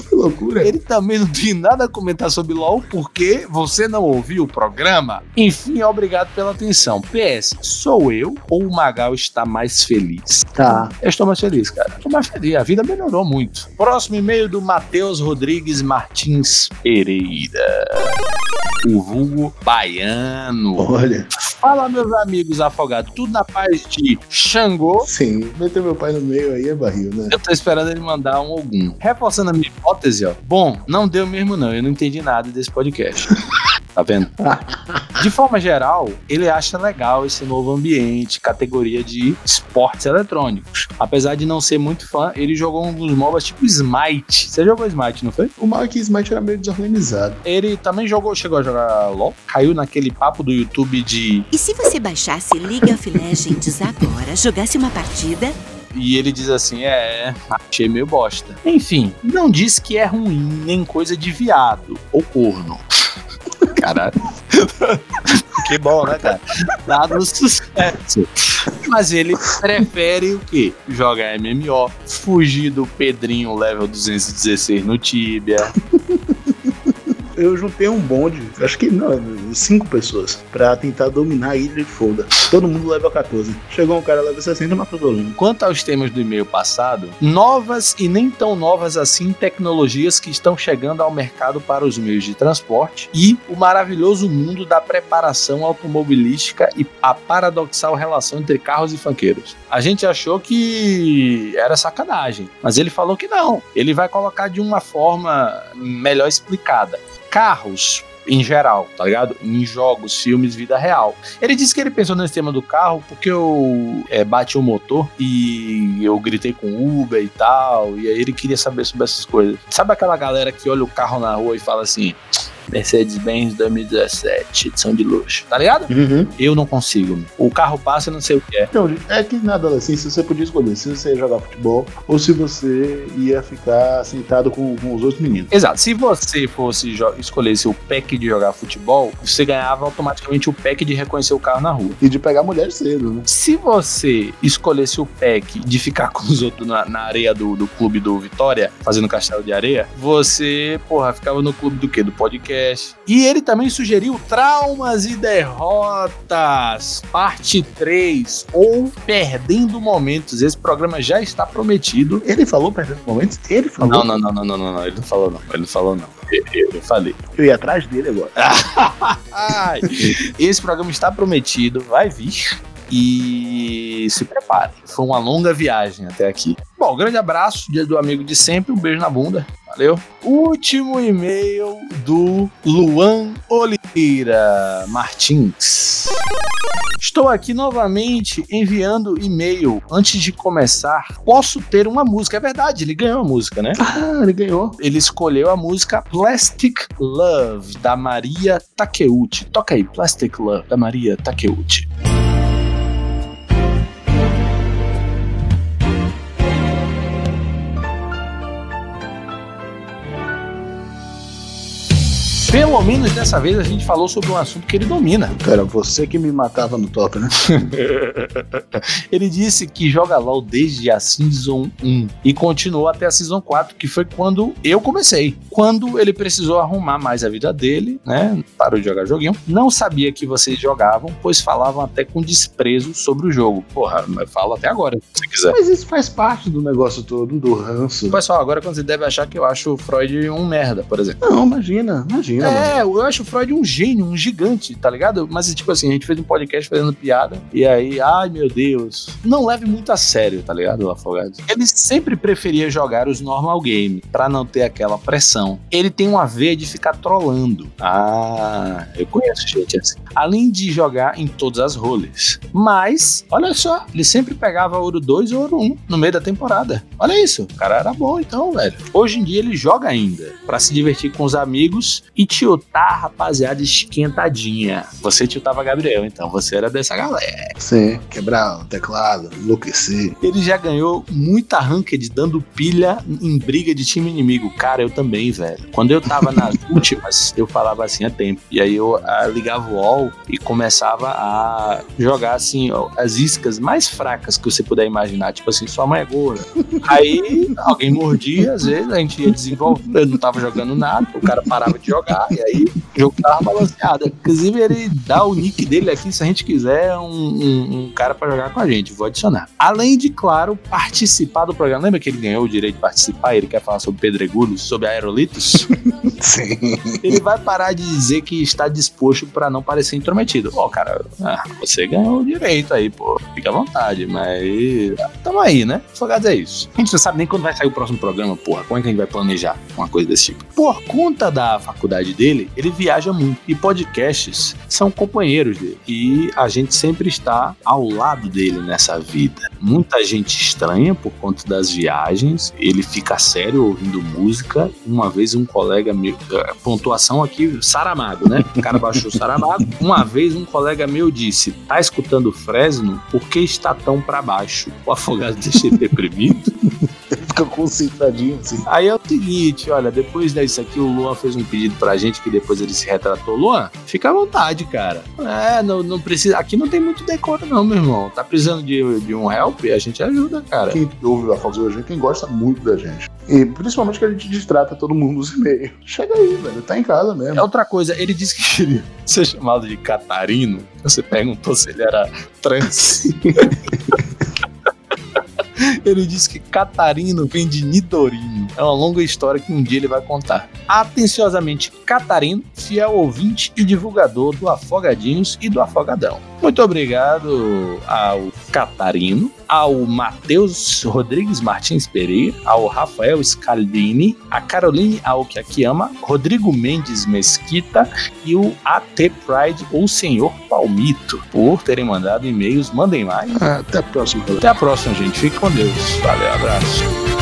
Que loucura. Ele também não tem nada a comentar sobre LOL porque você não ouviu o programa. Enfim, obrigado pela atenção. PS, sou eu ou o Magal está mais feliz? Tá. Eu estou mais feliz, cara. Estou mais feliz. A vida melhorou muito. Próximo e-mail do Matheus Rodrigues Martins Pereira. O vulgo baiano. Olha, Fala, meus amigos afogados. Tudo na paz de Xangô. sim, meter meu pai no meio aí é barril, né? Eu tô esperando ele mandar um algum. Reforçando a minha hipótese, ó. Bom, não deu mesmo não. Eu não entendi nada desse podcast. [laughs] Tá vendo? [laughs] De forma geral, ele acha legal esse novo ambiente, categoria de esportes eletrônicos. Apesar de não ser muito fã, ele jogou um dos MOBAs tipo Smite. Você jogou Smite, não foi? O mal é que Smite era meio desorganizado. Ele também jogou, chegou a jogar LoL, caiu naquele papo do YouTube de E se você baixasse League of Legends agora, jogasse uma partida? E ele diz assim: é, achei meio bosta. Enfim, não diz que é ruim nem coisa de viado ou corno. Caralho. que bom, né, cara? Dado sucesso. Mas ele prefere o quê? Jogar MMO, fugir do Pedrinho level 216 no Tibia. Eu juntei um bonde, acho que não, cinco pessoas, pra tentar dominar a ilha de Folda. Todo mundo leva 14. Chegou um cara level 60 e matou todo mundo. Quanto aos temas do e-mail passado, novas e nem tão novas assim tecnologias que estão chegando ao mercado para os meios de transporte e o maravilhoso mundo da preparação automobilística e a paradoxal relação entre carros e fanqueiros. A gente achou que era sacanagem, mas ele falou que não. Ele vai colocar de uma forma melhor explicada. Carros em geral, tá ligado? Em jogos, filmes, vida real. Ele disse que ele pensou nesse tema do carro porque eu é, bati o motor e eu gritei com Uber e tal, e aí ele queria saber sobre essas coisas. Sabe aquela galera que olha o carro na rua e fala assim: Mercedes-Benz 2017, edição de luxo, tá ligado? Uhum. Eu não consigo. O carro passa e não sei o que é. Então, é que na adolescência você podia escolher se você ia jogar futebol ou se você ia ficar sentado com, com os outros meninos. Exato. Se você fosse escolhesse o pack de jogar futebol, você ganhava automaticamente o pack de reconhecer o carro na rua. E de pegar mulher cedo, né? Se você escolhesse o pack de ficar [laughs] com os outros na, na areia do, do clube do Vitória, fazendo castelo de areia, você, porra, ficava no clube do quê? Do podcast. E ele também sugeriu Traumas e Derrotas, parte 3, ou Perdendo Momentos. Esse programa já está prometido. Ele falou perdendo momentos? Ele falou. Não, não, não, não, não, não, não. Ele não falou, não. Ele não falou, não. Eu, eu- eu falei. Eu ia atrás dele agora. [laughs] Esse programa está prometido, vai vir. E se prepare. Foi uma longa viagem até aqui. Bom, grande abraço, dia do amigo de sempre, um beijo na bunda. Valeu. Último e-mail do Luan Oliveira Martins. Estou aqui novamente enviando e-mail. Antes de começar, posso ter uma música. É verdade, ele ganhou a música, né? Ah, ele ganhou. ele escolheu a música Plastic Love, da Maria Takeuchi. Toca aí, Plastic Love, da Maria Takeuchi. Pelo menos dessa vez a gente falou sobre um assunto que ele domina. Cara, você que me matava no top, né? [laughs] Ele disse que joga LOL desde a Season 1 e continuou até a Season 4, que foi quando eu comecei. Quando ele precisou arrumar mais a vida dele, né? Parou de jogar joguinho. Não sabia que vocês jogavam, pois falavam até com desprezo sobre o jogo. Porra, eu falo até agora, se quiser. Mas isso faz parte do negócio todo, do ranço. Pessoal, agora quando você deve achar que eu acho o Freud um merda, por exemplo. Não, imagina, imagina. Imagina, É, eu acho o Freud um gênio, um gigante, tá ligado? Mas, tipo assim, a gente fez um podcast fazendo piada, e aí, ai meu Deus. Não leve muito a sério, tá ligado, o Afogado? Ele sempre preferia jogar os normal game, pra não ter aquela pressão. Ele tem uma veia de ficar trollando. Ah, eu conheço gente assim. Além de jogar em todas as roles. Mas, olha só, ele sempre pegava ouro 2 e ouro 1 um no meio da temporada. Olha isso, o cara era bom então, velho. Hoje em dia ele joga ainda, pra se divertir com os amigos e tiltar a rapaziada esquentadinha. Você tiltava Gabriel, então você era dessa galera. Sim, quebrar o teclado, enlouquecer. Ele já ganhou muita ranked dando pilha em briga de time inimigo. Cara, eu também, velho. Quando eu tava nas [laughs] últimas, eu falava assim a tempo. E aí eu ah, ligava o wall e começava a jogar assim, ó, as iscas mais fracas que você puder imaginar. Tipo assim, sua mãe é gorda. Aí alguém mordia, às vezes a gente ia desenvolvendo, eu não tava jogando nada, o cara parava de jogar, e aí o jogo tava balanceado. Inclusive, ele dá o nick dele aqui, se a gente quiser, um, um, um cara para jogar com a gente, vou adicionar. Além de, claro, participar do programa. Lembra que ele ganhou o direito de participar? Ele quer falar sobre pedregulhos, sobre aerolitos? [laughs] Sim. Ele vai parar de dizer que está disposto para não parecer intrometido. Ó, cara, ah, você ganhou o direito aí, pô. Fica à vontade, mas. Tamo aí, né? Fogados é isso. A gente não sabe nem quando vai sair o próximo programa, porra. Como é que a gente vai planejar uma coisa desse tipo? Por conta da faculdade dele, ele viaja muito. E podcasts são companheiros dele. E a gente sempre está ao lado dele nessa vida. Muita gente estranha por conta das viagens. Ele fica sério ouvindo música. Uma vez um colega meu. eh, Pontuação aqui, Saramago, né? O cara baixou Saramago. Uma vez um colega meu disse: tá escutando Fresno? Por que está tão pra baixo? O afogado deixa ele deprimido. [laughs] Fica concentradinho assim. Aí é o seguinte, olha, depois disso aqui, o Luan fez um pedido pra gente que depois ele se retratou. Luan, fica à vontade, cara. É, não, não precisa. Aqui não tem muito decoro, não, meu irmão. Tá precisando de, de um help? A gente ajuda, cara. Quem ouve a Fox hoje, quem gosta muito da gente. E principalmente que a gente distrata todo mundo nos e-mails. Chega aí, velho. Tá em casa mesmo. É outra coisa, ele disse que queria [laughs] ser chamado de Catarino. Você perguntou se ele era trans. [laughs] [laughs] Ele disse que Catarino vem de Nidorino. É uma longa história que um dia ele vai contar. Atenciosamente, Catarino, fiel ouvinte e divulgador do Afogadinhos e do Afogadão. Muito obrigado ao Catarino, ao Matheus Rodrigues Martins Pereira, ao Rafael Scaldini, a Caroline Aoki Akiyama, Rodrigo Mendes Mesquita e o AT Pride ou Senhor Palmito por terem mandado e-mails. Mandem mais. Até a próxima. Até a próxima, gente. Fique com Deus. Valeu, abraço.